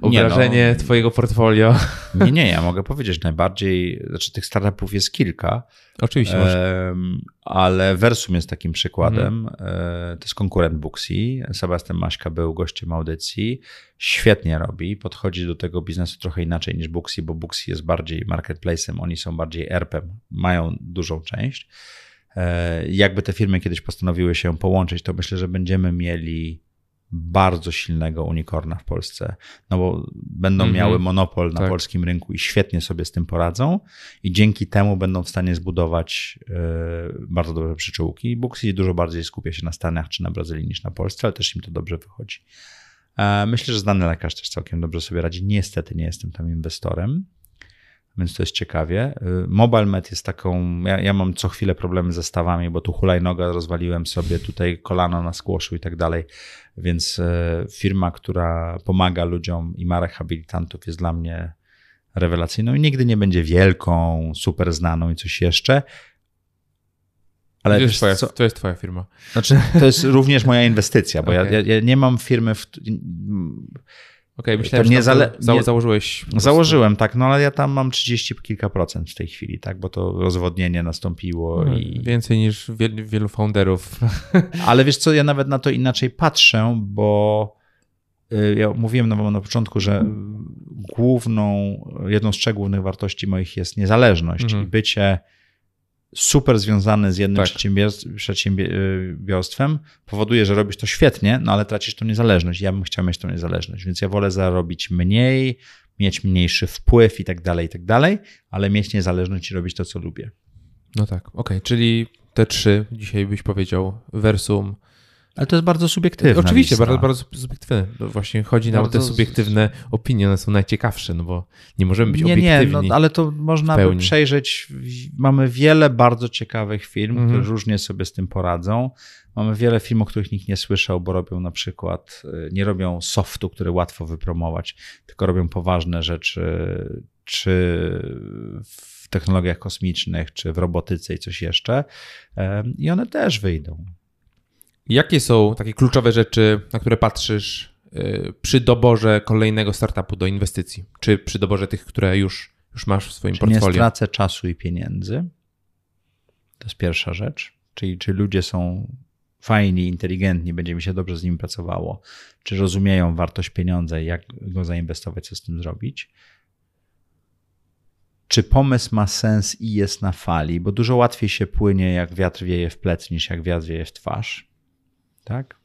obrażenie no, twojego portfolio. Nie, nie, ja mogę powiedzieć najbardziej, znaczy tych startupów jest kilka. Oczywiście. E, ale Versum jest takim przykładem. Mhm. E, to jest konkurent Booksy. Sebastian Maśka był gościem audycji. Świetnie robi, podchodzi do tego biznesu trochę inaczej niż Booksy, bo Booksy jest bardziej marketplacem, oni są bardziej ERP-em, mają dużą część. E, jakby te firmy kiedyś postanowiły się połączyć, to myślę, że będziemy mieli bardzo silnego unikorna w Polsce, no bo będą mm -hmm. miały monopol na tak. polskim rynku i świetnie sobie z tym poradzą i dzięki temu będą w stanie zbudować y, bardzo dobre przyczółki. Booksy dużo bardziej skupia się na Stanach czy na Brazylii niż na Polsce, ale też im to dobrze wychodzi. E, myślę, że znany lekarz też całkiem dobrze sobie radzi. Niestety nie jestem tam inwestorem, więc to jest ciekawie. Y, MobileMed jest taką, ja, ja, mam co chwilę problemy ze stawami, bo tu hulajnoga rozwaliłem sobie, tutaj kolano na skłoszu i tak dalej, więc e, firma, która pomaga ludziom i ma rehabilitantów jest dla mnie rewelacyjną i nigdy nie będzie wielką, super znaną i coś jeszcze, ale to jest, twoja, to jest twoja firma. Znaczy, to jest również moja inwestycja, bo okay. ja, ja, nie mam firmy w, Okej, okay, myślałem, nie że zale... nie... założyłeś. Założyłem, tak, no ale ja tam mam 30 kilka procent w tej chwili, tak, bo to rozwodnienie nastąpiło no, i... Więcej niż wielu, wielu founderów. Ale wiesz co, ja nawet na to inaczej patrzę, bo y, ja mówiłem na, na początku, że główną, jedną z trzech głównych wartości moich jest niezależność mhm. i bycie super związany z jednym Tak. przedsiębior- przedsiębiorstwem powoduje, że robisz to świetnie, no ale tracisz tą niezależność. Ja bym chciał mieć tą niezależność, więc ja wolę zarobić mniej, mieć mniejszy wpływ i tak dalej, i tak dalej, ale mieć niezależność i robić to, co lubię. No tak, okej, czyli te trzy dzisiaj byś powiedział Versum. Ale to jest bardzo subiektywne. Oczywiście, lista. bardzo, bardzo subiektywne. No właśnie chodzi nam o te subiektywne opinie, one są najciekawsze, no bo nie możemy być Nie, nie, obiektywni. no, ale to można by przejrzeć. Mamy wiele bardzo ciekawych firm, Mhm. które różnie sobie z tym poradzą. Mamy wiele firm, o których nikt nie słyszał, bo robią na przykład, y, nie robią softu, który łatwo wypromować, tylko robią poważne rzeczy, czy w technologiach kosmicznych, czy w robotyce i coś jeszcze. I one też wyjdą. Jakie są takie kluczowe rzeczy, na które patrzysz y, przy doborze kolejnego startupu do inwestycji? Czy przy doborze tych, które już, już masz w swoim Czy nie portfolio? stracę czasu i pieniędzy? To jest pierwsza rzecz. Czyli czy ludzie są fajni, inteligentni, będzie mi się dobrze z nimi pracowało? Czy rozumieją wartość pieniądza i jak go zainwestować, co z tym zrobić? Czy pomysł ma sens i jest na fali? Bo dużo łatwiej się płynie, jak wiatr wieje w plec, niż jak wiatr wieje w twarz. Tak?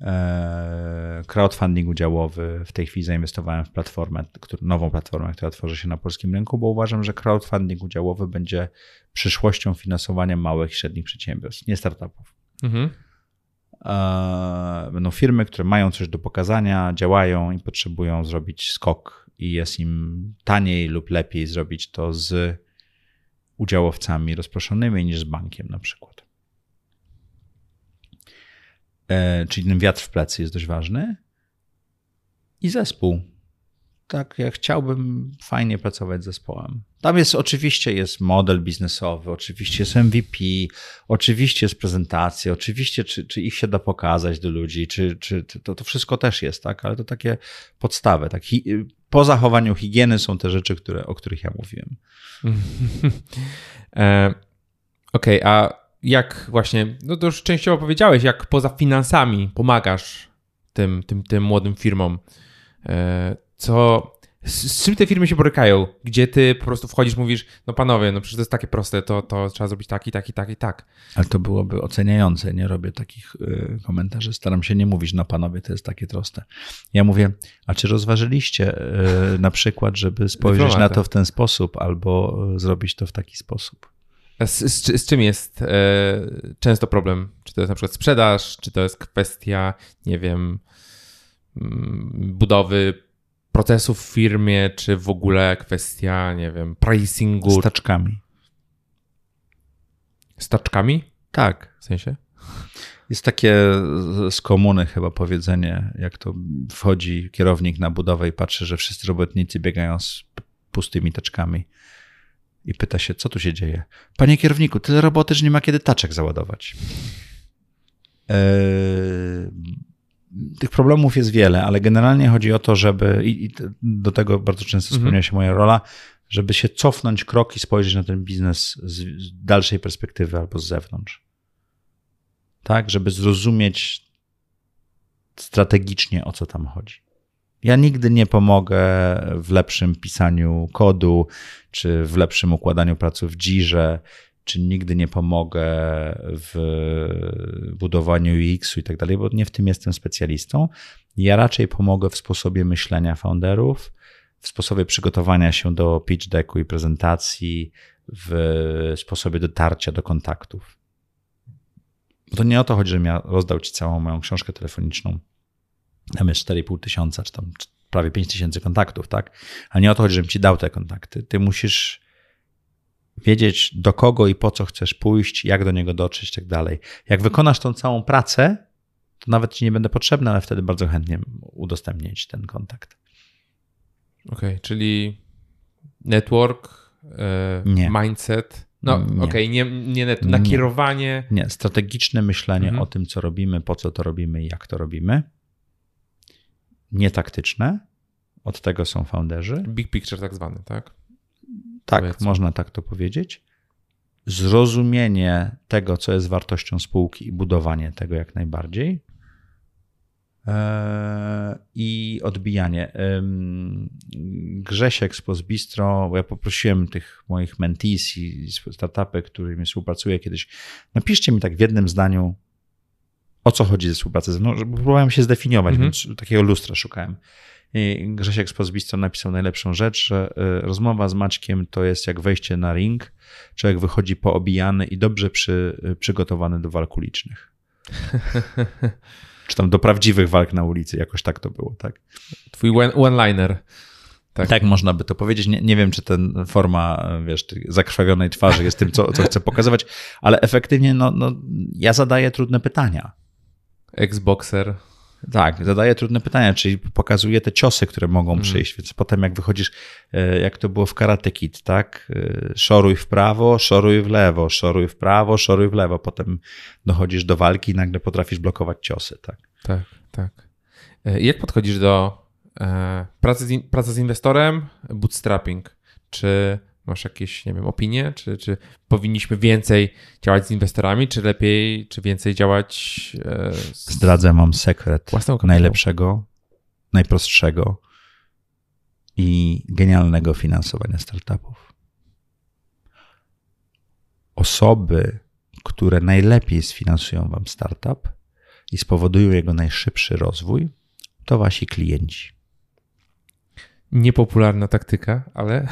Eee, crowdfunding udziałowy. W tej chwili zainwestowałem w platformę, nową platformę, która tworzy się na polskim rynku, bo uważam, że crowdfunding udziałowy będzie przyszłością finansowania małych i średnich przedsiębiorstw, nie startupów. Mhm. Eee, Będą firmy, które mają coś do pokazania, działają i potrzebują zrobić skok, i jest im taniej lub lepiej zrobić to z udziałowcami rozproszonymi niż z bankiem na przykład. E, czyli ten wiatr w plecy jest dość ważny. I zespół. Tak, ja chciałbym fajnie pracować z zespołem. Tam jest oczywiście jest model biznesowy, oczywiście jest MVP, oczywiście jest prezentacja, oczywiście czy, czy ich się da pokazać do ludzi, czy, czy to, to wszystko też jest, tak, ale to takie podstawy. Tak. Po zachowaniu higieny są te rzeczy, które, o których ja mówiłem. E, Okej, a jak właśnie, no to już częściowo powiedziałeś, jak poza finansami pomagasz tym, tym, tym młodym firmom, e, co, z, czym te firmy się borykają? Gdzie ty po prostu wchodzisz, mówisz, no panowie, no przecież to jest takie proste, to, to trzeba zrobić tak i tak i tak i tak. Ale to byłoby oceniające. Nie robię takich y, komentarzy. Staram się nie mówić, no panowie, to jest takie proste. Ja mówię, a czy rozważyliście y, na przykład, żeby spojrzeć na to w ten sposób albo zrobić to w taki sposób? Z, z, z czym jest e, często problem? Czy to jest na przykład sprzedaż, czy to jest kwestia, nie wiem, mm, budowy procesów w firmie, czy w ogóle kwestia, nie wiem, pricingu Z taczkami. z taczkami? Tak. W sensie? Jest takie z- komuny chyba powiedzenie, jak to wchodzi kierownik na budowę i patrzy, że wszyscy robotnicy biegają z pustymi taczkami i pyta się, co tu się dzieje. Panie kierowniku, tyle roboty, że nie ma kiedy taczek załadować. Eee, tych problemów jest wiele, ale generalnie chodzi o to, żeby, i, do tego bardzo często Mhm. spełnia się moja rola, żeby się cofnąć krok i spojrzeć na ten biznes z, z dalszej perspektywy albo z zewnątrz. Tak, żeby zrozumieć strategicznie, o co tam chodzi. Ja nigdy nie pomogę w lepszym pisaniu kodu, czy w lepszym układaniu pracy w Jirze, czy nigdy nie pomogę w budowaniu UX-u i tak dalej, bo nie w tym jestem specjalistą. Ja raczej pomogę w sposobie myślenia founderów, w sposobie przygotowania się do pitch decku i prezentacji, w sposobie dotarcia do kontaktów. Bo to nie o to chodzi, żebym ja rozdał ci całą moją książkę telefoniczną. Tam jest 4,5 tysiąca, czy tam prawie 5 tysięcy kontaktów, tak? Ale nie o to chodzi, żebym ci dał te kontakty. Ty musisz wiedzieć, do kogo i po co chcesz pójść, jak do niego dotrzeć i tak dalej. Jak wykonasz tą całą pracę, to nawet ci nie będę potrzebny, ale wtedy bardzo chętnie udostępnię ci ten kontakt. Okej, czyli network, Nie. mindset. No, Nie. okej, nie, nie net, Nie. nakierowanie. Nie, strategiczne myślenie Mhm. o tym, co robimy, po co to robimy i jak to robimy. Nie taktyczne. Od tego są founderzy. Big picture tak zwany, tak? Tak, Powiedzmy. można tak to powiedzieć. Zrozumienie tego, co jest wartością spółki i budowanie tego jak najbardziej. e, i odbijanie. Grzesiek z Pozbistro, bo ja poprosiłem tych moich mentees i startupy, którymi współpracuję kiedyś, napiszcie mi tak w jednym zdaniu, o co chodzi ze współpracą ze mną, żeby próbowałem się zdefiniować, mhm. więc takiego lustra szukałem. I Grzesiek z Pozbistro napisał najlepszą rzecz, że y, rozmowa z Maćkiem to jest jak wejście na ring. Człowiek wychodzi poobijany i dobrze przy, y, przygotowany do walk ulicznych. Czy tam do prawdziwych walk na ulicy, jakoś tak to było, tak? Twój one-liner. Tak. tak można by to powiedzieć. Nie, nie wiem, czy ten forma, wiesz, zakrwawionej twarzy jest tym, co, co chcę pokazywać, ale efektywnie no, no, ja zadaję trudne pytania. Xboxer. Tak, zadaję trudne pytania, czyli pokazuje te ciosy, które mogą mm. przyjść, więc potem jak wychodzisz, e, jak to było w Karate Kid, tak? E, szoruj w prawo, szoruj w lewo, szoruj w prawo, szoruj w lewo, potem dochodzisz do walki i nagle potrafisz blokować ciosy, tak? Tak, tak. E, jak podchodzisz do pracy z, pracy z inwestorem, bootstrapping? Czy Masz jakieś, nie wiem, opinie? Czy, czy powinniśmy więcej działać z inwestorami, czy lepiej, czy więcej działać e, z... Zdradzę mam sekret najlepszego, najprostszego i genialnego finansowania startupów. Osoby, które najlepiej sfinansują wam startup i spowodują jego najszybszy rozwój, to wasi klienci niepopularna taktyka, ale.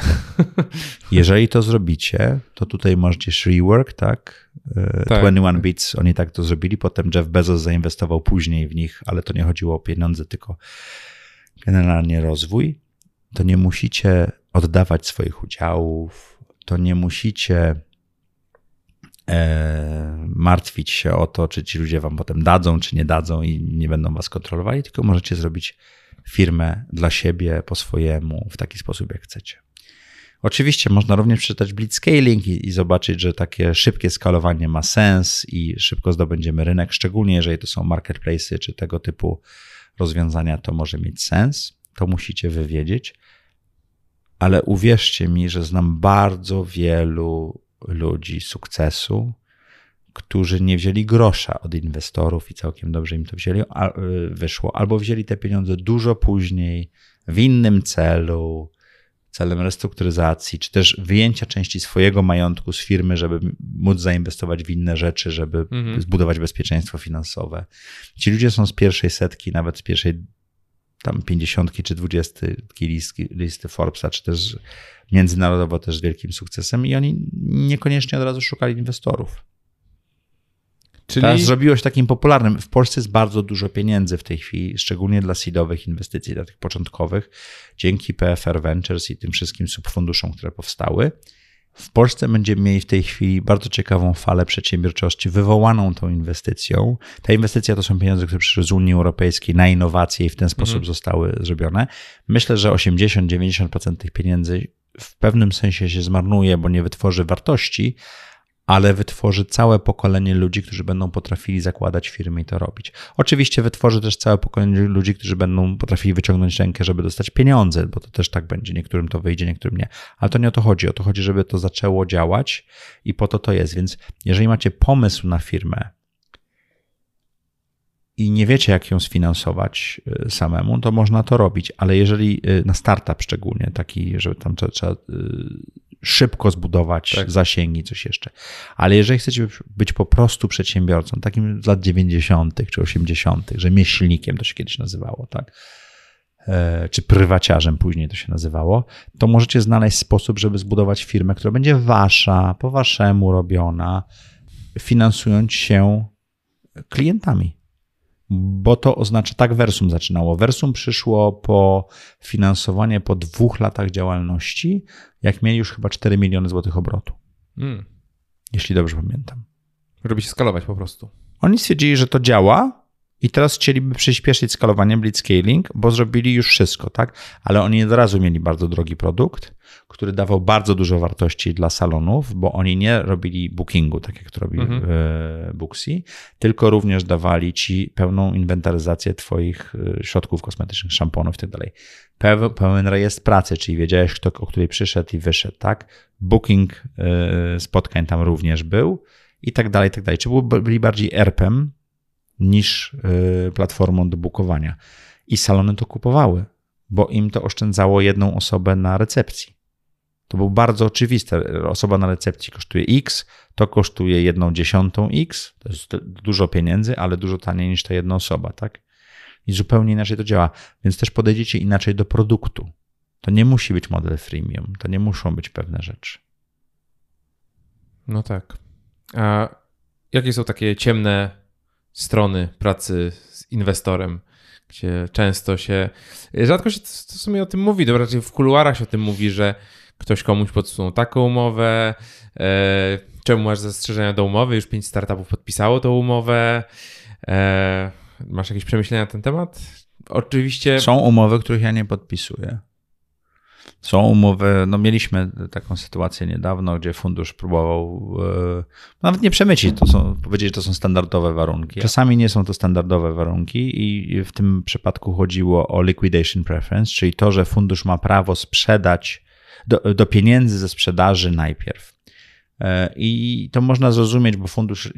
Jeżeli to zrobicie, to tutaj możecie rework, tak? E, tak 21 Bits, oni tak to zrobili. Potem Jeff Bezos zainwestował później w nich, ale to nie chodziło o pieniądze, tylko generalnie rozwój. To nie musicie oddawać swoich udziałów, to nie musicie e, martwić się o to, czy ci ludzie wam potem dadzą, czy nie dadzą i nie będą was kontrolowali, tylko możecie zrobić firmę dla siebie, po swojemu, w taki sposób, jak chcecie. Oczywiście można również przeczytać blitzscaling i, i zobaczyć, że takie szybkie skalowanie ma sens i szybko zdobędziemy rynek, szczególnie jeżeli to są marketplace czy tego typu rozwiązania, to może mieć sens. To musicie wywiedzieć. Ale uwierzcie mi, że znam bardzo wielu ludzi sukcesu, którzy nie wzięli grosza od inwestorów i całkiem dobrze im to wzięli, a, y, wyszło, albo wzięli te pieniądze dużo później, w innym celu, celem restrukturyzacji, czy też wyjęcia części swojego majątku z firmy, żeby móc zainwestować w inne rzeczy, żeby mhm. zbudować bezpieczeństwo finansowe. Ci ludzie są z pierwszej setki, nawet z pierwszej tam pięćdziesiątki czy dwudziestki listy, listy Forbesa, czy też międzynarodowo też z wielkim sukcesem i oni niekoniecznie od razu szukali inwestorów. Czyli... Teraz zrobiło się takim popularnym. W Polsce jest bardzo dużo pieniędzy w tej chwili, szczególnie dla seedowych inwestycji, dla tych początkowych, dzięki PFR Ventures i tym wszystkim subfunduszom, które powstały. W Polsce będziemy mieli w tej chwili bardzo ciekawą falę przedsiębiorczości wywołaną tą inwestycją. Ta inwestycja to są pieniądze, które przyszły z Unii Europejskiej na innowacje i w ten sposób mhm. zostały zrobione. Myślę, że 80-90% tych pieniędzy w pewnym sensie się zmarnuje, bo nie wytworzy wartości, ale wytworzy całe pokolenie ludzi, którzy będą potrafili zakładać firmy i to robić. Oczywiście wytworzy też całe pokolenie ludzi, którzy będą potrafili wyciągnąć rękę, żeby dostać pieniądze, bo to też tak będzie. Niektórym to wyjdzie, niektórym nie. Ale to nie o to chodzi. O to chodzi, żeby to zaczęło działać i po to to jest. Więc jeżeli macie pomysł na firmę, i nie wiecie, jak ją sfinansować y, samemu, to można to robić, ale jeżeli y, na startup szczególnie, taki, żeby tam trzeba y, szybko zbudować tak. zasięgi, coś jeszcze. Ale jeżeli chcecie być po prostu przedsiębiorcą, takim z lat 90. czy 80., rzemieślnikiem to się kiedyś nazywało, tak? E, czy prywaciarzem później to się nazywało, to możecie znaleźć sposób, żeby zbudować firmę, która będzie wasza, po waszemu robiona, finansując się klientami bo to oznacza, tak Versum zaczynało. Versum przyszło po finansowanie po dwóch latach działalności, jak mieli już chyba 4 miliony złotych obrotu. Hmm. Jeśli dobrze pamiętam. Robi się skalować po prostu. Oni stwierdzili, że to działa, i teraz chcieliby przyspieszyć skalowanie blitzscaling, bo zrobili już wszystko, tak? Ale oni od razu mieli bardzo drogi produkt, który dawał bardzo dużo wartości dla salonów, bo oni nie robili bookingu, tak jak to robi mhm. E, Booksy, tylko również dawali ci pełną inwentaryzację twoich e, środków kosmetycznych, szamponów i tak dalej. Pełen rejestr pracy, czyli wiedziałeś, kto o której przyszedł i wyszedł, tak? Booking e, spotkań tam również był i tak dalej, i tak dalej. Czy byli bardziej ERP-em, niż y, platformą do bukowania. I salony to kupowały, bo im to oszczędzało jedną osobę na recepcji. To było bardzo oczywiste. Osoba na recepcji kosztuje X, to kosztuje jedną dziesiątą X. To jest dużo pieniędzy, ale dużo taniej niż ta jedna osoba, tak? I zupełnie inaczej to działa. Więc też podejdziecie inaczej do produktu. To nie musi być model freemium, to nie muszą być pewne rzeczy. No tak. A jakie są takie ciemne strony pracy z inwestorem, gdzie często się, rzadko się w sumie o tym mówi, to raczej w kuluarach się o tym mówi, że ktoś komuś podsunął taką umowę, e, czemu masz zastrzeżenia do umowy, już pięć startupów podpisało tą umowę, e, masz jakieś przemyślenia na ten temat? Oczywiście... Są umowy, których ja nie podpisuję. Są umowy, no mieliśmy taką sytuację niedawno, gdzie fundusz próbował e, nawet nie przemycić, to są, powiedzieć, że to są standardowe warunki. Czasami nie są to standardowe warunki i w tym przypadku chodziło o liquidation preference, czyli to, że fundusz ma prawo sprzedać do, do pieniędzy ze sprzedaży najpierw. E, I to można zrozumieć, bo fundusz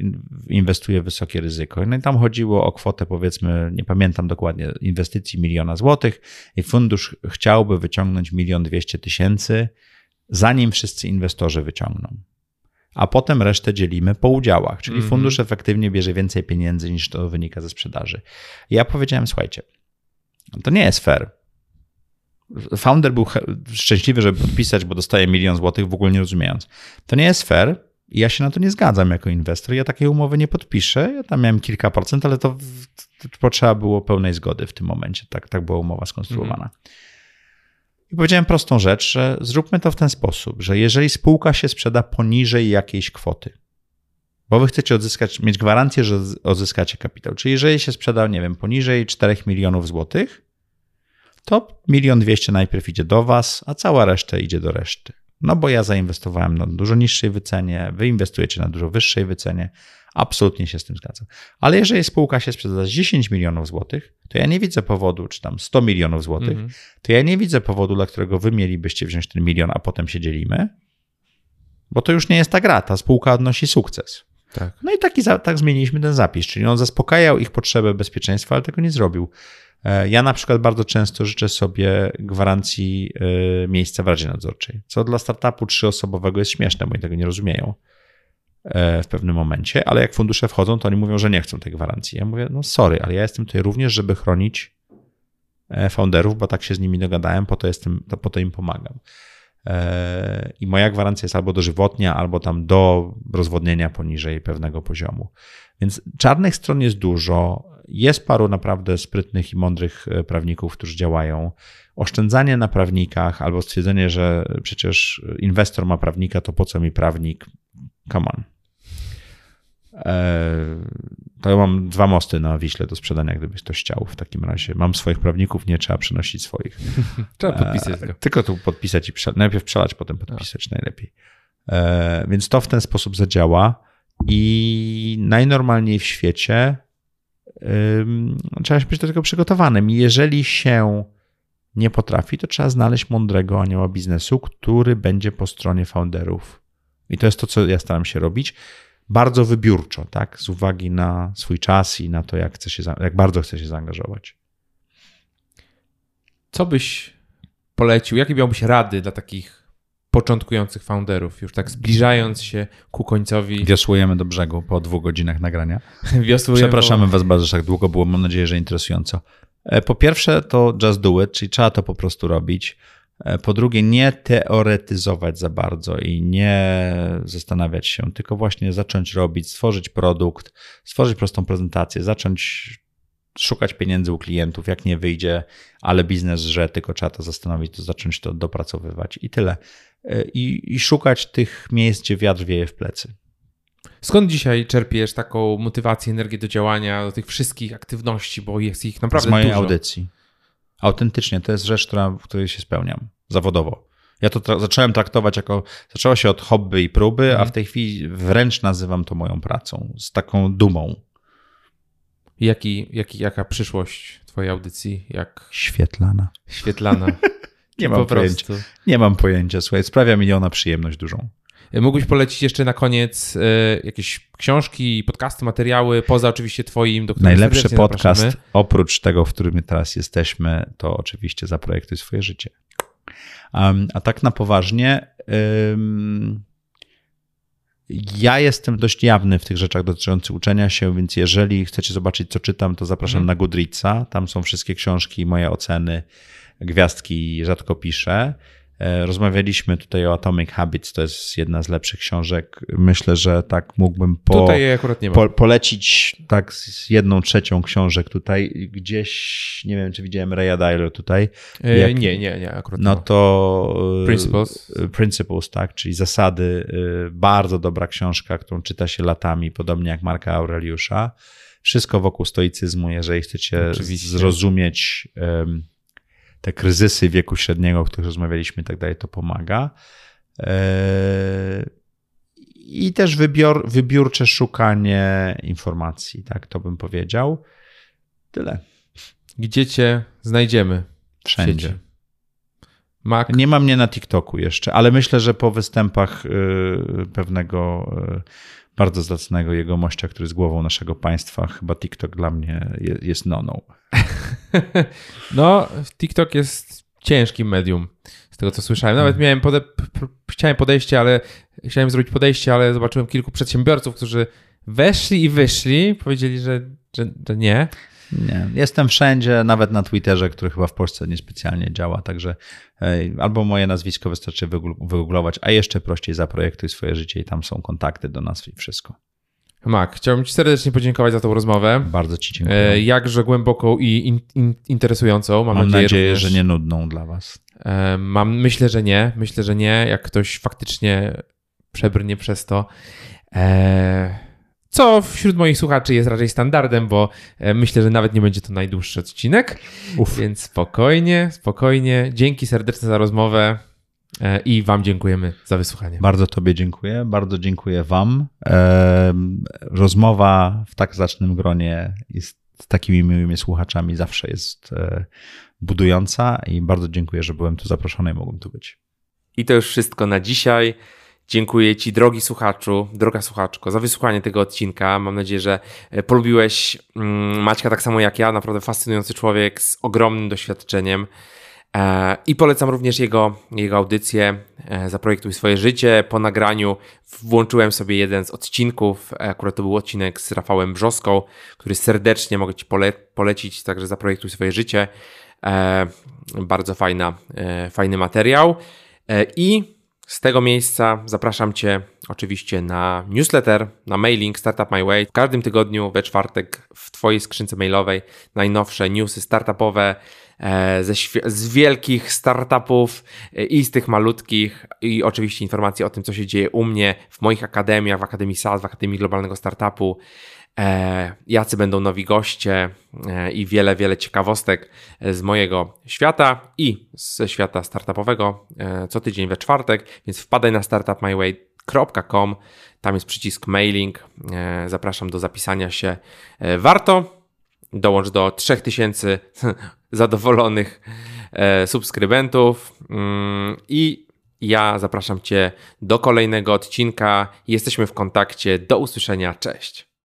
inwestuje w wysokie ryzyko. No i tam chodziło o kwotę, powiedzmy, nie pamiętam dokładnie, inwestycji miliona złotych, i fundusz chciałby wyciągnąć milion dwieście tysięcy, zanim wszyscy inwestorzy wyciągną. A potem resztę dzielimy po udziałach, czyli mm -hmm. fundusz efektywnie bierze więcej pieniędzy niż to wynika ze sprzedaży. I ja powiedziałem, słuchajcie, to nie jest fair. Founder był szczęśliwy, żeby podpisać, bo dostaje milion złotych, w ogóle nie rozumiejąc. To nie jest fair i ja się na to nie zgadzam jako inwestor. Ja takiej umowy nie podpiszę. Ja tam miałem kilka procent, ale to, to potrzeba było pełnej zgody w tym momencie. Tak, tak była umowa skonstruowana. Mhm. I powiedziałem prostą rzecz, że zróbmy to w ten sposób, że jeżeli spółka się sprzeda poniżej jakiejś kwoty, bo wy chcecie odzyskać, mieć gwarancję, że odzyskacie kapitał. Czyli jeżeli się sprzeda, nie wiem, poniżej 4 milionów złotych, to milion dwieście najpierw idzie do Was, a cała reszta idzie do reszty. No bo ja zainwestowałem na dużo niższej wycenie, wy inwestujecie na dużo wyższej wycenie. Absolutnie się z tym zgadzam. Ale jeżeli spółka się sprzeda za 10 milionów złotych, to ja nie widzę powodu, czy tam 100 milionów złotych, mm -hmm. to ja nie widzę powodu, dla którego wy mielibyście wziąć ten milion, a potem się dzielimy, bo to już nie jest ta gra. Ta spółka odnosi sukces. Tak. No i taki, tak zmieniliśmy ten zapis, czyli on zaspokajał ich potrzebę bezpieczeństwa, ale tego nie zrobił. E, ja na przykład bardzo często życzę sobie gwarancji e, miejsca w Radzie Nadzorczej, co dla startupu trzyosobowego jest śmieszne, bo oni tego nie rozumieją e, w pewnym momencie, ale jak fundusze wchodzą, to oni mówią, że nie chcą tej gwarancji. Ja mówię, no sorry, ale ja jestem tutaj również, żeby chronić founderów, bo tak się z nimi dogadałem, po to, jestem, to, po to im pomagam. I moja gwarancja jest albo dożywotnia, albo tam do rozwodnienia poniżej pewnego poziomu. Więc czarnych stron jest dużo. Jest paru naprawdę sprytnych i mądrych e, prawników, którzy działają. Oszczędzanie na prawnikach albo stwierdzenie, że przecież inwestor ma prawnika, to po co mi prawnik? Come on. E, to mam dwa mosty na Wiśle do sprzedania, gdybyś to chciał w takim razie. Mam swoich prawników, nie trzeba przynosić swoich. trzeba podpisać go. Tylko tu podpisać i przelać. Najpierw przelać, potem podpisać A. najlepiej. E, więc to w ten sposób zadziała i najnormalniej w świecie trzeba być do tego przygotowanym. Jeżeli się nie potrafi, to trzeba znaleźć mądrego anioła biznesu, który będzie po stronie founderów. I to jest to, co ja staram się robić. Bardzo wybiórczo, tak? Z uwagi na swój czas i na to, jak, chce się, jak bardzo chcę się zaangażować. Co byś polecił? Jakie miałbyś rady dla takich początkujących founderów, już tak zbliżając się ku końcowi. Wiosłujemy do brzegu po dwóch godzinach nagrania. Wiosłujemy. Przepraszamy Was bardzo, że tak długo było. Mam nadzieję, że interesująco. E, po pierwsze, to just do it, czyli trzeba to po prostu robić. E, po drugie, nie teoretyzować za bardzo i nie zastanawiać się, tylko właśnie zacząć robić, stworzyć produkt, stworzyć prostą prezentację, zacząć szukać pieniędzy u klientów, jak nie wyjdzie, ale biznes, że tylko trzeba to zastanowić, to zacząć to dopracowywać i tyle. E, i, i szukać tych miejsc, gdzie wiatr wieje w plecy. Skąd dzisiaj czerpiesz taką motywację, energię do działania, do tych wszystkich aktywności, bo jest ich naprawdę Z mojej dużo. audycji. Autentycznie, to jest rzecz, która, w której się spełniam zawodowo. Ja to tra zacząłem traktować jako, zaczęło się od hobby i próby, mhm. a w tej chwili wręcz nazywam to moją pracą, z taką dumą. Jaki, jaki, jaka przyszłość twojej audycji? Jak... Świetlana. Świetlana. Nie mam pojęcia. Nie mam pojęcia, słuchaj, sprawia mi ona przyjemność dużą. Mógłbyś polecić jeszcze na koniec e, jakieś książki, podcasty, materiały, poza oczywiście twoim, do Najlepszy podcast, zapraszamy. oprócz tego, w którym teraz jesteśmy, to oczywiście Zaprojektuj swoje życie. Um, a tak na poważnie... Um, ja jestem dość jawny w tych rzeczach dotyczących uczenia się, więc jeżeli chcecie zobaczyć, co czytam, to zapraszam mm. na Goodreadsa. Tam są wszystkie książki, moje oceny, gwiazdki, rzadko piszę. E, rozmawialiśmy tutaj o Atomic Habits, to jest jedna z lepszych książek. Myślę, że tak mógłbym po, tutaj akurat nie po, polecić tak z jedną trzecią książek tutaj. Gdzieś, nie wiem, czy widziałem Raya Dalio tutaj. E, Jak, nie, nie, nie, akurat No to e, Principles. Principles, tak, czyli zasady. Bardzo dobra książka, którą czyta się latami, podobnie jak Marka Aureliusza. Wszystko wokół stoicyzmu, jeżeli chcecie Oczywiście. zrozumieć um, te kryzysy wieku średniego, o których rozmawialiśmy i tak dalej, to pomaga. E, I też wybior, wybiórcze szukanie informacji, tak to bym powiedział. Tyle. Gdzie cię znajdziemy? Wszędzie. Mac. Nie mam mnie na TikToku jeszcze, ale myślę, że po występach y, pewnego y, bardzo zacnego jegomościa, który jest głową naszego państwa, chyba TikTok dla mnie jest noną. No, TikTok jest ciężkim medium, z tego co słyszałem. Nawet hmm. miałem pode chciałem podejście, ale chciałem zrobić podejście, ale zobaczyłem kilku przedsiębiorców, którzy weszli i wyszli, powiedzieli, że, że, że nie. Nie, jestem wszędzie, nawet na Twitterze, który chyba w Polsce niespecjalnie działa, także albo moje nazwisko wystarczy wygooglować, a jeszcze prościej zaprojektuj swoje życie i tam są kontakty do nas i wszystko. Mak, chciałbym Ci serdecznie podziękować za tą rozmowę. Bardzo Ci dziękuję. E, jakże głęboką i in, in, interesującą. Mam, mam nadzieję, nadzieję również, że nie nudną dla Was. E, mam, myślę, że nie. Myślę, że nie. Jak ktoś faktycznie przebrnie przez to. E, co wśród moich słuchaczy jest raczej standardem, bo e, myślę, że nawet nie będzie to najdłuższy odcinek. Uf. Więc spokojnie, spokojnie. Dzięki serdecznie za rozmowę. E, I Wam dziękujemy za wysłuchanie. Bardzo Tobie dziękuję, bardzo dziękuję Wam. E, rozmowa w tak zacnym gronie jest z takimi miłymi słuchaczami zawsze jest budująca i bardzo dziękuję, że byłem tu zaproszony i mogłem tu być. I to już wszystko na dzisiaj. Dziękuję Ci, drogi słuchaczu, droga słuchaczko, za wysłuchanie tego odcinka. Mam nadzieję, że e, polubiłeś mm, Maćka tak samo jak ja. Naprawdę fascynujący człowiek z ogromnym doświadczeniem. E, I polecam również jego, jego audycję e, Zaprojektuj swoje życie. Po nagraniu włączyłem sobie jeden z odcinków, akurat to był odcinek z Rafałem Brzoską, który serdecznie mogę Ci pole polecić, także Zaprojektuj swoje życie. Bardzo fajna, fajny materiał. I z tego miejsca zapraszam Cię oczywiście na newsletter, na mailing Startup My Way. W każdym tygodniu we czwartek w Twojej skrzynce mailowej najnowsze newsy startupowe e, ze, z wielkich startupów e, i z tych malutkich i oczywiście informacje o tym, co się dzieje u mnie w moich akademiach, w Akademii SAS, w Akademii Globalnego Startupu, jacy będą nowi goście e, i wiele, wiele ciekawostek z mojego świata i ze świata startupowego e, co tydzień we czwartek, więc wpadaj na startupmyway.com, tam jest przycisk mailing, zapraszam do zapisania się. Warto, dołącz do 3000 zadowolonych subskrybentów mm, i ja zapraszam Cię do kolejnego odcinka. Jesteśmy w kontakcie. Do usłyszenia. Cześć.